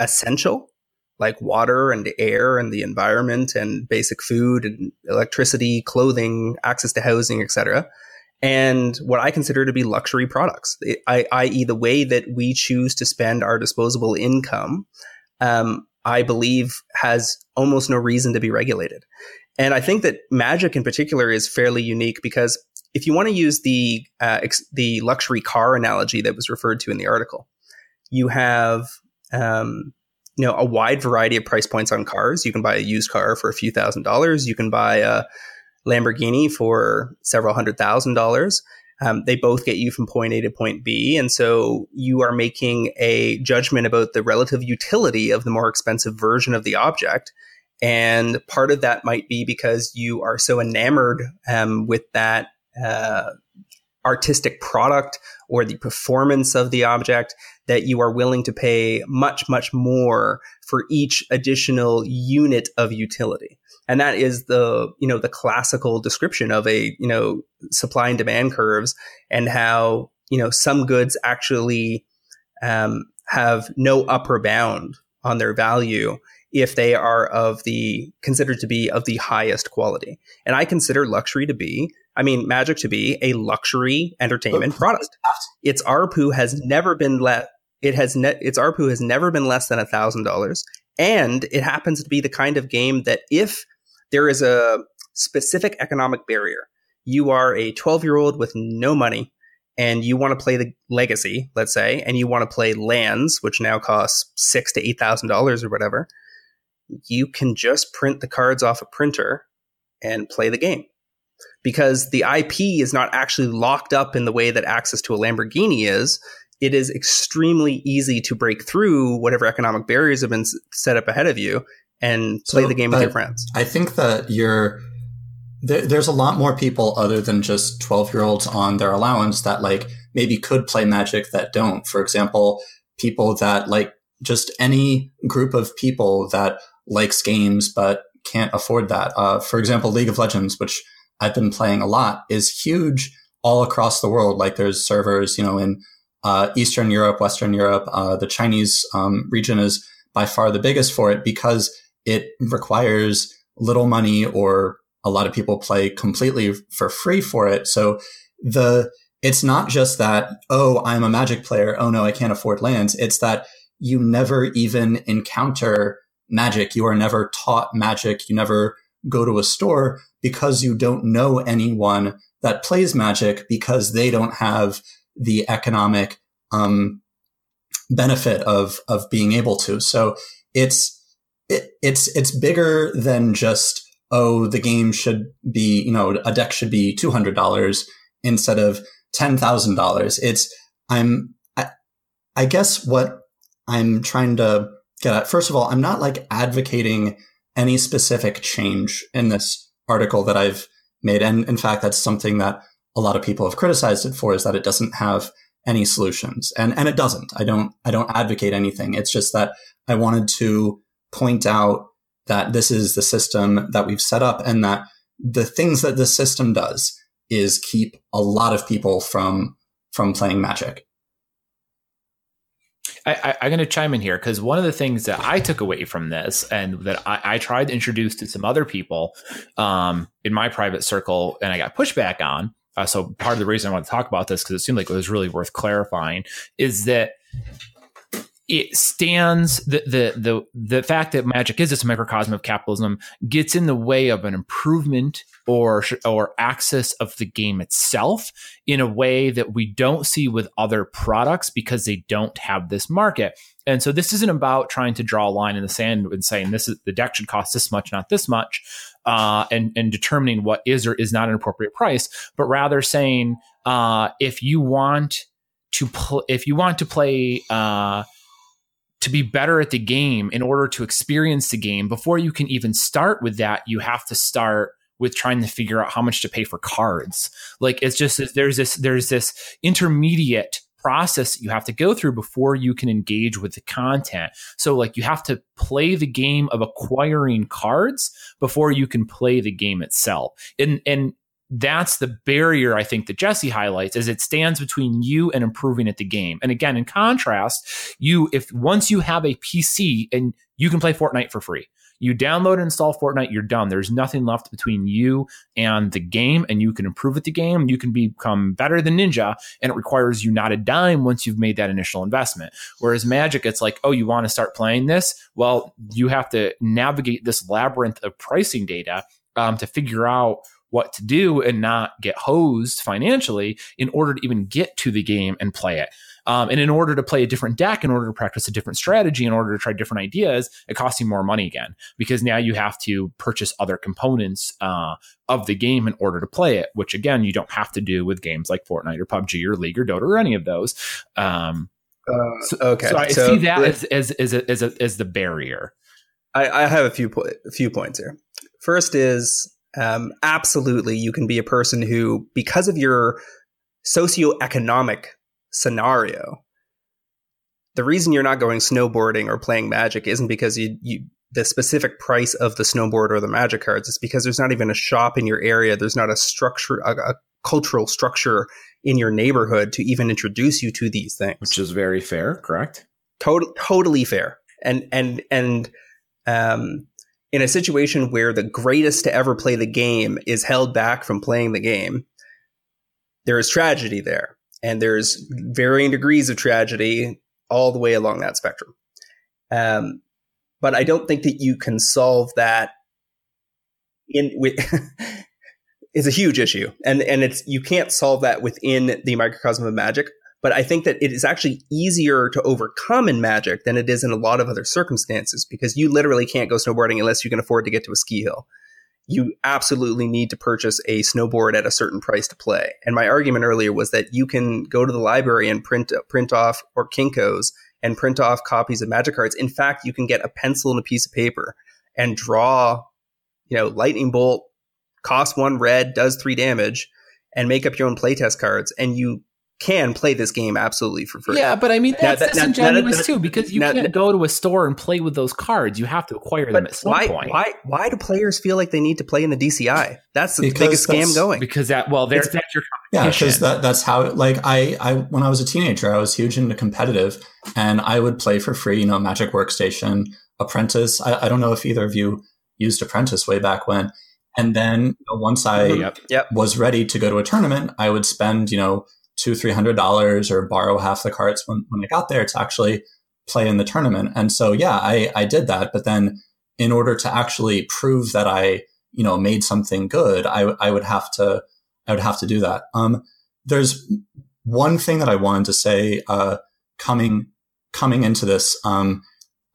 essential like water and air and the environment and basic food and electricity, clothing, access to housing, etc. And what I consider to be luxury products, I, i.e., the way that we choose to spend our disposable income, um, I believe has almost no reason to be regulated. And I think that magic in particular is fairly unique because if you want to use the uh, ex- the luxury car analogy that was referred to in the article, you have um, you know a wide variety of price points on cars. You can buy a used car for a few thousand dollars. You can buy a Lamborghini for several hundred thousand dollars. Um, they both get you from point A to point B, and so you are making a judgment about the relative utility of the more expensive version of the object. And part of that might be because you are so enamored um, with that uh, artistic product or the performance of the object that you are willing to pay much, much more for each additional unit of utility. And that is the, you know, the classical description of a, you know, supply and demand curves and how, you know, some goods actually um, have no upper bound on their value if they are of the considered to be of the highest quality. And I consider luxury to be, I mean, magic to be a luxury entertainment product. Its ARPU has never been let. It has ne- its ARPU has never been less than thousand dollars, and it happens to be the kind of game that if there is a specific economic barrier, you are a twelve year old with no money, and you want to play the legacy, let's say, and you want to play lands, which now costs six to eight thousand dollars or whatever, you can just print the cards off a printer and play the game. Because the IP is not actually locked up in the way that access to a Lamborghini is. It is extremely easy to break through whatever economic barriers have been set up ahead of you and play So, the game with your friends. I think that you're there, there's a lot more people other than just 12 year olds on their allowance that like maybe could play magic that don't. For example, people that like just any group of people that likes games but can't afford that. Uh, for example, League of Legends, which I've been playing a lot, is huge all across the world. Like there's servers, you know, in uh, Eastern Europe, Western Europe. Uh, the Chinese um, region is by far the biggest for it because it requires little money or a lot of people play completely for free for it. So the it's not just that oh I'm a magic player oh no I can't afford lands it's that you never even encounter magic you are never taught magic you never go to a store because you don't know anyone that plays magic because they don't have the economic um, benefit of of being able to so it's it, it's it's bigger than just oh the game should be you know a deck should be two hundred dollars instead of ten thousand dollars. It's I'm I, I guess what I'm trying to get at. First of all, I'm not like advocating any specific change in this article that I've made. And in fact, that's something that a lot of people have criticized it for is that it doesn't have any solutions. And, and it doesn't. I don't, I don't advocate anything. It's just that I wanted to point out that this is the system that we've set up and that the things that this system does is keep a lot of people from, from playing magic. I, am going to chime in here because one of the things that I took away from this and that I, I tried to introduce to some other people um, in my private circle and I got pushback on. Uh, so part of the reason I want to talk about this because it seemed like it was really worth clarifying is that it stands the, the the the fact that magic is this microcosm of capitalism gets in the way of an improvement or or access of the game itself in a way that we don't see with other products because they don't have this market. And so this isn't about trying to draw a line in the sand and saying this is the deck should cost this much, not this much, uh, and and determining what is or is not an appropriate price, but rather saying uh, if you want to pl- if you want to play. Uh, to be better at the game in order to experience the game before you can even start with that you have to start with trying to figure out how much to pay for cards like it's just there's this there's this intermediate process that you have to go through before you can engage with the content so like you have to play the game of acquiring cards before you can play the game itself and and that's the barrier I think that Jesse highlights as it stands between you and improving at the game. And again, in contrast, you if once you have a PC and you can play Fortnite for free. You download and install Fortnite, you're done. There's nothing left between you and the game, and you can improve at the game. You can become better than Ninja, and it requires you not a dime once you've made that initial investment. Whereas Magic, it's like, oh, you want to start playing this? Well, you have to navigate this labyrinth of pricing data um, to figure out what to do and not get hosed financially in order to even get to the game and play it. Um, and in order to play a different deck, in order to practice a different strategy, in order to try different ideas, it costs you more money again because now you have to purchase other components uh, of the game in order to play it, which again, you don't have to do with games like Fortnite or PUBG or League or Dota or any of those. Um, uh, so, okay. So I so, see that as, as, as, a, as, a, as the barrier. I, I have a few, po- a few points here. First is um, absolutely you can be a person who, because of your socioeconomic scenario, the reason you're not going snowboarding or playing magic isn't because you, you the specific price of the snowboard or the magic cards. It's because there's not even a shop in your area. There's not a structure, a, a cultural structure in your neighborhood to even introduce you to these things. Which is very fair, correct? Total, totally fair. And and and um, in a situation where the greatest to ever play the game is held back from playing the game, there is tragedy there. And there's varying degrees of tragedy all the way along that spectrum. Um, but I don't think that you can solve that in with (laughs) it's a huge issue. And and it's you can't solve that within the microcosm of magic. But I think that it is actually easier to overcome in Magic than it is in a lot of other circumstances because you literally can't go snowboarding unless you can afford to get to a ski hill. You absolutely need to purchase a snowboard at a certain price to play. And my argument earlier was that you can go to the library and print print off or Kinkos and print off copies of Magic cards. In fact, you can get a pencil and a piece of paper and draw, you know, lightning bolt, costs one red, does three damage, and make up your own playtest cards. And you can play this game absolutely for free. Yeah, but I mean that's now, disingenuous now, too because you can't go to a store and play with those cards. You have to acquire them at some why, point. Why? Why do players feel like they need to play in the DCI? That's the because biggest scam going. Because that well, there's that's your yeah. Because that, that's how like I I when I was a teenager, I was huge into competitive, and I would play for free. You know, Magic Workstation, Apprentice. I, I don't know if either of you used Apprentice way back when. And then you know, once I mm-hmm. yep, yep. was ready to go to a tournament, I would spend you know two, three hundred dollars or borrow half the cards when, when I got there to actually play in the tournament. And so, yeah, I, I did that. But then in order to actually prove that I, you know, made something good, I, I would have to, I would have to do that. Um, there's one thing that I wanted to say, uh, coming, coming into this. Um,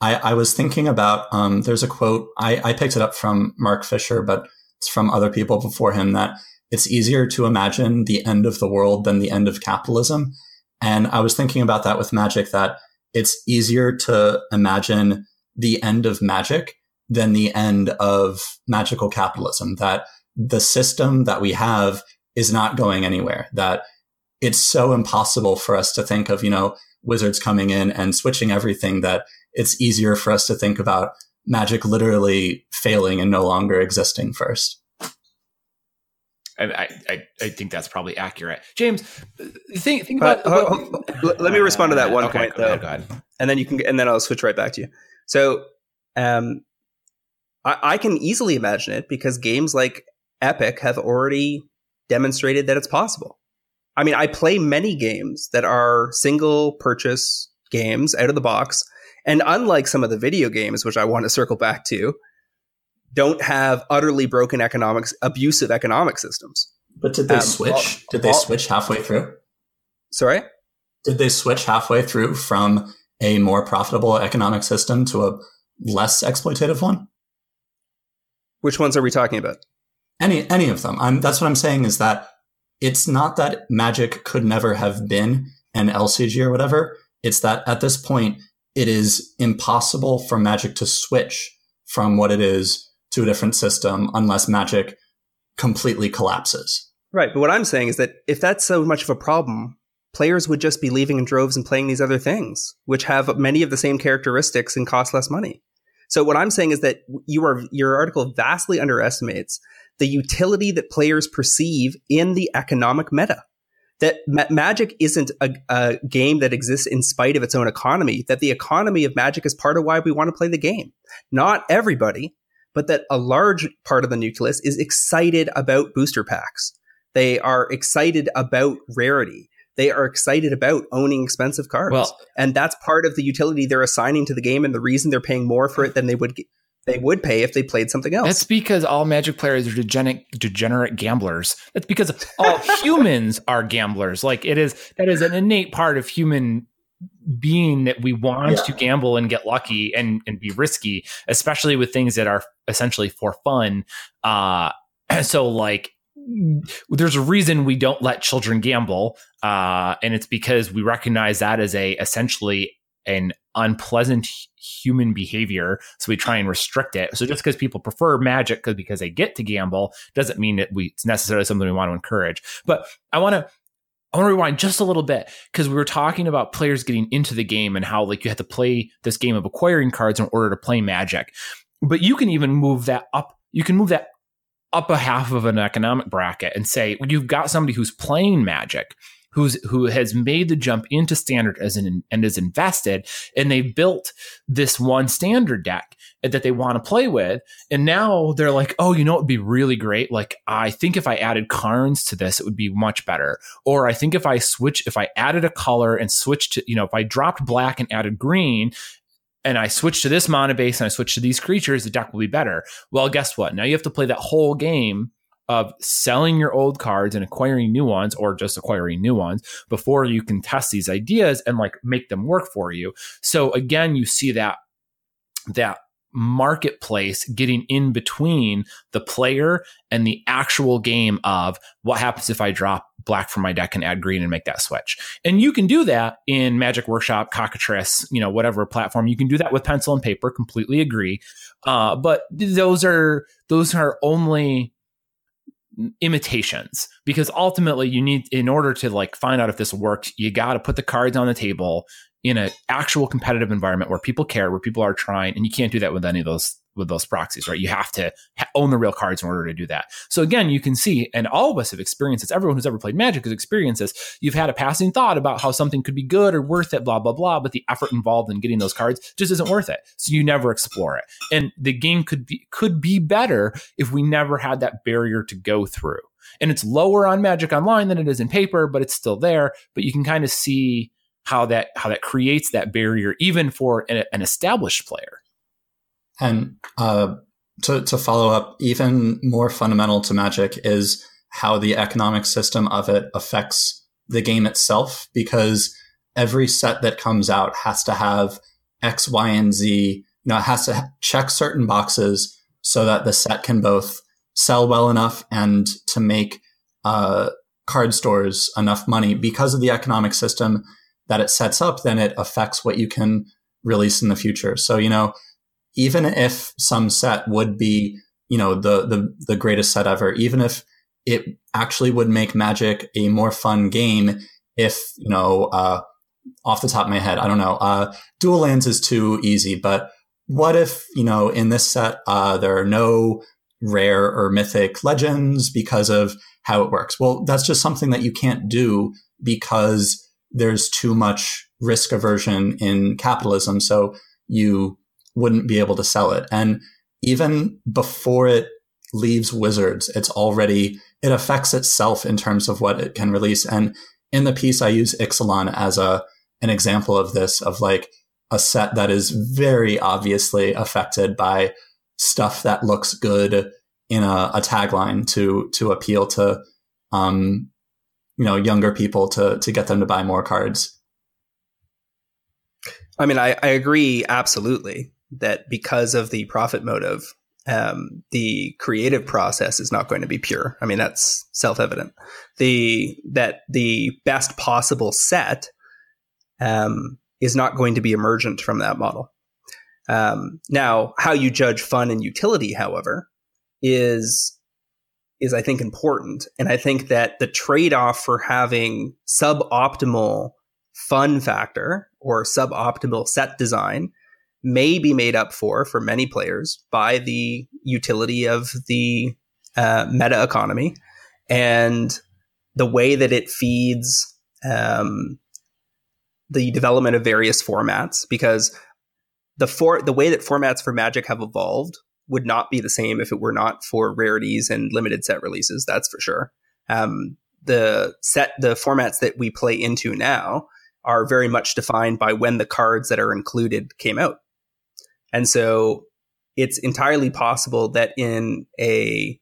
I, I was thinking about, um, there's a quote, I, I picked it up from Mark Fisher, but it's from other people before him that it's easier to imagine the end of the world than the end of capitalism. And I was thinking about that with magic, that it's easier to imagine the end of magic than the end of magical capitalism. That the system that we have is not going anywhere. That it's so impossible for us to think of, you know, wizards coming in and switching everything that it's easier for us to think about magic literally failing and no longer existing first. I, I, I think that's probably accurate. James, think, think about. Uh, let me respond to that one okay, point, though, ahead, and then you can, and then I'll switch right back to you. So, um, I, I can easily imagine it because games like Epic have already demonstrated that it's possible. I mean, I play many games that are single purchase games out of the box. And unlike some of the video games, which I want to circle back to, don't have utterly broken economics, abusive economic systems. But did they um, switch? All, did they all, switch halfway through? Sorry? Did they switch halfway through from a more profitable economic system to a less exploitative one? Which ones are we talking about? Any any of them. I'm, that's what I'm saying is that it's not that Magic could never have been an LCG or whatever. It's that at this point, it is impossible for Magic to switch from what it is to a different system unless Magic completely collapses. Right. But what I'm saying is that if that's so much of a problem, players would just be leaving in droves and playing these other things, which have many of the same characteristics and cost less money. So what I'm saying is that you are, your article vastly underestimates the utility that players perceive in the economic meta. That ma- Magic isn't a, a game that exists in spite of its own economy, that the economy of Magic is part of why we want to play the game. Not everybody, but that a large part of the nucleus is excited about booster packs. They are excited about rarity. They are excited about owning expensive cards. Well, and that's part of the utility they're assigning to the game and the reason they're paying more for it than they would they would pay if they played something else. That's because all Magic players are degenerate, degenerate gamblers. That's because all (laughs) humans are gamblers. Like it is that is an innate part of human being that we want yeah. to gamble and get lucky and and be risky, especially with things that are essentially for fun. Uh, (clears throat) so like there's a reason we don't let children gamble, uh, and it's because we recognize that as a essentially an unpleasant human behavior so we try and restrict it so just because people prefer magic because they get to gamble doesn't mean that we it's necessarily something we want to encourage but i want to I want to rewind just a little bit because we were talking about players getting into the game and how like you have to play this game of acquiring cards in order to play Magic. But you can even move that up. You can move that up a half of an economic bracket and say you've got somebody who's playing Magic who's who has made the jump into standard as an and is invested and they built this one standard deck that they want to play with and now they're like oh you know it would be really great like i think if i added Karns to this it would be much better or i think if i switch if i added a color and switched to you know if i dropped black and added green and I switch to this mana base and I switch to these creatures, the deck will be better. Well, guess what? Now you have to play that whole game of selling your old cards and acquiring new ones or just acquiring new ones before you can test these ideas and like make them work for you. So again, you see that that marketplace getting in between the player and the actual game of what happens if I drop black from my deck and add green and make that switch. And you can do that in Magic Workshop, Cockatrice, you know, whatever platform. You can do that with pencil and paper, completely agree. Uh, but those are those are only imitations because ultimately you need in order to like find out if this works you got to put the cards on the table in an actual competitive environment where people care where people are trying and you can't do that with any of those with those proxies right? You have to own the real cards in order to do that. So again you can see and all of us have experienced this. Everyone who's ever played magic has experienced this. You've had a passing thought about how something could be good or worth it blah blah blah but the effort involved in getting those cards just isn't worth it. So you never explore it. And the game could be could be better if we never had that barrier to go through. And it's lower on magic online than it is in paper but it's still there. But you can kind of see how that how that creates that barrier even for an, an established player and uh, to, to follow up even more fundamental to magic is how the economic system of it affects the game itself because every set that comes out has to have x y and z. You know it has to check certain boxes so that the set can both sell well enough and to make uh, card stores enough money. Because of the economic system that it sets up then it affects what you can release in the future. So you know even if some set would be, you know, the, the, the greatest set ever, even if it actually would make Magic a more fun game if, you know, uh, off the top of my head, I don't know, uh, dual lands is too easy, but what if, you know, in this set, uh, there are no rare or mythic legends because of how it works? Well, that's just something that you can't do because there's too much risk aversion in capitalism. So you wouldn't be able to sell it. And even before it leaves Wizards, it's already, it affects itself in terms of what it can release. And in the piece, I use Ixalan as a, an example of this, of like a set that is very obviously affected by stuff that looks good in a, a tagline to, to appeal to, um, you know, younger people to, to get them to buy more cards. I mean, I, I agree absolutely that because of the profit motive, um, the creative process is not going to be pure. I mean, that's self evident. The that the best possible set um, is not going to be emergent from that model. Um, now, how you judge fun and utility, however, is is I think important, and I think that the trade off for having suboptimal fun factor or suboptimal set design may be made up for for many players by the utility of the uh, meta economy and the way that it feeds um, the development of various formats because the for the way that formats for magic have evolved would not be the same if it were not for rarities and limited set releases that's for sure. Um, the set the formats that we play into now are very much defined by when the cards that are included came out and so it's entirely possible that in a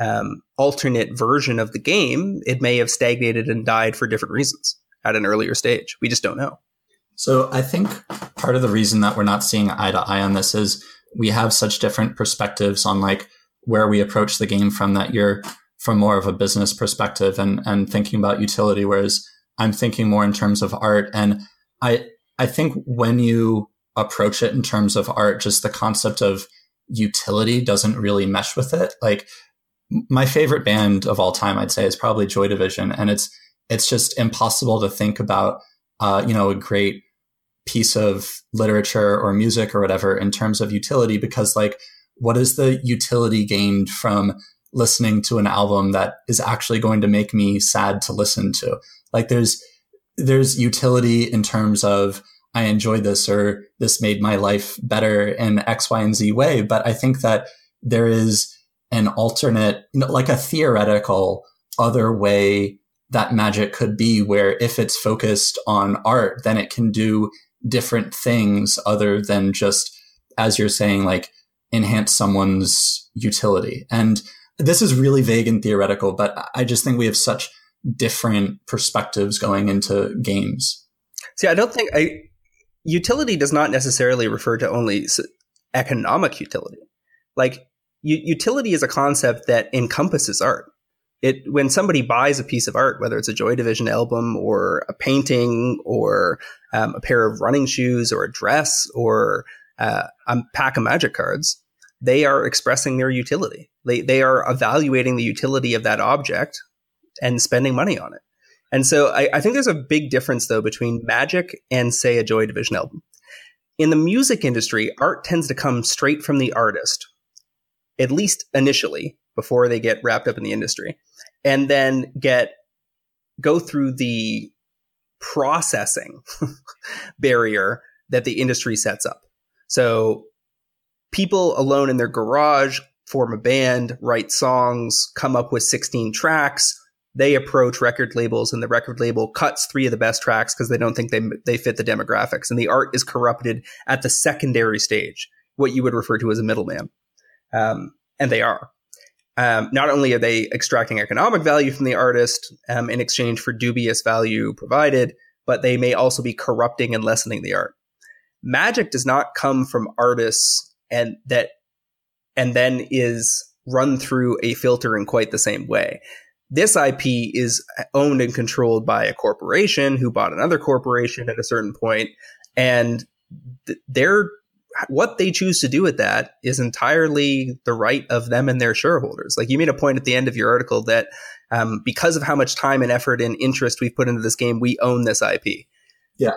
um, alternate version of the game, it may have stagnated and died for different reasons at an earlier stage. We just don't know. So I think part of the reason that we're not seeing eye to eye on this is we have such different perspectives on like where we approach the game from that you're from more of a business perspective and, and thinking about utility, whereas I'm thinking more in terms of art. And I, I think when you approach it in terms of art, just the concept of utility doesn't really mesh with it. Like my favorite band of all time, I'd say, is probably Joy Division, and it's it's just impossible to think about, uh, you know, a great piece of literature or music or whatever in terms of utility because, like, what is the utility gained from listening to an album that is actually going to make me sad to listen to? Like, there's there's utility in terms of I enjoyed this or this made my life better in X, Y, and Z way. But I think that there is an alternate, like a theoretical other way that magic could be where if it's focused on art, then it can do different things other than just, as you're saying, like enhance someone's utility. And this is really vague and theoretical, but I just think we have such different perspectives going into games. See, I don't think I utility does not necessarily refer to only economic utility. Like u- utility is a concept that encompasses art. It when somebody buys a piece of art, whether it's a Joy Division album or a painting or um, a pair of running shoes or a dress or uh, a pack of magic cards, they are expressing their utility. They they are evaluating the utility of that object and spending money on it. And so I, I think there's a big difference though between Magic and say a Joy Division album. In the music industry, art tends to come straight from the artist, at least initially, before they get wrapped up in the industry, and then get go through the processing (laughs) barrier that the industry sets up. So people alone in their garage form a band, write songs, come up with 16 tracks, they approach record labels and the record label cuts three of the best tracks because they don't think they they fit the demographics. And the art is corrupted at the secondary stage what you would refer to as a middleman. Um, and they are. Um, not only are they extracting economic value from the artist um, in exchange for dubious value provided but they may also be corrupting and lessening the art. Magic does not come from artists and that and then is run through a filter in quite the same way this IP is owned and controlled by a corporation who bought another corporation at a certain point, and th- their what they choose to do with that is entirely the right of them and their shareholders. Like you made a point at the end of your article that um, because of how much time and effort and interest we've put into this game, we own this IP. Yeah,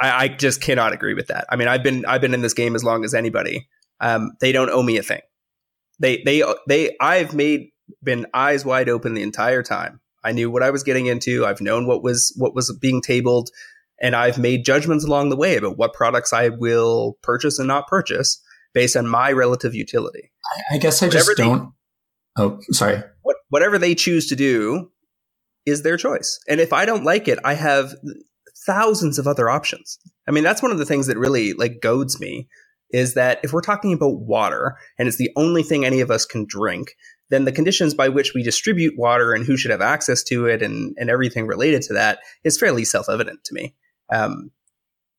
I, I just cannot agree with that. I mean, I've been I've been in this game as long as anybody. Um, they don't owe me a thing. They they they I've made been eyes wide open the entire time. I knew what I was getting into. I've known what was what was being tabled and I've made judgments along the way about what products I will purchase and not purchase based on my relative utility. I guess I just don't. They, oh, sorry. What, whatever they choose to do is their choice. And if I don't like it, I have thousands of other options. I mean, that's one of the things that really like goads me is that if we're talking about water and it's the only thing any of us can drink, then the conditions by which we distribute water and who should have access to it and, and everything related to that is fairly self evident to me. Um,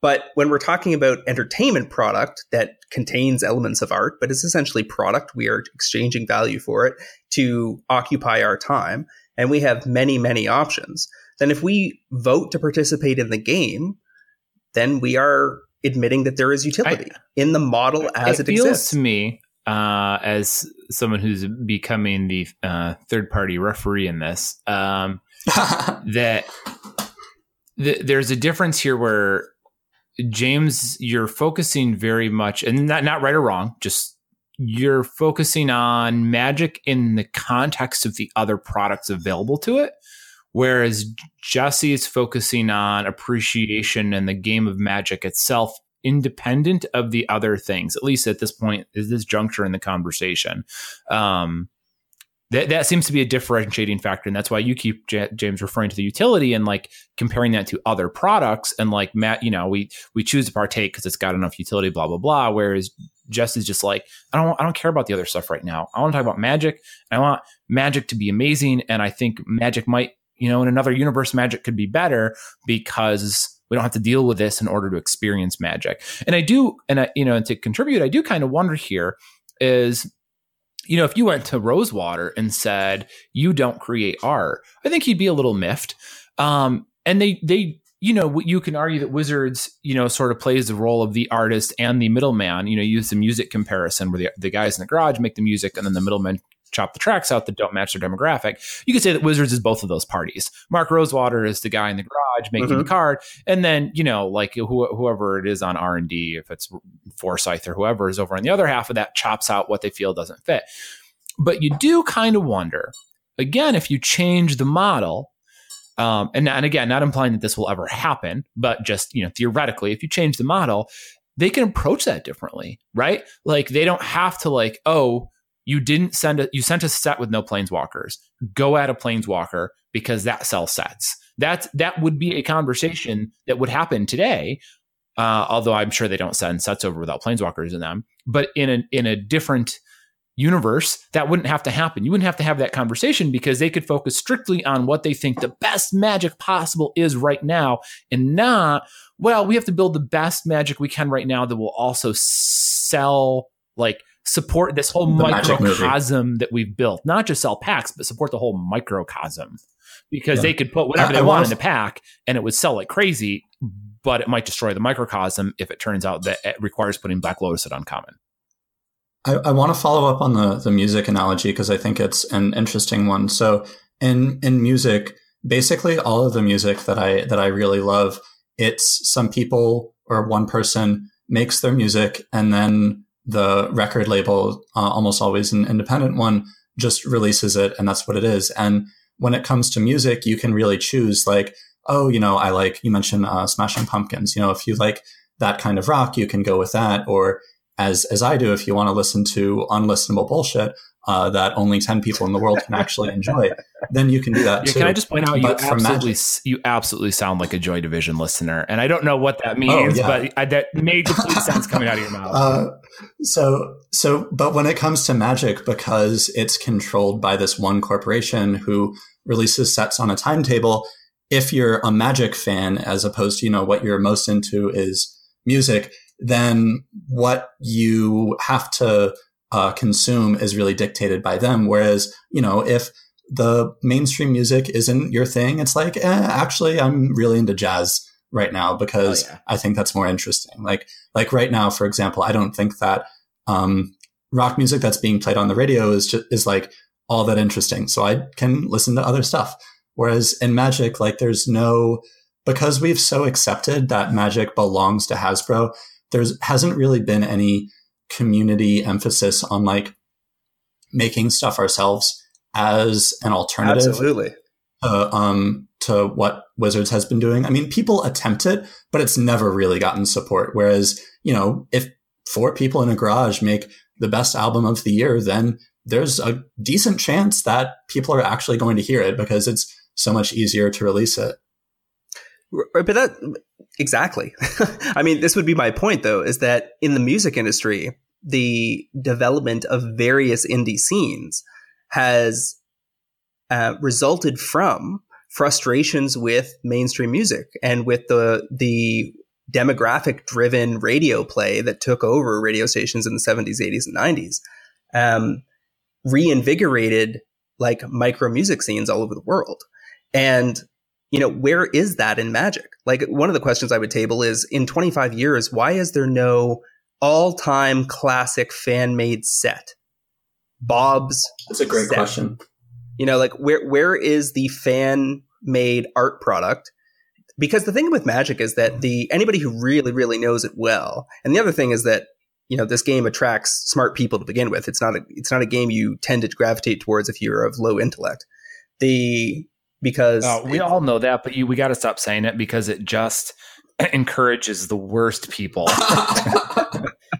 but when we're talking about entertainment product that contains elements of art, but it's essentially product, we are exchanging value for it to occupy our time, and we have many, many options. Then if we vote to participate in the game, then we are admitting that there is utility I, in the model as it, it feels exists. to me uh, as someone who's becoming the uh, third party referee in this um, (laughs) that th- there's a difference here where James, you're focusing very much, and not not right or wrong, just you're focusing on magic in the context of the other products available to it. Whereas Jesse is focusing on appreciation and the game of magic itself, independent of the other things, at least at this point, is this juncture in the conversation. Um, that that seems to be a differentiating factor, and that's why you keep J- James referring to the utility and like comparing that to other products. And like Matt, you know, we we choose to partake because it's got enough utility, blah blah blah. Whereas Jess is just like, I don't I don't care about the other stuff right now. I want to talk about magic. I want magic to be amazing, and I think magic might, you know, in another universe, magic could be better because we don't have to deal with this in order to experience magic. And I do, and I, you know, and to contribute, I do kind of wonder here is you know, if you went to Rosewater and said you don't create art, I think he'd be a little miffed. Um, and they they you know you can argue that Wizards you know sort of plays the role of the artist and the middleman. You know, use the music comparison where the the guys in the garage make the music and then the middleman chop the tracks out that don't match their demographic. You could say that Wizards is both of those parties. Mark Rosewater is the guy in the garage making mm-hmm. the card, and then you know, like wh- whoever it is on R and D, if it's Forsythe or whoever is over on the other half of that, chops out what they feel doesn't fit. But you do kind of wonder, again, if you change the model. Um, and, and again, not implying that this will ever happen, but just you know, theoretically, if you change the model, they can approach that differently, right? Like they don't have to like, oh, you didn't send a you sent a set with no planeswalkers. Go at a planeswalker because that sells sets. That's that would be a conversation that would happen today. Uh, although I'm sure they don't send sets over without planeswalkers in them. But in a in a different universe, that wouldn't have to happen. You wouldn't have to have that conversation because they could focus strictly on what they think the best magic possible is right now and not, well, we have to build the best magic we can right now that will also sell like support this whole the microcosm that we've built, not just sell packs, but support the whole microcosm because yeah. they could put whatever I, they I want in the pack and it would sell like crazy, but it might destroy the microcosm if it turns out that it requires putting Black Lotus at uncommon. I, I want to follow up on the, the music analogy because I think it's an interesting one. So in in music, basically all of the music that I that I really love, it's some people or one person makes their music and then the record label, uh, almost always an independent one, just releases it and that's what it is. And when it comes to music, you can really choose like, oh, you know, I like, you mentioned uh, Smashing Pumpkins. You know, if you like that kind of rock, you can go with that. Or as, as I do, if you want to listen to unlistenable bullshit, uh, that only 10 people in the world can actually enjoy, then you can do that yeah, too. Can I just point out, you absolutely, you absolutely sound like a Joy Division listener. And I don't know what that oh, means, oh, yeah. but I, that made complete sense coming out of your mouth. Uh, so, so, but when it comes to magic, because it's controlled by this one corporation who releases sets on a timetable, if you're a magic fan, as opposed to, you know, what you're most into is music, then what you have to uh, consume is really dictated by them. Whereas, you know, if the mainstream music isn't your thing, it's like, eh, actually, I'm really into jazz. right now because oh, yeah. I think that's more interesting. Like like right now, for example, I don't think that um, rock music that's being played on the radio is just is like all that interesting. So I can listen to other stuff. Whereas in Magic, like there's no because we've so accepted that Magic belongs to Hasbro. There's hasn't really been any community emphasis on like making stuff ourselves as an alternative. Absolutely. Uh, um, to what Wizards has been doing. I mean, people attempt it, but it's never really gotten support. Whereas, you know, if four people in a garage make the best album of the year, then there's a decent chance that people are actually going to hear it because it's so much easier to release it. But that exactly. (laughs) I mean, this would be my point though, is that in the music industry, the development of various indie scenes has uh, resulted from frustrations with mainstream music and with the the demographic driven radio play that took over radio stations in the 70s 80s and 90s um, reinvigorated like micro music scenes all over the world and you know where is that in magic like one of the questions i would table is in 25 years why is there no all-time classic fan made set bob's that's a great set. question you know, like where where is the fan made art product? Because the thing with Magic is that the anybody who really really knows it well, and the other thing is that you know this game attracts smart people to begin with. It's not a it's not a game you tend to gravitate towards if you're of low intellect. The because oh, we all know that, but you, we got to stop saying it because it just (clears throat) encourages the worst people. (laughs)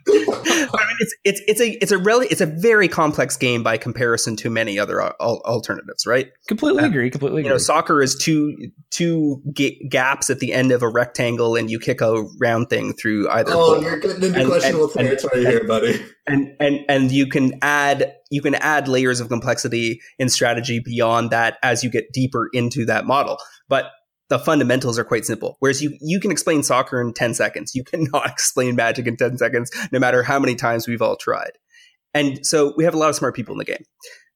I mean, it's it's it's a it's a really it's a very complex game by comparison to many other al- alternatives, right? Completely uh, agree. Completely. You know, soccer is two two g- gaps at the end of a rectangle, and you kick a round thing through either. Oh, goal. you're getting into and, questionable and, territory and, here, buddy. And and and you can add you can add layers of complexity in strategy beyond that as you get deeper into that model, but the fundamentals are quite simple. Whereas you you can explain soccer in 10 seconds. You cannot (laughs) explain magic in 10 seconds, no matter how many times we've all tried. And so we have a lot of smart people in the game.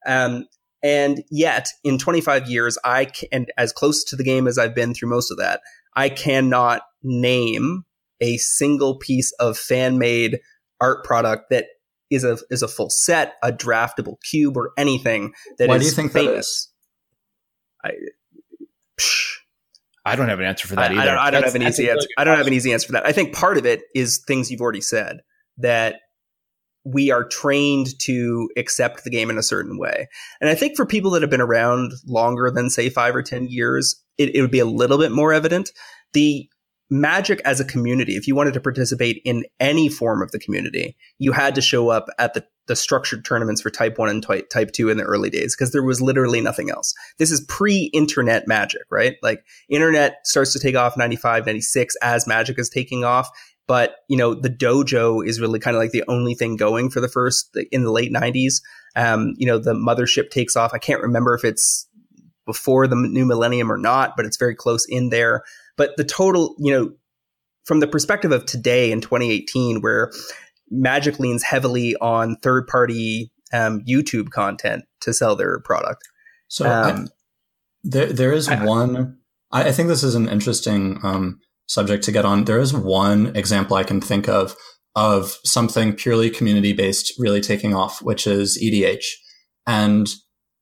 Um, and yet, in 25 years, I can, and as close to the game as I've been through most of that, I cannot name a single piece of fan made art product that is a is a full set, a draftable cube, or anything that Why is do you think famous. I, psh, I don't have an answer for that I, either. I don't, I don't have an easy answer. I don't have an easy answer for that. I think part of it is things you've already said that we are trained to accept the game in a certain way. And I think for people that have been around longer than say five or 10 years, it, it would be a little bit more evident. The magic as a community, if you wanted to participate in any form of the community, you had to show up at the, the structured tournaments for type one and type, two in the early days because there was literally nothing else. This is pre internet magic, right? Like internet starts to take off 95, 96 as magic is taking off. But, you know, the dojo is really kind of like the only thing going for the first in the late 90s. Um, you know, the mothership takes off. I can't remember if it's before the new millennium or not, but it's very close in there. But the total, you know, from the perspective of today in 2018, where Magic leans heavily on third party um, YouTube content to sell their product. So um, I, there, there is I, one. I, I, think this is an interesting um, subject to get on. There is one example I can think of of something purely community based really taking off, which is EDH. And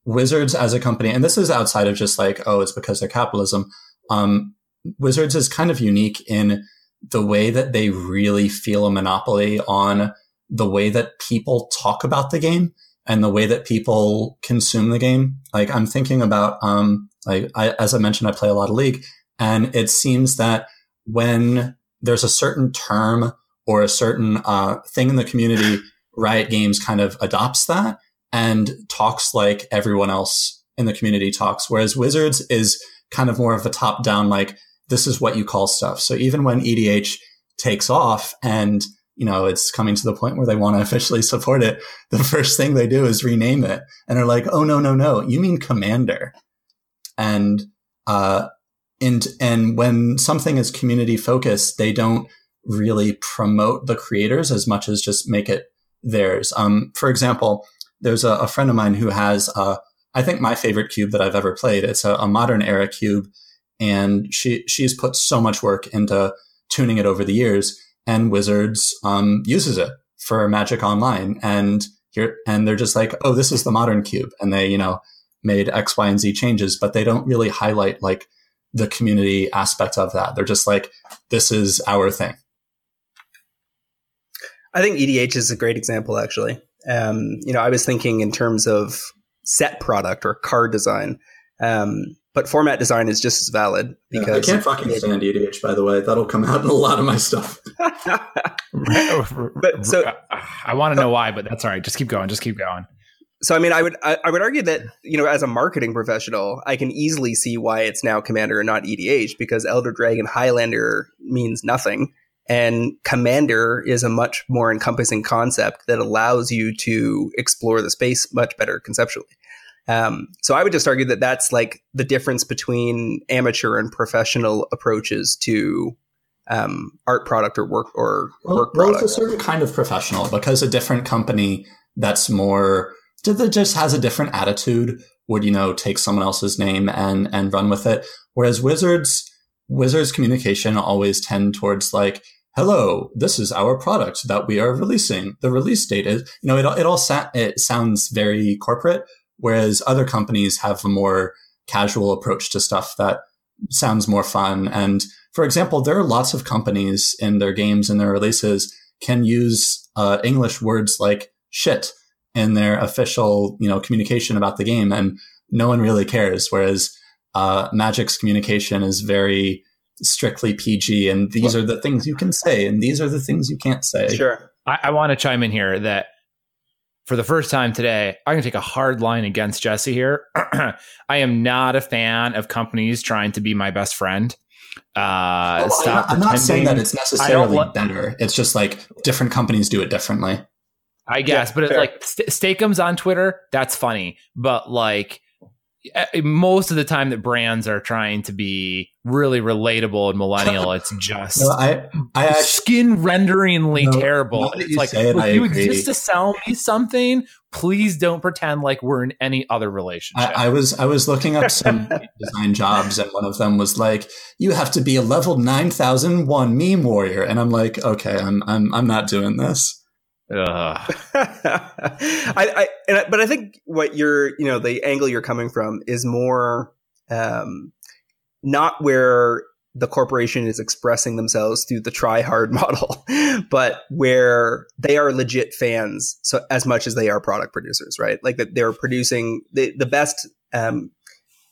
Wizards as a company, and this is outside of just like, oh, it's because they're capitalism. Um, Wizards is kind of unique in the way that they really feel a monopoly on the way that people talk about the game and the way that people consume the game. Like I'm thinking about, um, like I, as I mentioned, I play a lot of League, and it seems that when there's a certain term or a certain uh, thing in the community, Riot Games kind of adopts that and talks like everyone else in the community talks. Whereas Wizards is kind of more of a top down, like this is what you call stuff. So even when EDH takes off and you know, it's coming to the point where they want to (laughs) officially support it. The first thing they do is rename it and they're like, Oh, no, no, no. You mean commander. And, uh, and, and when something is community focused, they don't really promote the creators as much as just make it theirs. Um, for example, there's a, a friend of mine who has, uh, I think my favorite cube that I've ever played. It's a, a modern era cube and she she's put so much work into tuning it over the years. And Wizards um, uses it for Magic Online, and here and they're just like, oh, this is the modern cube, and they you know made X, Y, and Z changes, but they don't really highlight like the community aspect of that. They're just like, this is our thing. I think EDH is a great example, actually. Um, you know, I was thinking in terms of set product or card design, um, but format design is just as valid because yeah, I can't fucking stand EDH. By the way, that'll come out in a lot of my stuff. (laughs) (laughs) but so I want to know why, but that's all right. Just keep going. Just keep going. So I mean, I would I, I, would argue that you know, as a marketing professional, I can easily see why it's now Commander and not EDH because Elder Dragon Highlander means nothing, and Commander is a much more encompassing concept that allows you to explore the space much better conceptually. Um, so I would just argue that that's like the difference between amateur and professional approaches to um, art product or work or well, work well, product. it's a certain kind of professional because a different company that's more that just has a different attitude would you know take someone else's name and and run with it whereas wizards wizards communication always tend towards like hello this is our product that we are releasing the release date is you know it, it all sa- it sounds very corporate whereas other companies have a more casual approach to stuff that sounds more fun and for example there are lots of companies in their games and their releases can use uh, english words like shit in their official, you know, communication about the game, and no one really cares. Whereas uh, Magic's communication is very strictly PG, and these are the things you can say, and these are the things you can't say. Sure. I, I want to chime in here that for the first time today, I'm going to take a hard line against Jesse here. (clears throat) I am not a fan of companies trying to be my best friend. Uh, well, stop I'm, I'm not saying that it's necessarily better. It's just like different companies do it differently. I guess, yeah, but it's fair. like St- Steak-umms on Twitter. That's funny, but like Uh, most of the time that brands are trying to be really relatable and millennial, (laughs) it's just no, I, I actually, skin renderingly no, terrible. It's like it, if you agree. exist to sell me something, please don't pretend like we're in any other relationship. I, I was I was looking up some (laughs) design jobs, and one of them was like, "You have to be a level nine thousand one meme warrior," and I'm like, "Okay, I'm I'm I'm not doing this." (laughs) I, I, I, but I think what you're, you know, the angle you're coming from is more, um, not where the corporation is expressing themselves through the try hard (laughs) model, but where they are legit fans. So as much as they are product producers, right? Like that they're producing the, the best, um,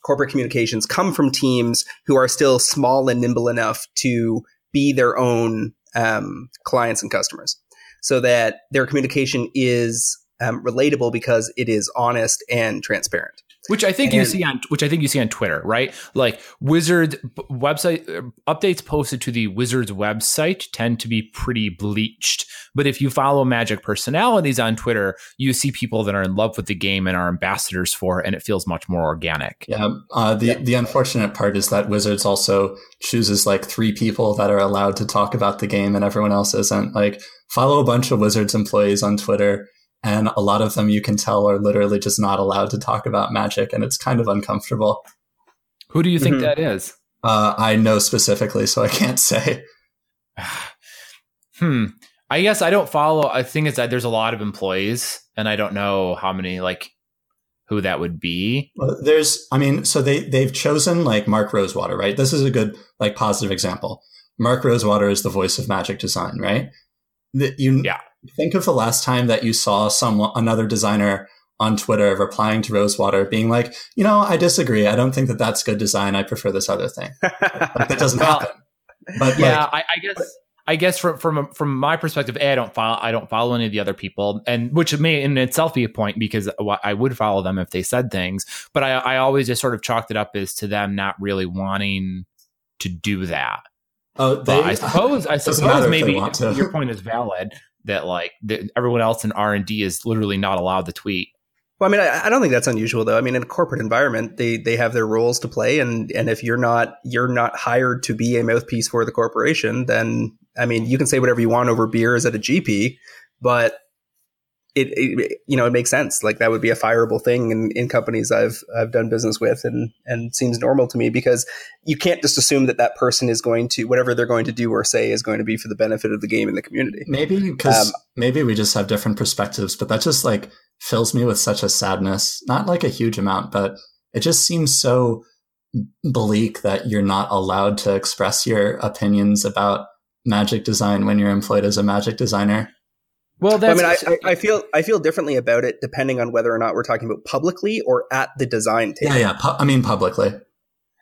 corporate communications come from teams who are still small and nimble enough to be their own, um, clients and customers so that their communication is um, relatable because it is honest and transparent. Which I think and, you see on which I think you see on Twitter, right? Like Wizard website uh, updates posted to the Wizards website tend to be pretty bleached. But if you follow Magic personalities on Twitter, you see people that are in love with the game and are ambassadors for it, and it feels much more organic. Yeah. Uh, the yeah. the unfortunate part is that Wizards also chooses like three people that are allowed to talk about the game, and everyone else isn't. Like follow a bunch of Wizards employees on Twitter and a lot of them you can tell are literally just not allowed to talk about magic, and it's kind of uncomfortable. Who do you think mm-hmm. that is? Uh, I know specifically, so I can't say. (laughs) hmm. I guess I don't follow. I think it's that there's a lot of employees, and I don't know how many like who that would be. Well, there's, I mean, so they they've chosen like Mark Rosewater, right? This is a good like positive example. Mark Rosewater is the voice of Magic Design, right? That you, yeah. Think of the last time that you saw someone, another designer on Twitter replying to Rosewater being like, you know, I disagree. I don't think that that's good design. I prefer this other thing. (laughs) like, that doesn't well, happen. But yeah, like, I, I, guess. I guess from from from my perspective, a, I don't follow I don't follow any of the other people, and which may in itself be a point because I would follow them if they said things, but I I always just sort of chalked it up as to them not really wanting to do that. Oh, they, I suppose I suppose maybe your point is valid that like that everyone else in R and D is literally not allowed to tweet. Well, I mean, I, I, don't think that's unusual, though. I mean, in a corporate environment, they they have their roles to play, and and if you're not you're not hired to be a mouthpiece for the corporation, then I mean, you can say whatever you want over beers at a GP, but it, it, you know it makes sense like that would be a fireable thing in, in companies I've I've done business with and and seems normal to me because you can't just assume that that person is going to whatever they're going to do or say is going to be for the benefit of the game and the community. Maybe because um, maybe we just have different perspectives, but that just like fills me with such a sadness. Not like a huge amount, but it just seems so bleak that you're not allowed to express your opinions about magic design when you're employed as a magic designer. Well, I mean, I, I, feel I feel differently about it depending on whether or not we're talking about publicly or at the design table. Yeah, yeah. Pu- I mean, publicly.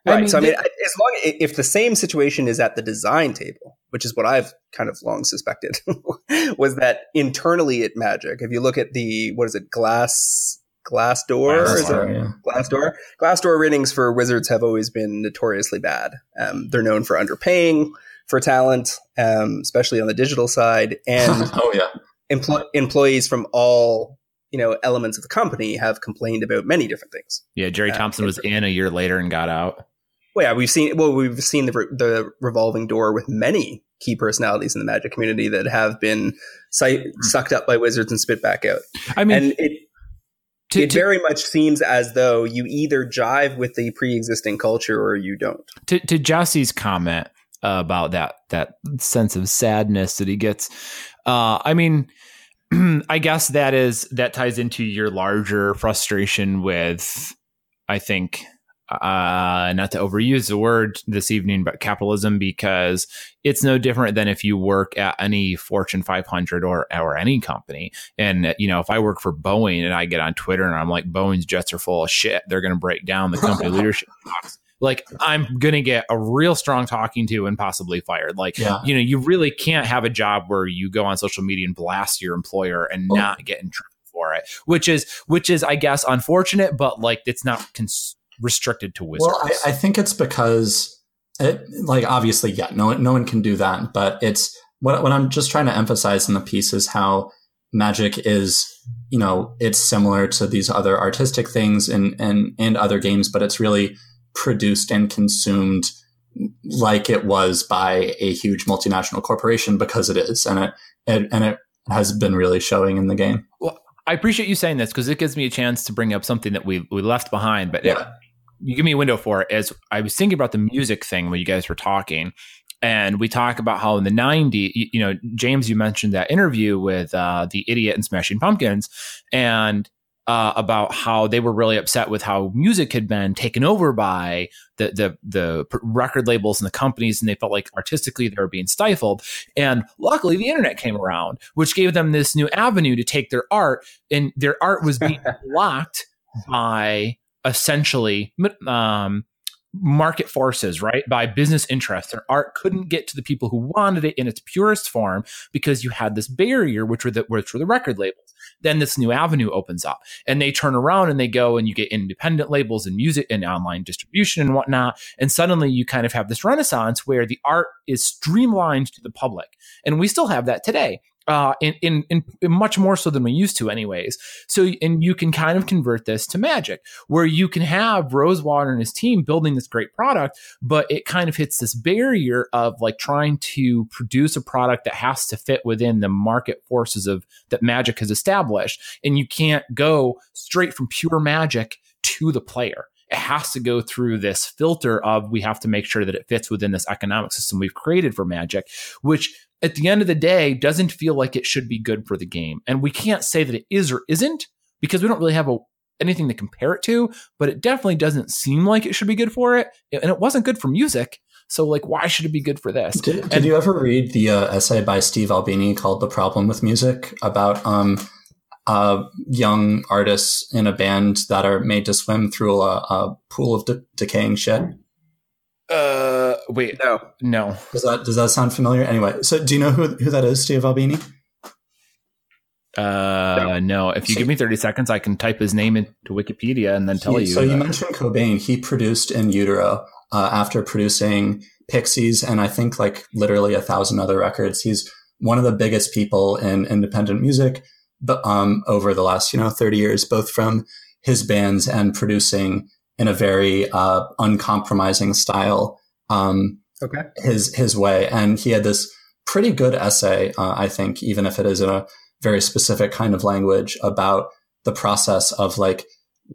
Right. I mean, so I mean, as long if the same situation is at the design table, which is what I've kind of long suspected, (laughs) was that internally at Magic, if you look at the what is it, glass Glassdoor, glass door, yeah. Glassdoor, Glassdoor ratings for Wizards have always been notoriously bad. Um, they're known for underpaying for talent, um, especially on the digital side, and (laughs) oh yeah, empl- employees from all you know elements of the company have complained about many different things. Yeah, Jerry uh, Thompson was in a year later and got out. Well, yeah, we've seen well, we've seen the the revolving door with many key personalities in the Magic community that have been si- sucked up by Wizards and spit back out. I mean, and it to, it to, very much seems as though you either jive with the pre-existing culture or you don't. To, to Jesse's comment about that that sense of sadness that he gets, uh, I mean, (clears throat) I guess that is that ties into your larger frustration with, I think, uh, not to overuse the word this evening, but capitalism, because it's no different than if you work at any Fortune 500 or or any company. And you know, if I work for Boeing and I get on Twitter and I'm like, Boeing's jets are full of shit, they're going to break down the company (laughs) leadership. Like I'm gonna get a real strong talking to and possibly fired. Like yeah. you know, you really can't have a job where you go on social media and blast your employer and oh. not get in trouble for it, which is which is I guess unfortunate, but like it's not. Cons- restricted to wizards. Well, I, I think it's because, it, like, obviously, yeah, no, no one can do that. But it's what what I'm just trying to emphasize in the piece is how magic is, you know, it's similar to these other artistic things and and and other games, but it's really produced and consumed like it was by a huge multinational corporation because it is, and it, it and it has been really showing in the game. Well, I appreciate you saying this because it gives me a chance to bring up something that we we left behind, but yeah you give me a window for it as I was thinking about the music thing when you guys were talking. And we talk about how in the 90s, you, know, James, you mentioned that interview with uh, the idiot and Smashing Pumpkins and uh, about how they were really upset with how music had been taken over by the, the, the record labels and the companies, and they felt like artistically they were being stifled. And luckily, the internet came around, which gave them this new avenue to take their art, and their art was being (laughs) blocked by essentially um, market forces, right? By business interests. Their art couldn't get to the people who wanted it in its purest form because you had this barrier, which were the which were the record labels. Then this new avenue opens up, and they turn around and they go and you get independent labels and music and online distribution and whatnot. And suddenly you kind of have this renaissance where the art is streamlined to the public, and we still have that today uh, in, in, in, much more so than we used to anyways. So, and you can kind of convert this to magic where you can have Rosewater and his team building this great product, but it kind of hits this barrier of like trying to produce a product that has to fit within the market forces of that magic has established. And you can't go straight from pure magic to the player it has to go through this filter of we have to make sure that it fits within this economic system we've created for magic which at the end of the day doesn't feel like it should be good for the game. And we can't say that it is or isn't because we don't really have a, anything to compare it to, but it definitely doesn't seem like it should be good for it. And it wasn't good for music. So, like, why should it be good for this? Did, did and, you ever read the uh, essay by Steve Albini called "The Problem with Music" about um, uh, young artists in a band that are made to swim through a, a pool of de- decaying shit? Uh, wait, no, no. Does that does that sound familiar? Anyway, so do you know who who that is, Steve Albini? Uh, no. no. If you so, give me thirty seconds, I can type his name into Wikipedia and then tell he, you. So that. you mentioned Cobain. He produced In Utero uh, after producing Pixies and I think like literally a thousand other records. He's one of the biggest people in independent music, but um, over the last you know thirty years, both from his bands and producing in a very uh, uncompromising style. Um, okay. His his way, and he had this pretty good essay, uh, I think, even if it is in a very specific kind of language about the process of like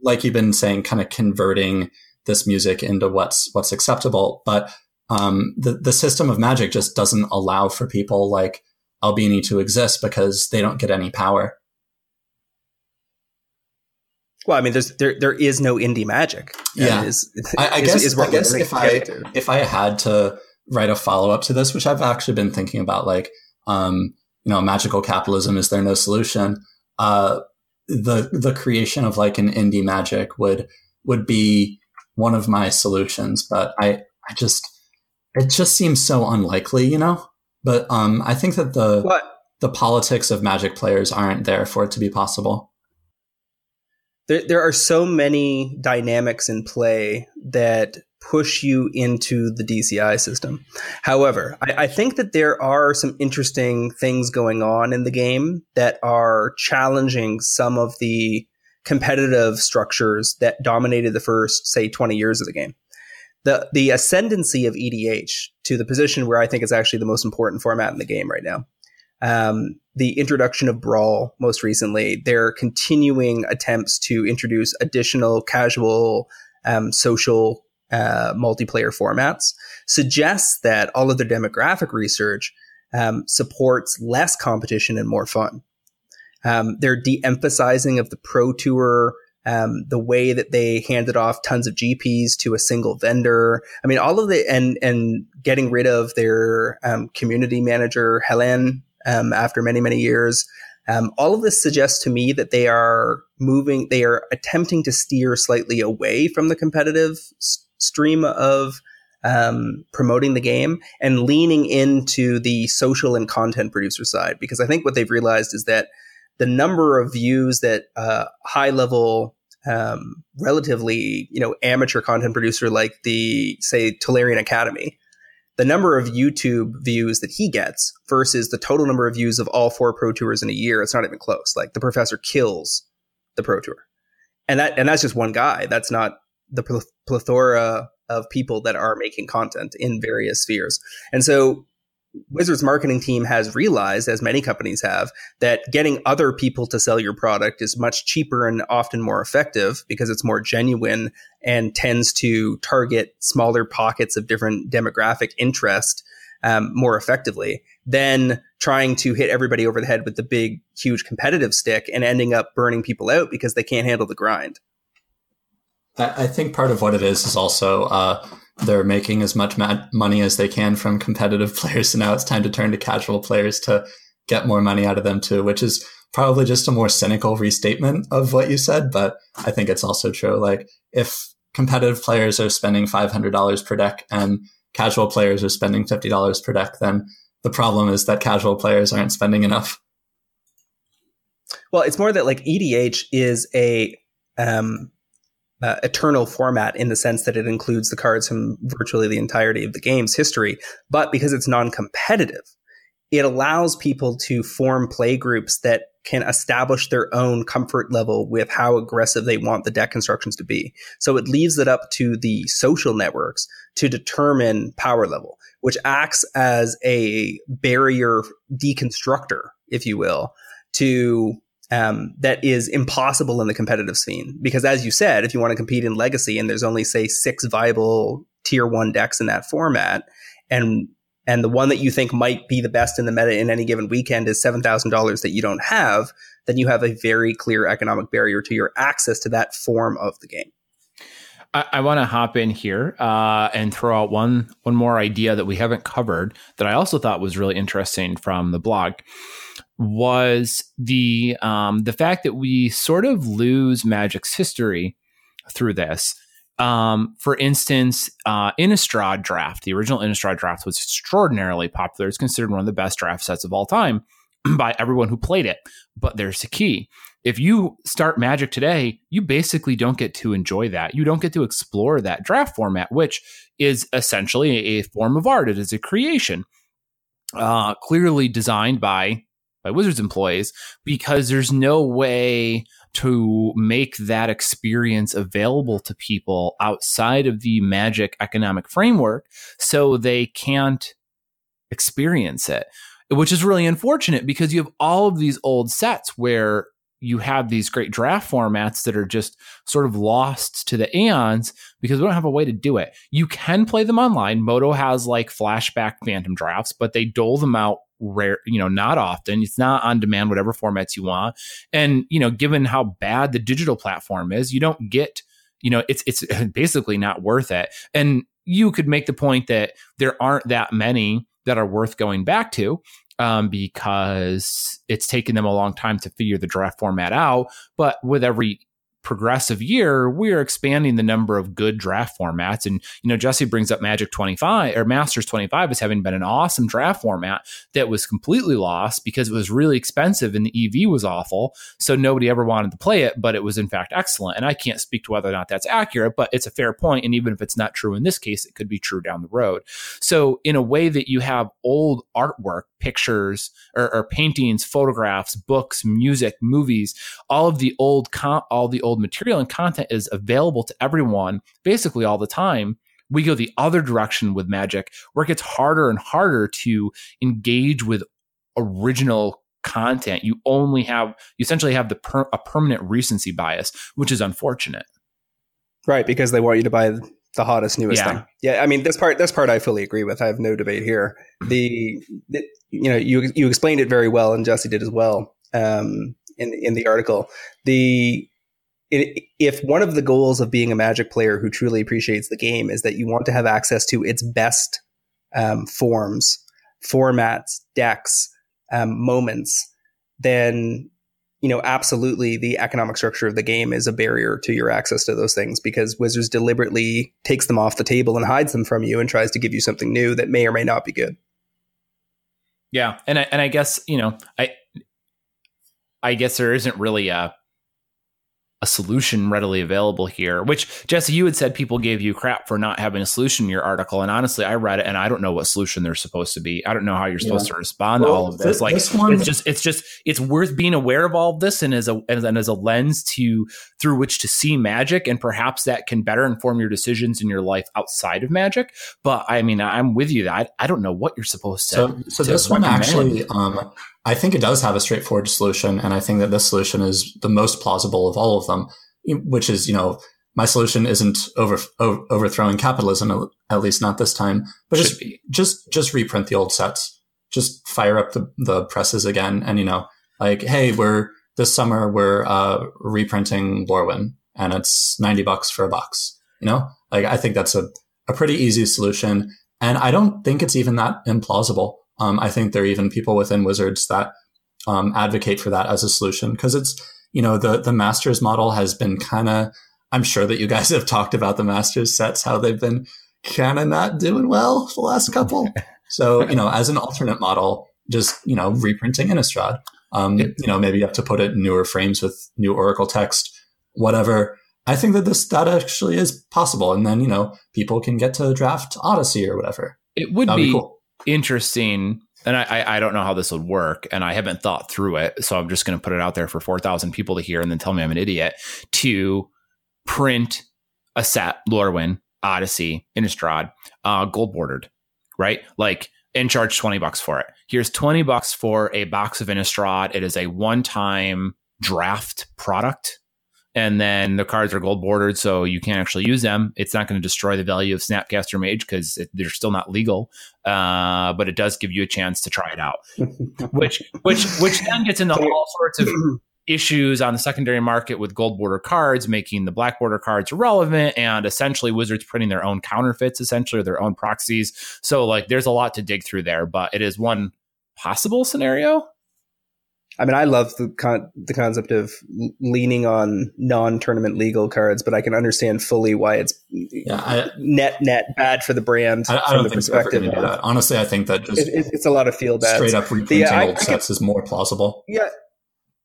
like you've been saying, kind of converting this music into what's what's acceptable. But um, the the system of magic just doesn't allow for people like Albini to exist because they don't get any power. Well, I mean, there's there there is no indie magic. Yeah, is, I, I is, guess is I guess if I if I had to write a follow up to this, which I've actually been thinking about, like um, you know, magical capitalism is there no solution? Uh, the the creation of like an indie magic would would be one of my solutions, but I I just it just seems so unlikely, you know. But um, I think that the what? the politics of magic players aren't there for it to be possible there, there are so many dynamics in play that push you into the DCI system. However, I, I, think that there are some interesting things going on in the game that are challenging some of the competitive structures that dominated the first, say, 20 years of the game. The, the ascendancy of EDH to the position where I think it's actually the most important format in the game right now um, the introduction of Brawl most recently, their continuing attempts to introduce additional casual um, social uh, multiplayer formats suggests that all of their demographic research um, supports less competition and more fun. Um, their de-emphasizing of the pro tour, um, the way that they handed off tons of GPs to a single vendor. I mean, all of the and and getting rid of their um, community manager Helen um, after many, many years. Um, all of this suggests to me that they are moving, they are attempting to steer slightly away from the competitive s- stream of um, promoting the game and leaning into the social and content producer side. Because I think what they've realized is that the number of views that uh, high level, um, relatively you know amateur content producer like the say Tolarian Academy the number of YouTube views that he gets versus the total number of views of all four Pro Tours in a year, it's not even close. Like the professor kills the Pro Tour. And that and that's just one guy. That's not the plethora of people that are making content in various spheres. And so Wizards marketing team has realized, as many companies have, that getting other people to sell your product is much cheaper and often more effective because it's more genuine and tends to target smaller pockets of different demographic interest um, more effectively than trying to hit everybody over the head with the big, huge competitive stick and ending up burning people out because they can't handle the grind. I think part of what it is is also uh, they're making as much ma- money as they can from competitive (laughs) players. So now it's time to turn to casual players to get more money out of them too, which is probably just a more cynical restatement of what you said. But I think it's also true. Like if competitive players are spending $500 per deck and casual players are spending $50 per deck, then the problem is that casual players aren't spending enough. Well, it's more that like EDH is a um, uh, eternal format in the sense that it includes the cards from virtually the entirety of the game's history. But because it's non competitive, it allows people to form play groups that can establish their own comfort level with how aggressive they want the deck constructions to be. So it leaves it up to the social networks to determine power level, which acts as a barrier deconstructor, if you will, to um, that is impossible in the competitive scene. Because as you said, if you want to compete in legacy and there's only say six viable tier one decks in that format, and and the one that you think might be the best in the meta in any given weekend is seven thousand dollars that you don't have, then you have a very clear economic barrier to your access to that form of the game. I, I want to hop in here uh, and throw out one one more idea that we haven't covered that I also thought was really interesting from the blog was the um, the fact that we sort of lose Magic's history through this. Um, for instance, uh, Innistrad draft, the original Innistrad draft was extraordinarily popular. It's considered one of the best draft sets of all time (clears throat) by everyone who played it. But there's the key. If you start Magic today, you basically don't get to enjoy that. You don't get to explore that draft format, which is essentially a form of art. It is a creation, uh, clearly designed by by Wizards employees because there's no way to make that experience available to people outside of the magic economic framework so they can't experience it. which is really unfortunate because you have all of these old sets where you have these great draft formats that are just sort of lost to the aeons because we don't have a way to do it. You can play them online. MODO has like flashback phantom drafts, but they dole them out rare, you know, not often. It's not on demand, whatever formats you want. And, you know, given how bad the digital platform is, you don't get, you know, it's it's (laughs) basically not worth it. And you could make the point that there aren't that many that are worth going back to um, because it's taken them a long time to figure the draft format out. But with every progressive year, we're expanding the number of good draft formats. And, you know, Jesse brings up Magic 25 or Masters 25 as having been an awesome draft format that was completely lost because it was really expensive and the EV was awful. So nobody ever wanted to play it, but it was in fact excellent. And I can't speak to whether or not that's accurate, but it's a fair point. And even if it's not true in this case, it could be true down the road. So, in a way that you have old artwork, pictures or, or paintings, photographs, books, music, movies, all of the old, con- all the old old material and content is available to everyone basically all the time we go the other direction with magic where it gets harder and harder to engage with original content. You only have you essentially have the per, a permanent recency bias which is unfortunate. Right because they want you to buy the hottest newest yeah. thing. Yeah i mean this part this part i fully agree with. I have no debate here. The, the you know you you explained it very well and jesse did as well um, in in the article. The if one of the goals of being a Magic player who truly appreciates the game is that you want to have access to its best um, forms, formats, decks, um, moments, then you know absolutely the economic structure of the game is a barrier to your access to those things because Wizards deliberately takes them off the table and hides them from you and tries to give you something new that may or may not be good. Yeah, and I, and I guess you know I I guess there isn't really a a solution readily available here, which Jesse, you had said people gave you crap for not having a solution in your article. And honestly, I read it and I don't know what solution they're supposed to be. I don't know how you're supposed yeah. to respond well, to all of this. like this one, it's just, it's just, it's worth being aware of all of this and as a, and as a lens to, through which to see magic. And perhaps that can better inform your decisions in your life outside of magic. But I mean, I'm with you. I, I don't know what you're supposed to. So, so to this one actually, um, I think it does have a straightforward solution, and I think that this solution is the most plausible of all of them. Which is, you know, my solution isn't over, over overthrowing capitalism, at least not this time, but Should just be. just just reprint the old sets, just fire up the the presses again, and you know, like, hey, we're this summer we're uh, reprinting Lorwyn, and it's ninety bucks for a box. You know, like I think that's a a pretty easy solution, and I don't think it's even that implausible. Um, I think there are even people within Wizards that um, advocate for that as a solution because it's you know the the Masters model has been kind of. I'm sure that you guys have talked about the Masters sets how they've been kind of not doing well the last couple. (laughs) so you know, as an alternate model, just you know reprinting Innistrad. Um, you know, maybe you have to put it in newer frames with new Oracle text, whatever. I think that this that actually is possible, and then you know people can get to draft Odyssey or whatever. It would be, be cool interesting and I, I don't know how this would work, and I haven't thought through it, so I'm just going to put it out there for four thousand people to hear, and then tell me I'm an idiot. To print a set, Lorwyn, Odyssey, Innistrad, uh, gold bordered, right? Like, and charge twenty bucks for it. Here's twenty bucks for a box of Innistrad. It is a one time draft product and then the cards are gold bordered, so you can't actually use them. It's not going to destroy the value of Snapcaster Mage because they're still not legal, uh, but it does give you a chance to try it out. (laughs) which, which, which then gets into all sorts of (clears throat) issues on the secondary market with gold border cards, making the black border cards irrelevant, and essentially Wizards printing their own counterfeits, essentially or their own proxies. So, like, there's a lot to dig through there, but it is one possible scenario. I mean, I love the con- the concept of leaning on non-tournament legal cards, but I can understand fully why it's yeah, I, net net bad for the brand I, I from the perspective. Do that. Honestly, I think that just it, it's a lot of feel bad. Straight up reprinting the, old sets can, is more plausible. Yeah,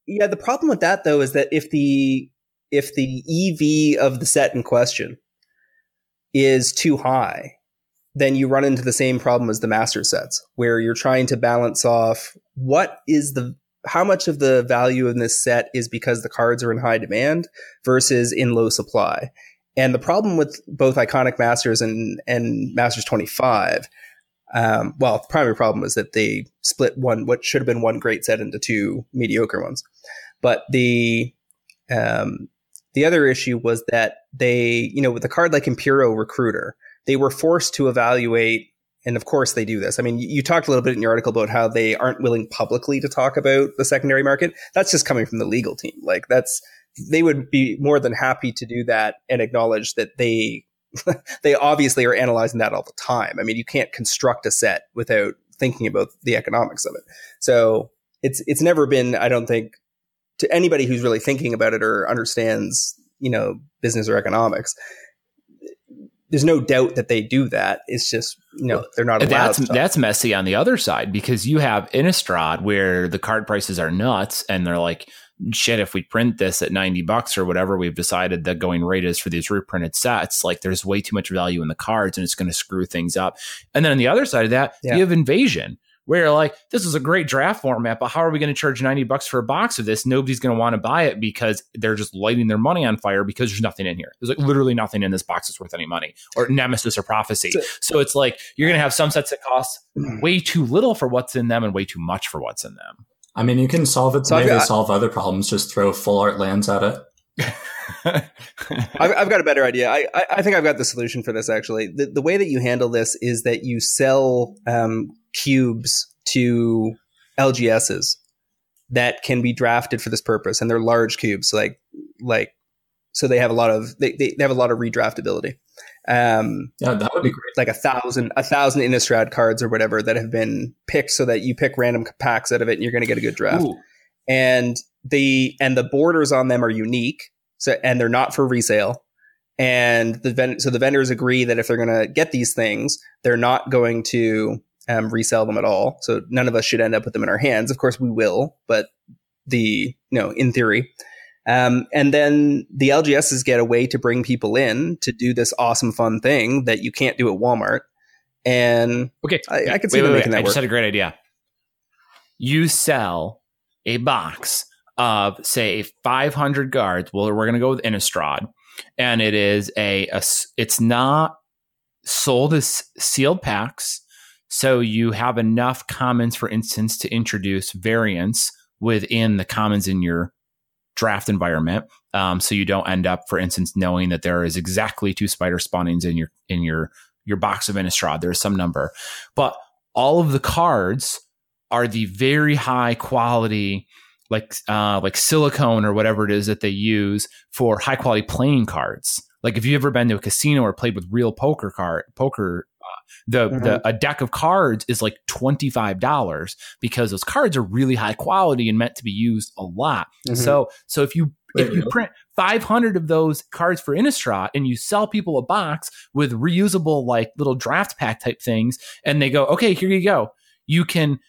yeah. The problem with that though is that if the if the EV of the set in question is too high, then you run into the same problem as the master sets, where you're trying to balance off what is the how much of the value in this set is because the cards are in high demand versus in low supply. And the problem with both Iconic Masters and, and Masters 25 Um, well, the primary problem was that they split one what should have been one great set into two mediocre ones. But the um, the other issue was that they, you know, with a card like Imperial Recruiter, they were forced to evaluate and of course they do this. I mean, you talked a little bit in your article about how they aren't willing publicly to talk about the secondary market. That's just coming from the legal team. Like that's they would be more than happy to do that and acknowledge that they (laughs) they obviously are analyzing that all the time. I mean, you can't construct a set without thinking about the economics of it. So it's it's never been, I don't think, to anybody who's really thinking about it or understands, you know, business or economics there's no doubt that they do that. It's just you know they're not allowed. That's that's messy on the other side because you have Innistrad where the card prices are nuts and they're like shit if we print this at 90 bucks or whatever we've decided the going rate is for these reprinted sets like there's way too much value in the cards and it's going to screw things up and then on the other side of that yeah. you have invasion where like this is a great draft format, but how are we going to charge 90 bucks for a box of this? Nobody's going to want to buy it because they're just lighting their money on fire because there's nothing in here. There's like literally nothing in this box that's worth any money or Nemesis or Prophecy. So, so it's like you're going to have some sets that cost way too little for what's in them and way too much for what's in them. I mean, you can solve it. So maybe got, solve other problems. Just throw full art lands at it. (laughs) I've, I've, got a better idea. I, I, I, think I've got the solution for this. Actually, the, the way that you handle this is that you sell um, cubes to LGSs that can be drafted for this purpose, and they're large cubes, like like so they have a lot of they, they, have a lot of redraftability. Um, yeah, that would be great. Like a thousand a thousand Innistrad cards or whatever that have been picked, so that you pick random packs out of it, and you're going to get a good draft. Ooh. And the and the borders on them are unique, so and they're not for resale. And the so the vendors agree that if they're going to get these things, they're not going to um, resell them at all. So none of us should end up with them in our hands. Of course, we will, but the you know in theory. Um, and then the LGSs get a way to bring people in to do this awesome, fun thing that you can't do at Walmart. And okay, I, I can see wait, them wait, making wait. that I work. just had a great idea. You sell a box of say 500 guards. Well, we're going to go with Innistrad, and it is a, a it's not sold as sealed packs so you have enough commons, for instance, to introduce variants within the commons in your draft environment. Um, so you don't end up, for instance, knowing that there is exactly two spider spawnings in your in your your box of Innistrad. There's some number, but all of the cards are the very high quality, like uh, like silicone or whatever it is that they use for high quality playing cards. Like if you've ever been to a casino or played with real poker card poker the mm-hmm. the a deck of cards is like twenty five dollars because those cards are really high quality and meant to be used a lot. Mm-hmm. So so if you if you print 500 of those cards for Innistrad and you sell people a box with reusable like little draft pack type things and they go, okay, here you go. You can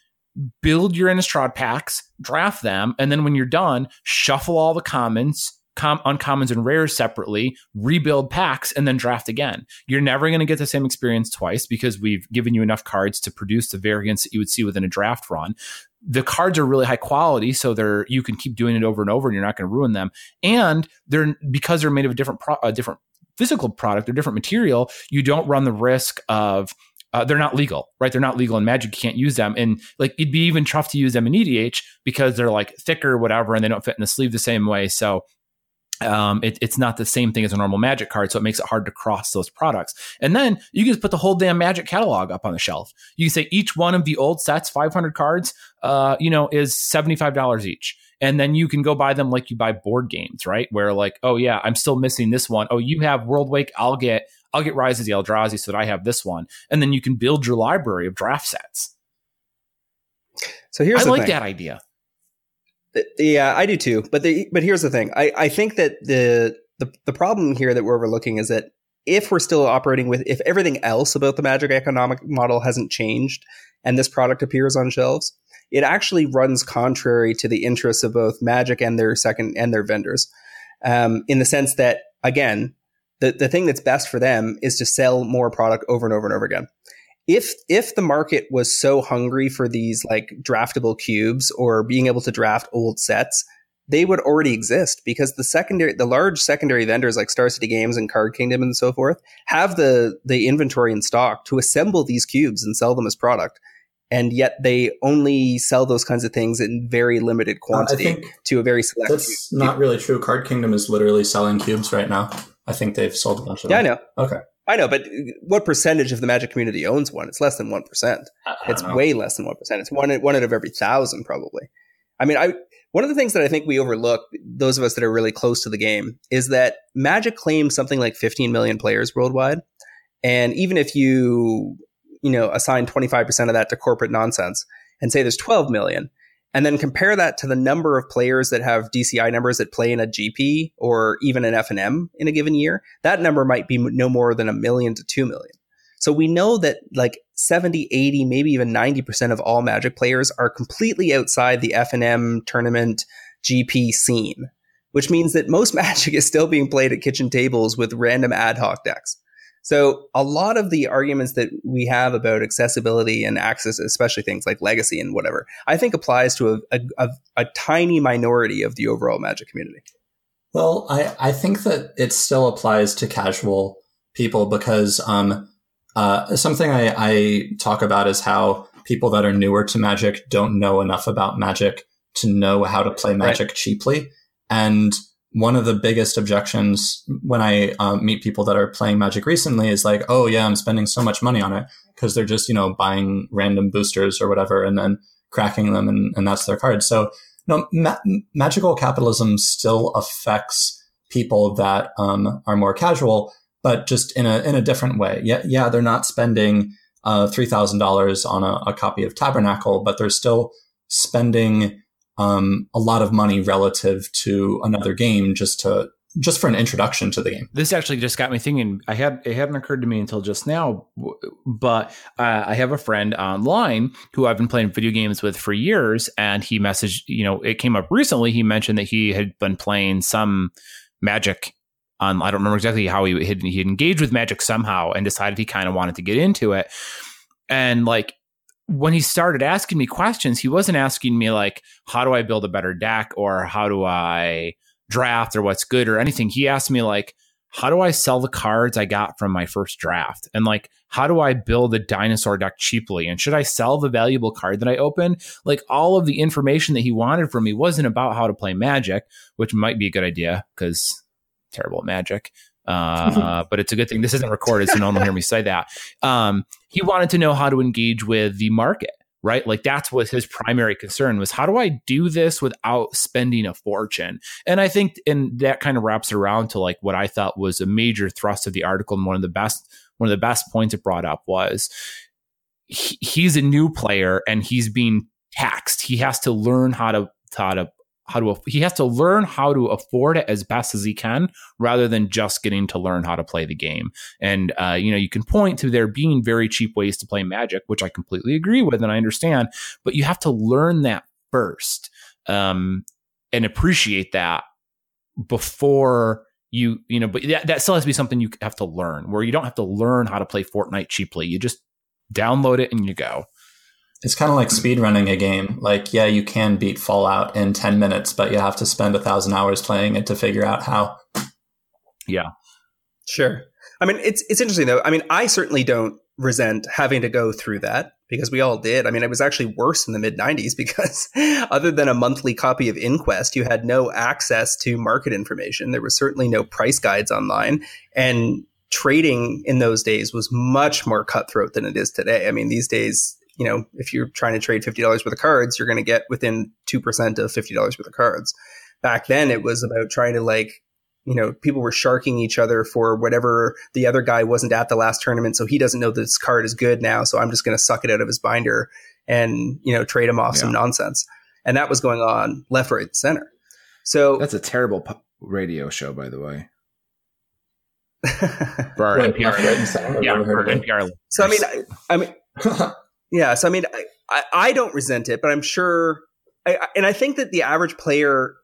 build your Innistrad packs, draft them, and then when you're done, shuffle all the commons, com- uncommons and rares separately, rebuild packs, and then draft again. You're never going to get the same experience twice because we've given you enough cards to produce the variants that you would see within a draft run. The cards are really high quality, so they're you can keep doing it over and over, and you're not going to ruin them. And they're because they're made of a different pro- a different physical product or different material. You don't run the risk of uh, they're not legal, right? They're not legal in Magic. You can't use them, and like it'd be even tough to use them in EDH because they're like thicker, or whatever, and they don't fit in the sleeve the same way. So um, it, it's not the same thing as a normal magic card, so it makes it hard to cross those products. And then you can just put the whole damn magic catalog up on the shelf. You can say each one of the old sets, 500 cards, uh, you know, is $75 each. And then you can go buy them like you buy board games, right? Where like, oh yeah, I'm still missing this one. Oh, you have Worldwake. I'll get I'll get Rise of the Eldrazi so that I have this one. And then you can build your library of draft sets. So here's I like thing. that idea. Yeah, I do too. But the but here's the thing. I, I think that the, the the problem here that we're overlooking is that if we're still operating with if everything else about the magic economic model hasn't changed and this product appears on shelves, it actually runs contrary to the interests of both Magic and their second and their vendors. Um, in the sense that again, the, the thing that's best for them is to sell more product over and over and over again if if the market was so hungry for these like draftable cubes or being able to draft old sets, they would already exist because the secondary, the large secondary vendors like Star City Games and Card Kingdom and so forth have the the inventory in stock to assemble these cubes and sell them as product. And yet they only sell those kinds of things in very limited quantity uh, to a very select. That's not really true. Card Kingdom is literally selling cubes right now. I think they've sold a bunch of them. Yeah, I know. Okay. I know, but what percentage of the Magic community owns one? It's less than one percent. It's know. way less than one percent. It's one one out of every thousand, probably. I mean, I one of the things that I think we overlook, those of us that are really close to the game, is that Magic claims something like 15 million players worldwide, and even if you you know assign 25 percent of that to corporate nonsense and say there's 12 million, and then compare that to the number of players that have DCI numbers that play in a GP or even an FNM in a given year, that number might be no more than a million to 2 million. So we know that like 70, 80, maybe even 90% of all Magic players are completely outside the FNM tournament GP scene, which means that most (laughs) Magic is still being played at kitchen tables with random ad hoc decks. So a lot of the arguments that we have about accessibility and access, especially things like legacy and whatever, I think applies to a, a, a, a tiny minority of the overall Magic community. Well, I, I think that it still applies to casual people because um, uh, something I, I talk about is how people that are newer to Magic don't know enough about Magic to know how to play Magic right. cheaply. And one of the biggest objections when I um, meet people that are playing Magic recently is like, oh yeah, I'm spending so much money on it because they're just you know buying random boosters or whatever and then cracking them and, and that's their card. So no, ma- magical capitalism still affects people that um, are more casual, but just in a in a different way. Yeah, yeah, they're not spending uh, three thousand dollars on a, a copy of Tabernacle, but they're still spending um, a lot of money relative to another game just to just for an introduction to the game. This actually just got me thinking. I had it hadn't occurred to me until just now, but uh, I have a friend online who I've been playing video games with for years, and he messaged. You know, it came up recently. He mentioned that he had been playing some Magic. On I don't remember exactly how he had he engaged with Magic somehow and decided he kind of wanted to get into it. And like when he started asking me questions, he wasn't asking me like, how do I build a better deck or how do I draft or what's good or anything. He asked me like, how do I sell the cards I got from my first draft? And like, how do I build a dinosaur deck cheaply? And should I sell the valuable card that I opened? Like all of the information that he wanted from me wasn't about how to play magic, which might be a good idea because terrible at magic. Uh, (laughs) but it's a good thing this isn't recorded, so no one will hear me say that. Um, he wanted to know how to engage with the market, right? Like that's what his primary concern was. How do I do this without spending a fortune? And I think, and that kind of wraps around to like what I thought was a major thrust of the article, and one of the best, one of the best points it brought up was he, he's a new player and he's being taxed. He has to learn how to how to how to he has to learn how to afford it as best as he can rather than just getting to learn how to play the game. And uh, you know you can point to there being very cheap ways to play magic which i completely agree with and i understand but you have to learn that first um, and appreciate that before you you know but that, that still has to be something you have to learn where you don't have to learn how to play fortnite cheaply. You just download it and you go it's kind of like hmm. speedrunning a game. Like, yeah, you can beat Fallout in 10 minutes, but you have to spend a thousand hours playing it to figure out how. Yeah. Sure. I mean, it's it's interesting though. I mean, I certainly don't resent having to go through that because we all did. I mean, it was actually worse in the mid 90s (laughs) because other than a monthly copy of Inquest, you had no access to market information. There was certainly no price guides online and trading in those days was much more cutthroat than it is today. I mean, these days you know, if you're trying to trade $50 worth of cards, you're going to get within 2% of $50 worth of cards. Back then, it was about trying to like, you know, people were sharking each other for whatever the other guy wasn't at the last tournament. So he doesn't know this card is good now. So I'm just going to suck it out of his binder and, you know, trade him off yeah. some nonsense. And that was going on left, right, center. So that's a terrible radio show, by the way. (laughs) for our NPR, yeah, for NPR. So I mean, I, I mean, (laughs) Yeah, so I mean, I, I don't resent it, but I'm sure, I, and I think that the average player,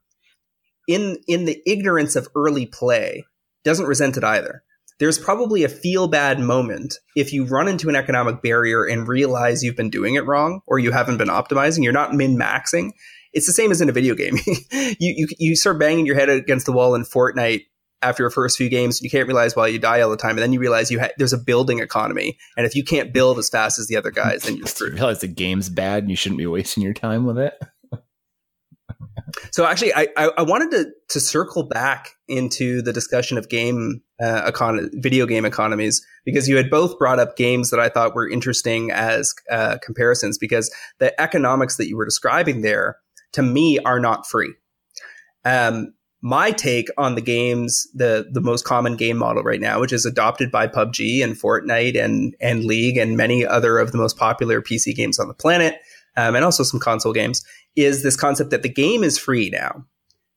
in in the ignorance of early play, doesn't resent it either. There's probably a feel bad moment if you run into an economic barrier and realize you've been doing it wrong or you haven't been optimizing. You're not min maxing, it's the same as in a video game. (laughs) you, you you start banging your head against the wall in Fortnite after your first few games, you can't realize why you die all the time, and then you realize you ha- there's a building economy, and if you can't build as fast as the other guys, then you're (laughs) screwed. you realize the game's bad and you shouldn't be wasting your time with it. So actually, I, I, I wanted to to circle back into the discussion of game uh, econ- video game economies because you had both brought up games that I thought were interesting as uh, comparisons because the economics that you were describing there to me are not free. Um, my take on the games, the the most common game model right now, which is adopted by PUBG and Fortnite and and League and many other of the most popular PC games on the planet, um, and also some console games, is this concept that the game is free now.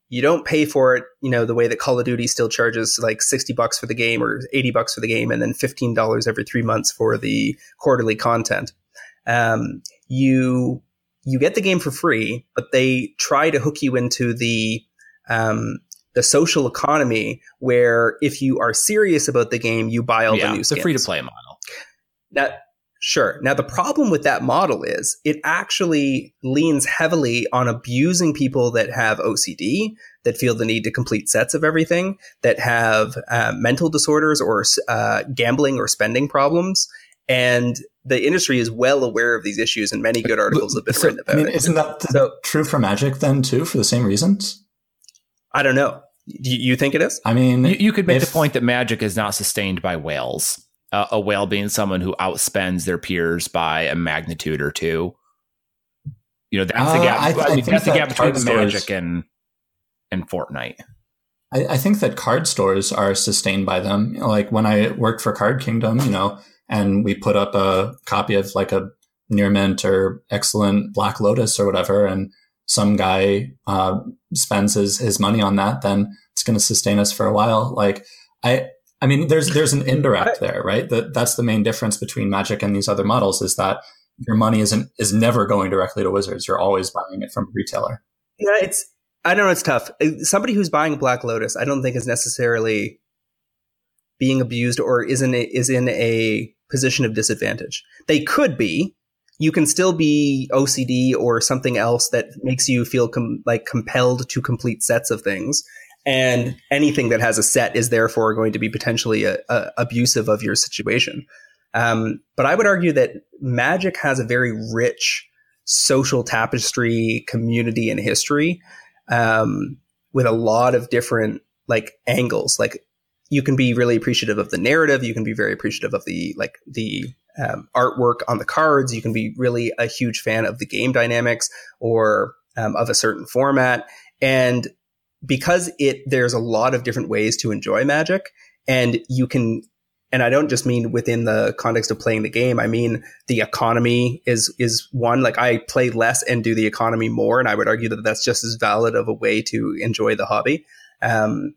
You don't pay for it, you know, the way that Call of Duty still charges like 60 bucks for the game or 80 bucks for the game and then $15 every three months for the quarterly content. Um, you, you get the game for free, but they try to hook you into the, um, the social economy where if you are serious about the game, you buy all yeah, the new it's skins. a free to play model. That Sure. Now, the problem with that model is it actually leans heavily on abusing people that have OCD, that feel the need to complete sets of everything, that have uh, mental disorders or uh, gambling or spending problems. And the industry is well aware of these issues, and many good articles have been So, written about I mean, it. isn't that So- true for Magic then too, for the same reasons? I don't know. Do you think it is? I mean, You, you could make if- the point that magic is not sustained by whales. Uh, a whale being someone who outspends their peers by a magnitude or two. You know, that's the Uh, gap. I th- I I mean, think that's the that gap between stores- magic and and Fortnite. I, I think that card stores are sustained by them. You know, like when I worked for Card Kingdom, you know, and we put up a copy of like a near mint or excellent Black Lotus or whatever, and some guy uh, spends his his money on that, then it's going to sustain us for a while. Like I. I mean, there's there's an indirect there, right? That that's the main difference between Magic and these other models is that your money isn't is never going directly to Wizards. You're always buying it from a retailer. Yeah, it's. I don't know. It's tough. Uh, Somebody who's buying Black Lotus, I don't think is necessarily being abused or is in a, is in a position of disadvantage. They could be. You can still be OCD or something else that makes you feel com- like compelled to complete sets of things. And anything that has a set is therefore going to be potentially a, a abusive of your situation. Um, but I would argue that Magic has a very rich social tapestry, community, and history um, with a lot of different like angles. Like you can be really appreciative of the narrative. You can be very appreciative of the like the um, artwork on the cards. You can be really a huge fan of the game dynamics or um, of a certain format. And because it there's a lot of different ways to enjoy Magic, and you can. And I don't just mean within the context of playing the game. I mean the economy is is one. Like I play less and do the economy more, and I would argue that that's just as valid of a way to enjoy the hobby. Um,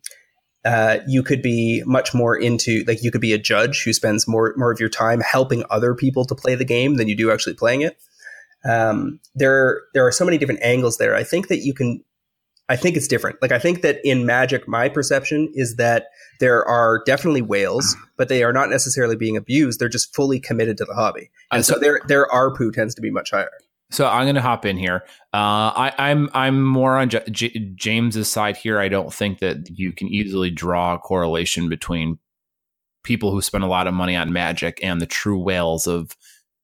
uh, you could be much more into like you could be a judge who spends more more of your time helping other people to play the game than you do actually playing it. Um, there there are so many different angles there. I think that you can. I think it's different. Like I think that in Magic, my perception is that there are definitely whales, but they are not necessarily being abused. They're just fully committed to the hobby, and so so- their their ARPU tends to be much higher. So I'm going to hop in here. Uh, I, I'm I'm more on J- J- James's side here. I don't think that you can easily draw a correlation between people who spend a lot of money on Magic and the true whales of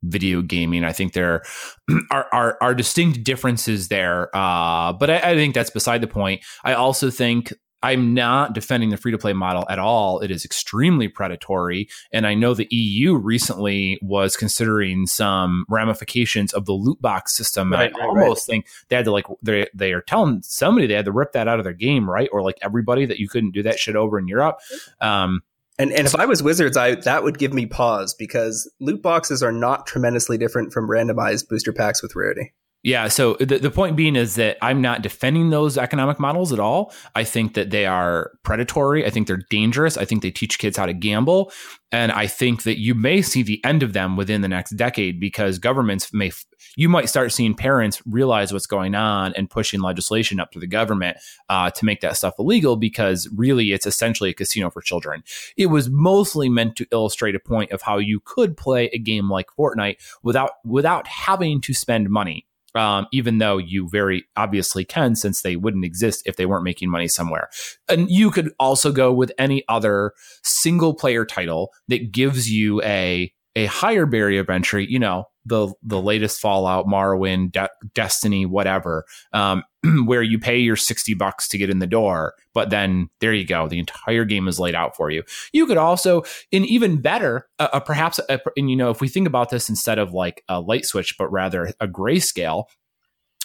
video gaming. I think there (clears throat) are are, are distinct differences there, uh, but I, I think that's beside the point. I also think. I'm not defending the free to play model at all. It is extremely predatory. And I know the EU recently was considering some ramifications of the loot box system. Right, and I right, almost think they had to like they they are telling somebody they had to rip that out of their game, right? Or like everybody that you couldn't do that shit over in Europe. Um, And and if I was Wizards, I that would give me pause because loot boxes are not tremendously different from randomized booster packs with rarity. Yeah. So the, the point being is that I'm not defending those economic models at all. I think that they are predatory. I think they're dangerous. I think they teach kids how to gamble. And I think that you may see the end of them within the next decade because governments may, you might start seeing parents realize what's going on and pushing legislation up to the government uh, to make that stuff illegal because really it's essentially a casino for children. It was mostly meant to illustrate a point of how you could play a game like Fortnite without without having to spend money um, even though you very obviously can, since they wouldn't exist if they weren't making money somewhere. And you could also go with any other single player title that gives you a a higher barrier of entry, you know, the the latest Fallout, Morrowind, De- Destiny, whatever, um, (clears throat) where you pay your sixty bucks to get in the door, but then there you go, the entire game is laid out for you. You could also, in even better, uh, perhaps, uh, and you know, if we think about this instead of like a light switch, but rather a grayscale,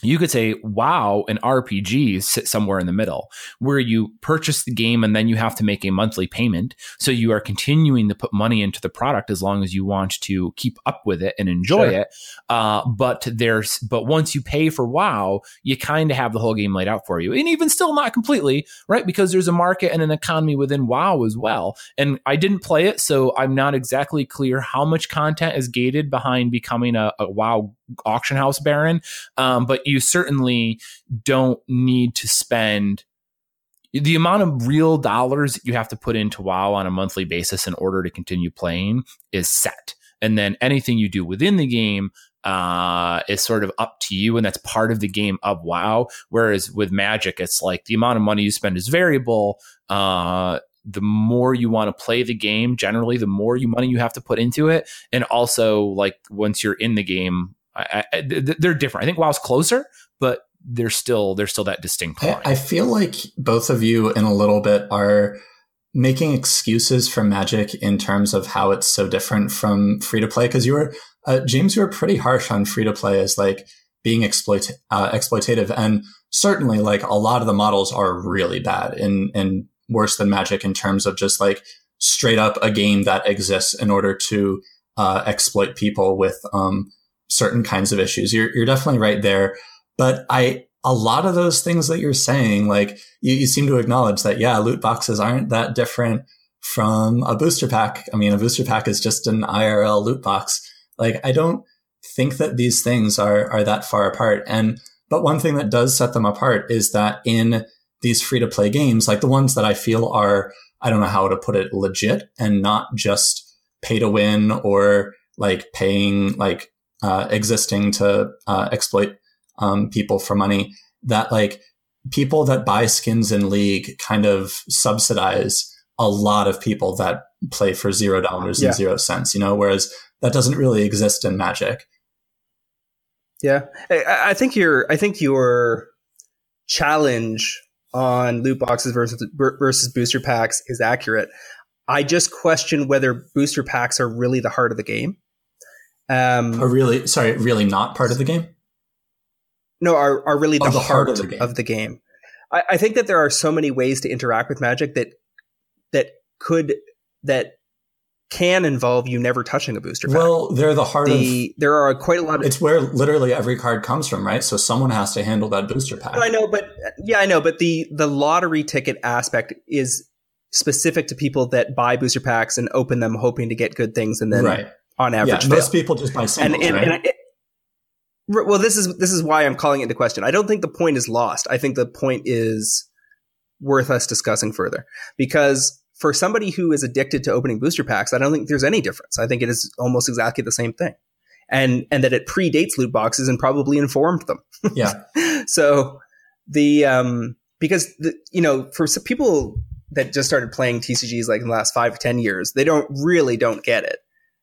you could say, wow, an RPG sit somewhere in the middle where you purchase the game and then you have to make a monthly payment. So you are continuing to put money into the product as long as you want to keep up with it and enjoy sure. it. Uh, but there's, but once you pay for WoW, you kind of have the whole game laid out for you. And even still not completely, right? Because there's a market and an economy within WoW as well. And I didn't play it, so I'm not exactly clear how much content is gated behind becoming a, a WoW auction house baron. Um, but you certainly don't need to spend the amount of real dollars you have to put into WoW on a monthly basis in order to continue playing is set. And then anything you do within the game uh, is sort of up to you, and that's part of the game of WoW. Whereas with Magic, it's like the amount of money you spend is variable. Uh, the more you want to play the game, generally, the more you money you have to put into it, and also like once you're in the game, I, I, they're different. I think WoW's closer, but there's still there's still that distinct line. I, I feel like both of you in a little bit are making excuses for Magic in terms of how it's so different from free to play. Because you were uh, James, you were pretty harsh on free to play as like being exploit uh, exploitative, and certainly like a lot of the models are really bad and and worse than Magic in terms of just like straight up a game that exists in order to uh, exploit people with um, certain kinds of issues. You're, you're definitely right there. But I, a lot of those things that you're saying, like you, you seem to acknowledge that, yeah, loot boxes aren't that different from a booster pack. I mean, a booster pack is just an IRL loot box. Like, I don't think that these things are, are that far apart. And, but one thing that does set them apart is that in these free to play games, like the ones that I feel are, I don't know how to put it, legit and not just pay to win or like paying like uh, existing to uh, exploit um, people for money that like people that buy skins in league kind of subsidize a lot of people that play for zero dollars yeah. and zero cents you know whereas that doesn't really exist in magic. Yeah. I, I think your i think your challenge on loot boxes versus versus booster packs is accurate. I just question whether booster packs are really the heart of the game um, are really sorry, really not part of the game. No, are are really the, the heart, heart, of the game. Of the game. I, I think that there are so many ways to interact with Magic that that could that can involve you never touching a booster pack. Well, they're the heart the, of. There are quite a lot. Of, it's where literally every card comes from, right? So someone has to handle that booster pack. I know, but yeah, I know, but the the lottery ticket aspect is specific to people that buy booster packs and open them hoping to get good things, and then right on average. Yeah, most people just buy singles, and, and, right? and it, well, this is this is why I'm calling it into question. I don't think the point is lost. I think the point is worth us discussing further because for somebody who is addicted to opening booster packs, I don't think there's any difference. I think it is almost exactly the same thing, and and that it predates loot boxes and probably informed them. (laughs) Yeah. so the um because the you know for some people that just started playing TCGs like in the last five or ten years, they don't really don't get it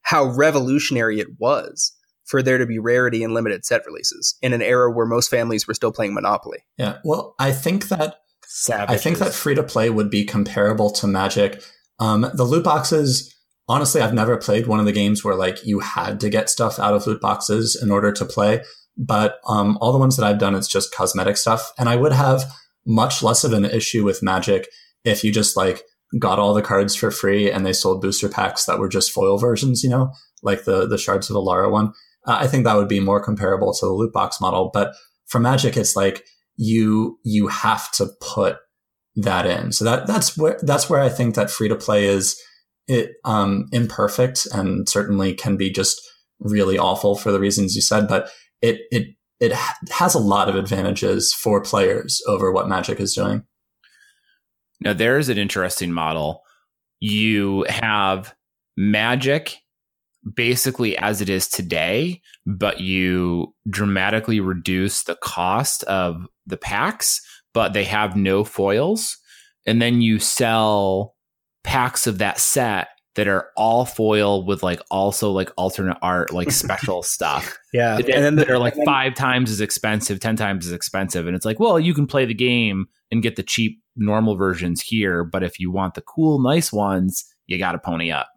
how revolutionary it was for there to be rarity and limited set releases in an era where most families were still playing Monopoly. Yeah. Well, I think that Savages. I think that free to play would be comparable to Magic. Um, the loot boxes, honestly, I've never played one of the games where like you had to get stuff out of loot boxes in order to play. But um, all the ones that I've done, it's just cosmetic stuff. And I would have much less of an issue with Magic if you just like got all the cards for free and they sold booster packs that were just foil versions, you know, like the, the Shards of Alara one. Uh, I think that would be more comparable to the loot box model. But for Magic, it's like you, you have to put that in. So that, that's where, that's where I think that free to play is it, um, imperfect and certainly can be just really awful for the reasons you said, but it, it, it has a lot of advantages for players over what Magic is doing. Now, there's an interesting model. You have Magic basically as it is today, but you dramatically reduce the cost of the packs, but they have no foils. And then you sell packs of that set that are all foil with like also like alternate art, like (laughs) special stuff. Yeah. And then they're like five times as expensive, 10 times as expensive. And it's like, well, you can play the game and get the cheap normal versions here. But if you want the cool, nice ones, you got to pony up.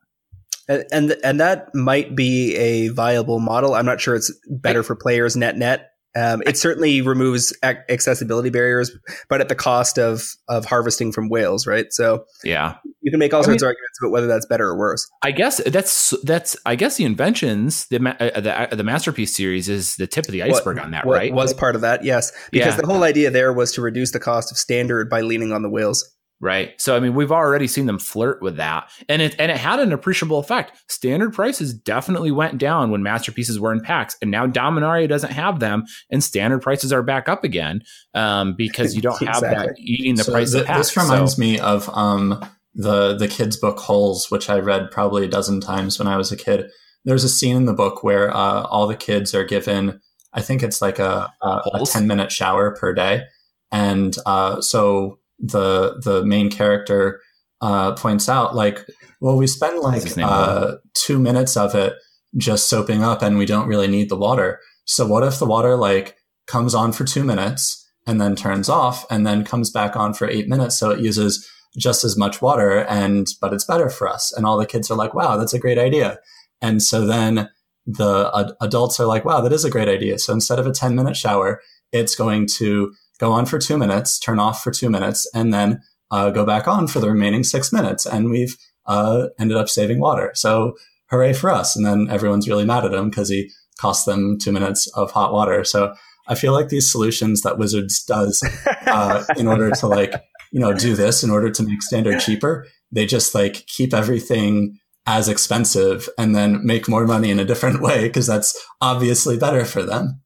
And, and and that might be a viable model. I'm not sure it's better for players net net. Um, it certainly removes accessibility barriers, but at the cost of of harvesting from whales, right? So yeah, you can make all I sorts mean, of arguments about whether that's better or worse. I guess that's that's I guess the inventions the uh, the, uh, the masterpiece series is the tip of the iceberg what, on that, right? Was part of that, yes, because yeah. the whole idea there was to reduce the cost of standard by leaning on the whales right? So I mean, we've already seen them flirt with that, and it and it had an appreciable effect. Standard prices definitely went down when masterpieces were in packs, and now Dominaria doesn't have them, and standard prices are back up again um, because you don't (laughs) have exactly. that eating the so price th- of packs. This reminds so. me of um, the the kids' book Holes, which I read probably a dozen times when I was a kid. There's a scene in the book where uh, all the kids are given, I think it's like a, a, a 10 minute shower per day. And uh, so the the main character uh, points out, like, well, we spend like uh, two minutes of it just soaping up, and we don't really need the water. So what if the water like comes on for two minutes and then turns off, and then comes back on for eight minutes, so it uses just as much water, and but it's better for us. And all the kids are like, wow, that's a great idea. And so then the ad- adults are like, wow, that is a great idea. So instead of a 10 minute shower, it's going to go on for two minutes, turn off for two minutes, and then uh, go back on for the remaining six minutes. And we've uh, ended up saving water. So hooray for us. And then everyone's really mad at him because he cost them two minutes of hot water. So I feel like these solutions that Wizards does (laughs) uh, in order to like, you know, do this in order to make standard cheaper, they just like keep everything as expensive and then make more money in a different way because that's obviously better for them.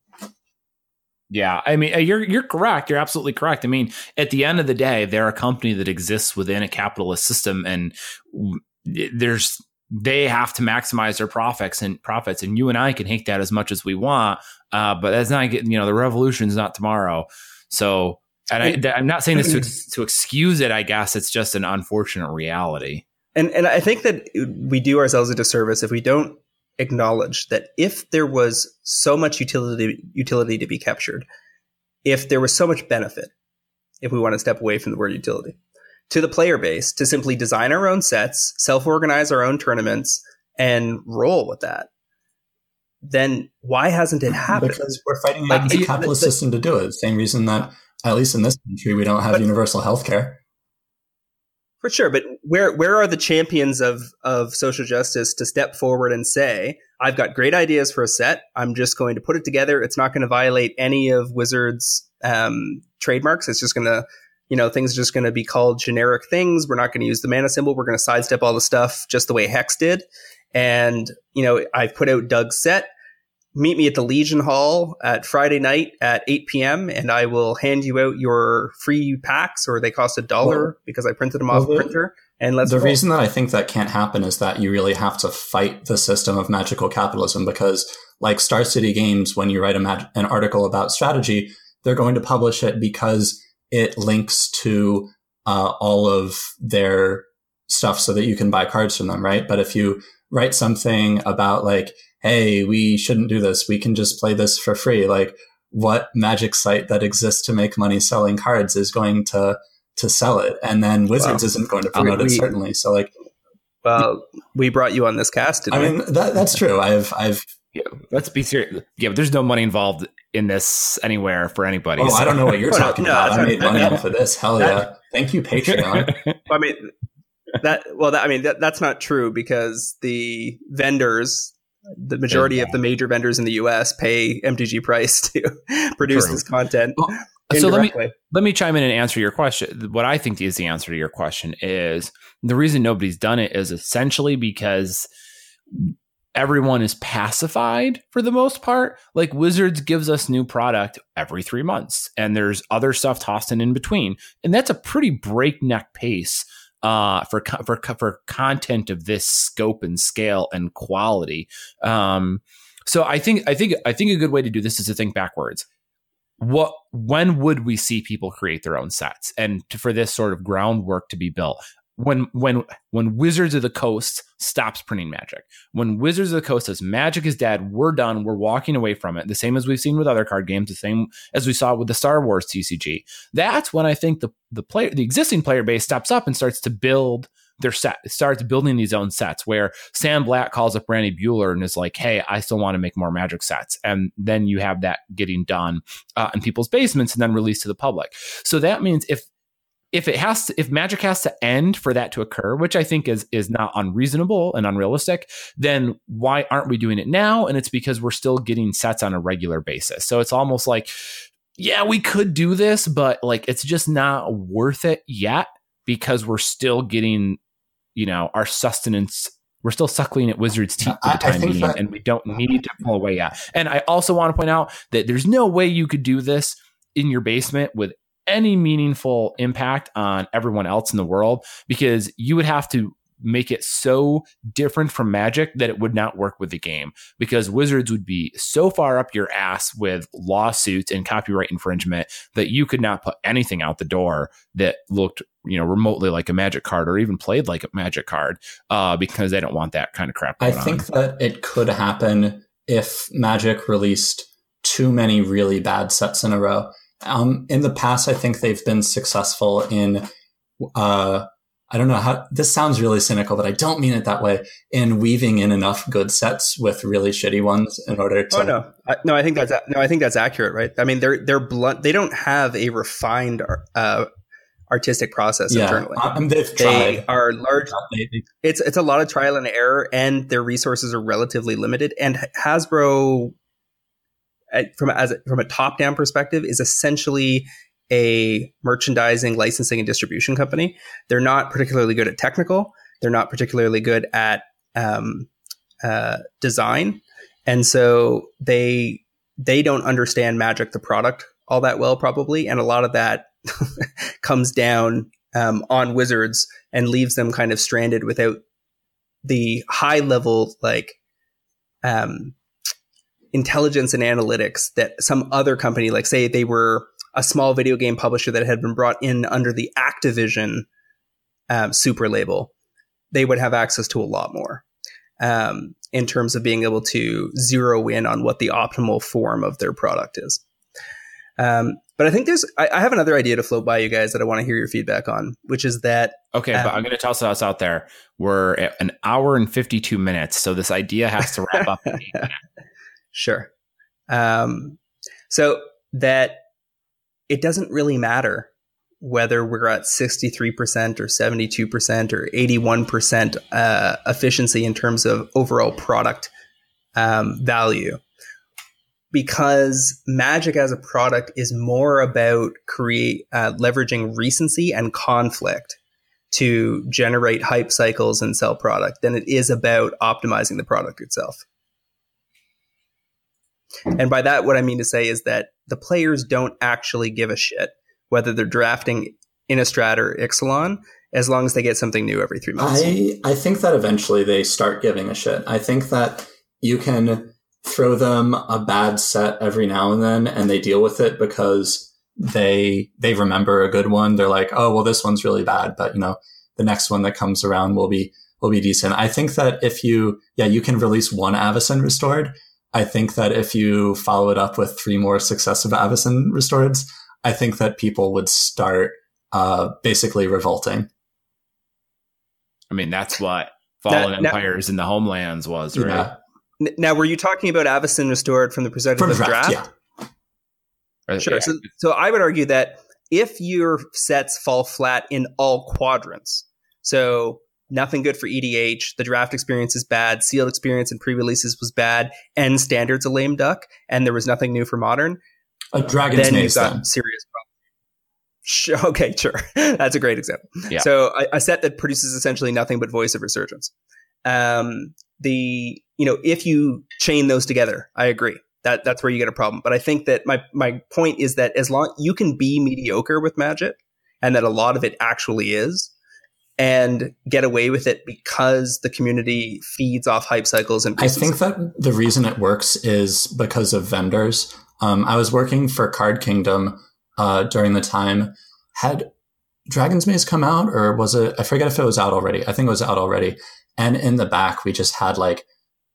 Yeah, I mean, uh, you're you're correct. You're absolutely correct. I mean, at the end of the day, they're a company that exists within a capitalist system, and there's they have to maximize their profits and profits. And you and I can hate that as much as we want, uh, but that's not you know the revolution is not tomorrow. So, and I, am not saying this to (clears throat) to excuse it. I guess it's just an unfortunate reality. And and I think that we do ourselves a disservice if we don't acknowledge that if there was so much utility utility to be captured, if there was so much benefit, if we want to step away from the word utility, to the player base to simply design our own sets, self-organize our own tournaments, and roll with that, then why hasn't it happened? Because we're fighting like, the capitalist the, the, system to do it. The same reason that, at least in this country, we don't have but, universal health care. For sure, but where where are the champions of of social justice to step forward and say, "I've got great ideas for a set. I'm just going to put it together. It's not going to violate any of Wizards' um, trademarks. It's just going to, you know, things are just going to be called generic things. We're not going to use the mana symbol. We're going to sidestep all the stuff just the way Hex did." And you know, I've put out Doug's set meet me at the Legion Hall at Friday night at 8 p.m. and I will hand you out your free packs, or they cost a dollar well, because I printed them off well, printer. And let's the roll. reason that I think that can't happen is that you really have to fight the system of magical capitalism because, like Star City Games, when you write mag- an article about strategy, they're going to publish it because it links to uh, all of their stuff so that you can buy cards from them, right? But if you write something about like hey, we shouldn't do this. We can just play this for free. Like, what magic site that exists to make money selling cards is going to to sell it? And then Wizards well, isn't going to promote we, it certainly. So like, well, we brought you on this cast. I we? mean, that, that's true. I've I've. Yeah, let's be serious. Yeah, but there's no money involved in this anywhere for anybody. Oh, so. I don't know what you're (laughs) talking no, about. I made money off of this. Hell yeah! Thank you, Patreon. (laughs) I mean, that well, that, I mean that, that's not true because the vendors the majority of the major vendors in the US pay MTG price to (laughs) produce True. this content. Well, so let me let me chime in and answer your question. What I think is the answer to your question is the reason nobody's done it is essentially because everyone is pacified for the most part. Like Wizards gives us new product every three months, and there's other stuff tossed in in between, and that's a pretty breakneck pace uh, for for for content of this scope and scale and quality. Um, so I think I think I think a good way to do this is to think backwards. What when would we see people create their own sets and to, for this sort of groundwork to be built? When when when Wizards of the Coast stops printing Magic, when Wizards of the Coast says Magic is dead, we're done, we're walking away from it. The same as we've seen with other card games, the same as we saw with the Star Wars TCG. That's when I think the the player, the existing player base, steps up and starts to build their set, starts building these own sets. Where Sam Black calls up Randy Buehler and is like, "Hey, I still want to make more Magic sets," and then you have that getting done uh, in people's basements and then released to the public. So that means if if it has to, if magic has to end for that to occur, which I think is is not unreasonable and unrealistic, then why aren't we doing it now? And it's because we're still getting sets on a regular basis. So it's almost like, yeah, we could do this, but like it's just not worth it yet because we're still getting, you know, our sustenance we're still suckling at Wizards' teeth for the time being, that- and we don't need to pull away yet. And I also want to point out that there's no way you could do this in your basement with any meaningful impact on everyone else in the world because you would have to make it so different from magic that it would not work with the game because wizards would be so far up your ass with lawsuits and copyright infringement that you could not put anything out the door that looked you know remotely like a magic card or even played like a magic card uh, because they don't want that kind of crap i think on. that it could happen if magic released too many really bad sets in a row um, in the past, I think they've been successful in, uh, I don't know how this sounds really cynical, but I don't mean it that way. In weaving in enough good sets with really shitty ones in order to. Oh no, I, no, I think that's no, I think that's accurate, right? I mean, they're they're blunt. They don't have a refined uh, artistic process yeah, internally. Um, they've they are large. It's it's a lot of trial and error, and their resources are relatively limited. And Hasbro from as from a top down perspective is essentially a merchandising, licensing, and distribution company. They're not particularly good at technical. They're not particularly good at um, uh, design, and so they they don't understand Magic the product all that well, probably, and a lot of that (laughs) comes down um, on Wizards and leaves them kind of stranded without the high level like um, intelligence and analytics that some other company, like say they were a small video game publisher that had been brought in under the Activision um, super label, they would have access to a lot more um, in terms of being able to zero in on what the optimal form of their product is. Um, but I think there's, I, I, have another idea to float by you guys that I want to hear your feedback on, which is that. Okay, but I'm um, going to toss us out there. We're at an hour and 52 minutes, so this idea has to wrap up. (laughs) Sure. Um, so that it doesn't really matter whether we're at 63% or 72% or 81% uh, efficiency in terms of overall product um, value. Because magic as a product is more about create uh, leveraging recency and conflict to generate hype cycles and sell product than it is about optimizing the product itself. Hmm. And by that, what I mean to say is that the players don't actually give a shit whether they're drafting Innistrad or Ixalan as long as they get something new every three months. I, I think that eventually they start giving a shit. I think that you can throw them a bad set every now and then and they deal with it because they they remember a good one. They're like, oh well this one's really bad, but you know, the next one that comes around will be will be decent. I think that if you yeah, you can release one Avacyn restored I think that if you follow it up with three more successive Avacyn restoreds, I think that people would start uh, basically revolting. I mean, that's what Fallen now, Empires now, in the Homelands was, right? Yeah. Now, were you talking about Avacyn restored from the perspective from of draft? draft? Yeah. Sure. Yeah. So, so I would argue that if your sets fall flat in all quadrants, so nothing good for EDH. The draft experience is bad. Sealed experience and pre-releases was bad. And standards a lame duck. And there was nothing new for modern. A dragon's then maze. Then got serious problems. (laughs) Okay, sure. (laughs) That's a great example. Yeah. So a, a, set that produces essentially nothing but voice of resurgence. Um, the you know if you chain those together, I agree that that's where you get a problem. But I think that my my point is that as long you can be mediocre with Magic, and that a lot of it actually is, and get away with it because the community feeds off hype cycles and I think that the reason it works is because of vendors. Um, I was working for Card Kingdom uh, during the time. Had Dragon's Maze come out, or was it? I forget if it was out already. I think it was out already. And in the back, we just had like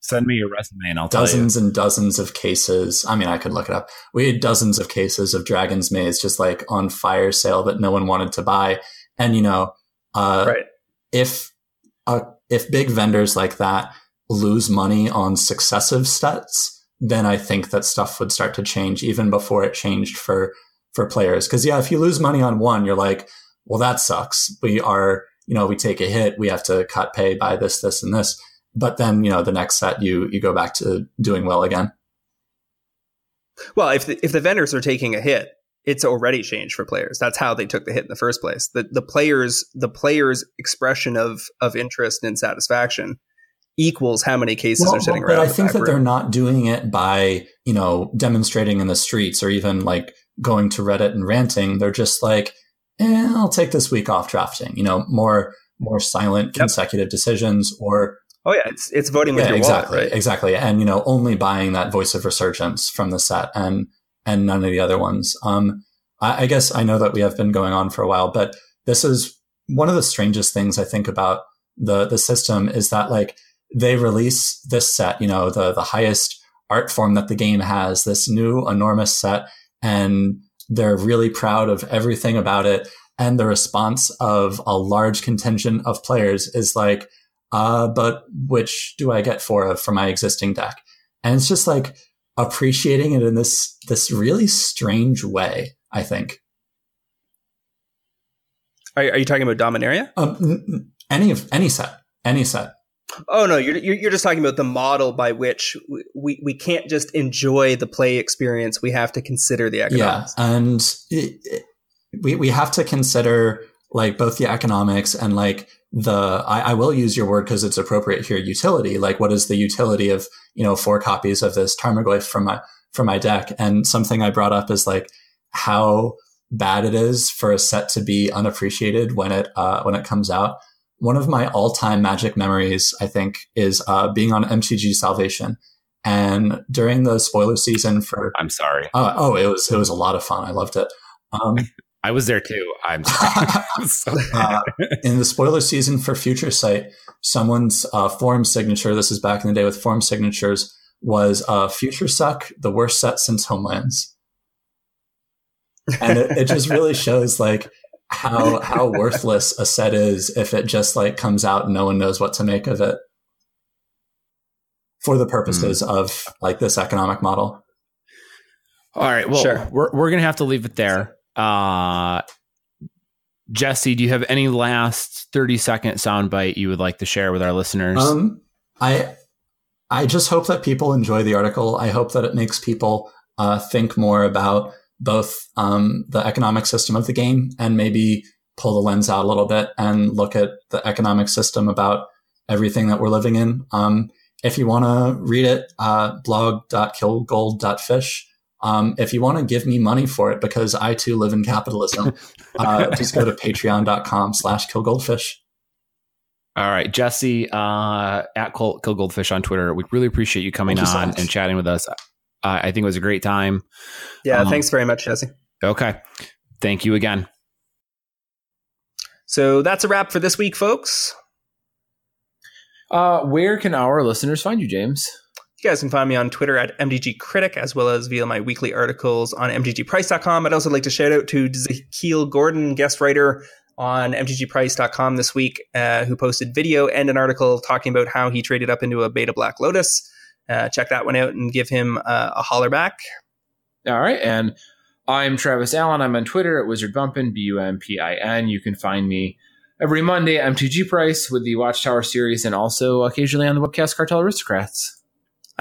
send me your resume and I'll dozens and dozens of cases. I mean, I could look it up. We had dozens of cases of Dragon's Maze just like on fire sale that no one wanted to buy. And you know, uh, right. if uh, if big vendors like that lose money on successive sets, then I think that stuff would start to change even before it changed for for players. Because yeah, if you lose money on one, you're like, well, that sucks. We are, you know, we take a hit. We have to cut pay by this, this, and this. But then, you know, the next set, you you go back to doing well again. Well, if the, if the vendors are taking a hit, it's already changed for players. That's how they took the hit in the first place. The the players the players expression of of interest and satisfaction equals how many cases well, are sitting but around. But I think that room. they're not doing it by you know demonstrating in the streets or even like going to Reddit and ranting. They're just like, eh, I'll take this week off drafting. You know, more more silent consecutive yep. decisions or Oh yeah, it's it's voting with yeah, your exactly, wallet, right? Exactly, and you know, only buying that Voice of Resurgence from the set, and and none of the other ones. Um, I, I guess I know that we have been going on for a while, but this is one of the strangest things I think about the the system is that like they release this set, you know, the the highest art form that the game has, this new enormous set, and they're really proud of everything about it. And the response of a large contingent of players is like, uh, but which do I get for for my existing deck? And it's just like appreciating it in this this really strange way. I think. Are, are you talking about Dominaria? Um, any of any set, any set. Oh no, you're you're just talking about the model by which we we can't just enjoy the play experience. We have to consider the economics. Yeah, and it, it, we we have to consider like both the economics and like the I, I will use your word because it's appropriate here utility. Like, what is the utility of you know four copies of this Tarmogoyf from my from my deck? And something I brought up is like how bad it is for a set to be unappreciated when it uh, when it comes out. One of my all time magic memories, I think, is uh, being on MTG Salvation. And during the spoiler season for I'm sorry. Uh, oh, it was it was a lot of fun. I loved it. Um, I was there too. I'm (laughs) sorry. (laughs) uh, in the spoiler season for Future Sight, someone's uh, form signature, this is back in the day with form signatures, was uh, Future Suck, the worst set since Homelands and it, it just really (laughs) shows like how how worthless a set is if it just like comes out and no one knows what to make of it for the purposes mm. of like this economic model. All right. Well, sure. we're we're gonna have to leave it there. Uh, Jesse, do you have any last thirty second soundbite you would like to share with our listeners? Um, I I just hope that people enjoy the article. I hope that it makes people uh, think more about both um, the economic system of the game and maybe pull the lens out a little bit and look at the economic system about everything that we're living in. Um, if you want to read it, uh, blog.killgold.fish. Um, if you want to give me money for it, because I too live in capitalism, (laughs) uh, just go to patreon.com slash killgoldfish. All right, Jesse uh, at Kill Goldfish on Twitter. We really appreciate you coming Thank on you so and chatting with us. Uh, I think it was a great time. Yeah, um, thanks very much, Jesse. Okay. Thank you again. So that's a wrap for this week, folks. Uh, where can our listeners find you, James? You guys can find me on Twitter at MTG Critic, as well as via my weekly articles on MTGPrice.com. I'd also like to shout out to Zakeel Gordon, guest writer on MTGPrice.com this week, uh, who posted video and an article talking about how he traded up into a beta Black Lotus uh, check that one out and give him uh, a holler back. All right. And I'm Travis Allen. I'm on Twitter at Wizard Bumpin, B U M P I N. You can find me every Monday at MTG Price with the Watchtower series and also occasionally on the webcast Cartel Aristocrats.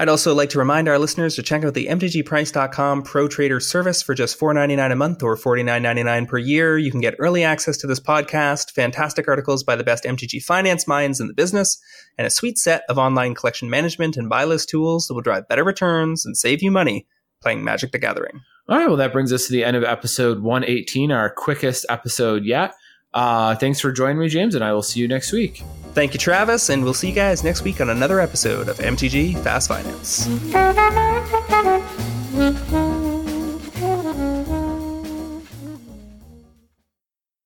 I'd also like to remind our listeners to check out the MTGPrice.com Pro Trader service for just $4.99 a month or $49.99 per year. You can get early access to this podcast, fantastic articles by the best MTG finance minds in the business, and a sweet set of online collection management and buy list tools that will drive better returns and save you money playing Magic the Gathering. All right, well, that brings us to the end of episode 118, our quickest episode yet. Uh, thanks for joining me, James, and I will see you next week. Thank you, Travis, and we'll see you guys next week on another episode of MTG Fast Finance. (laughs)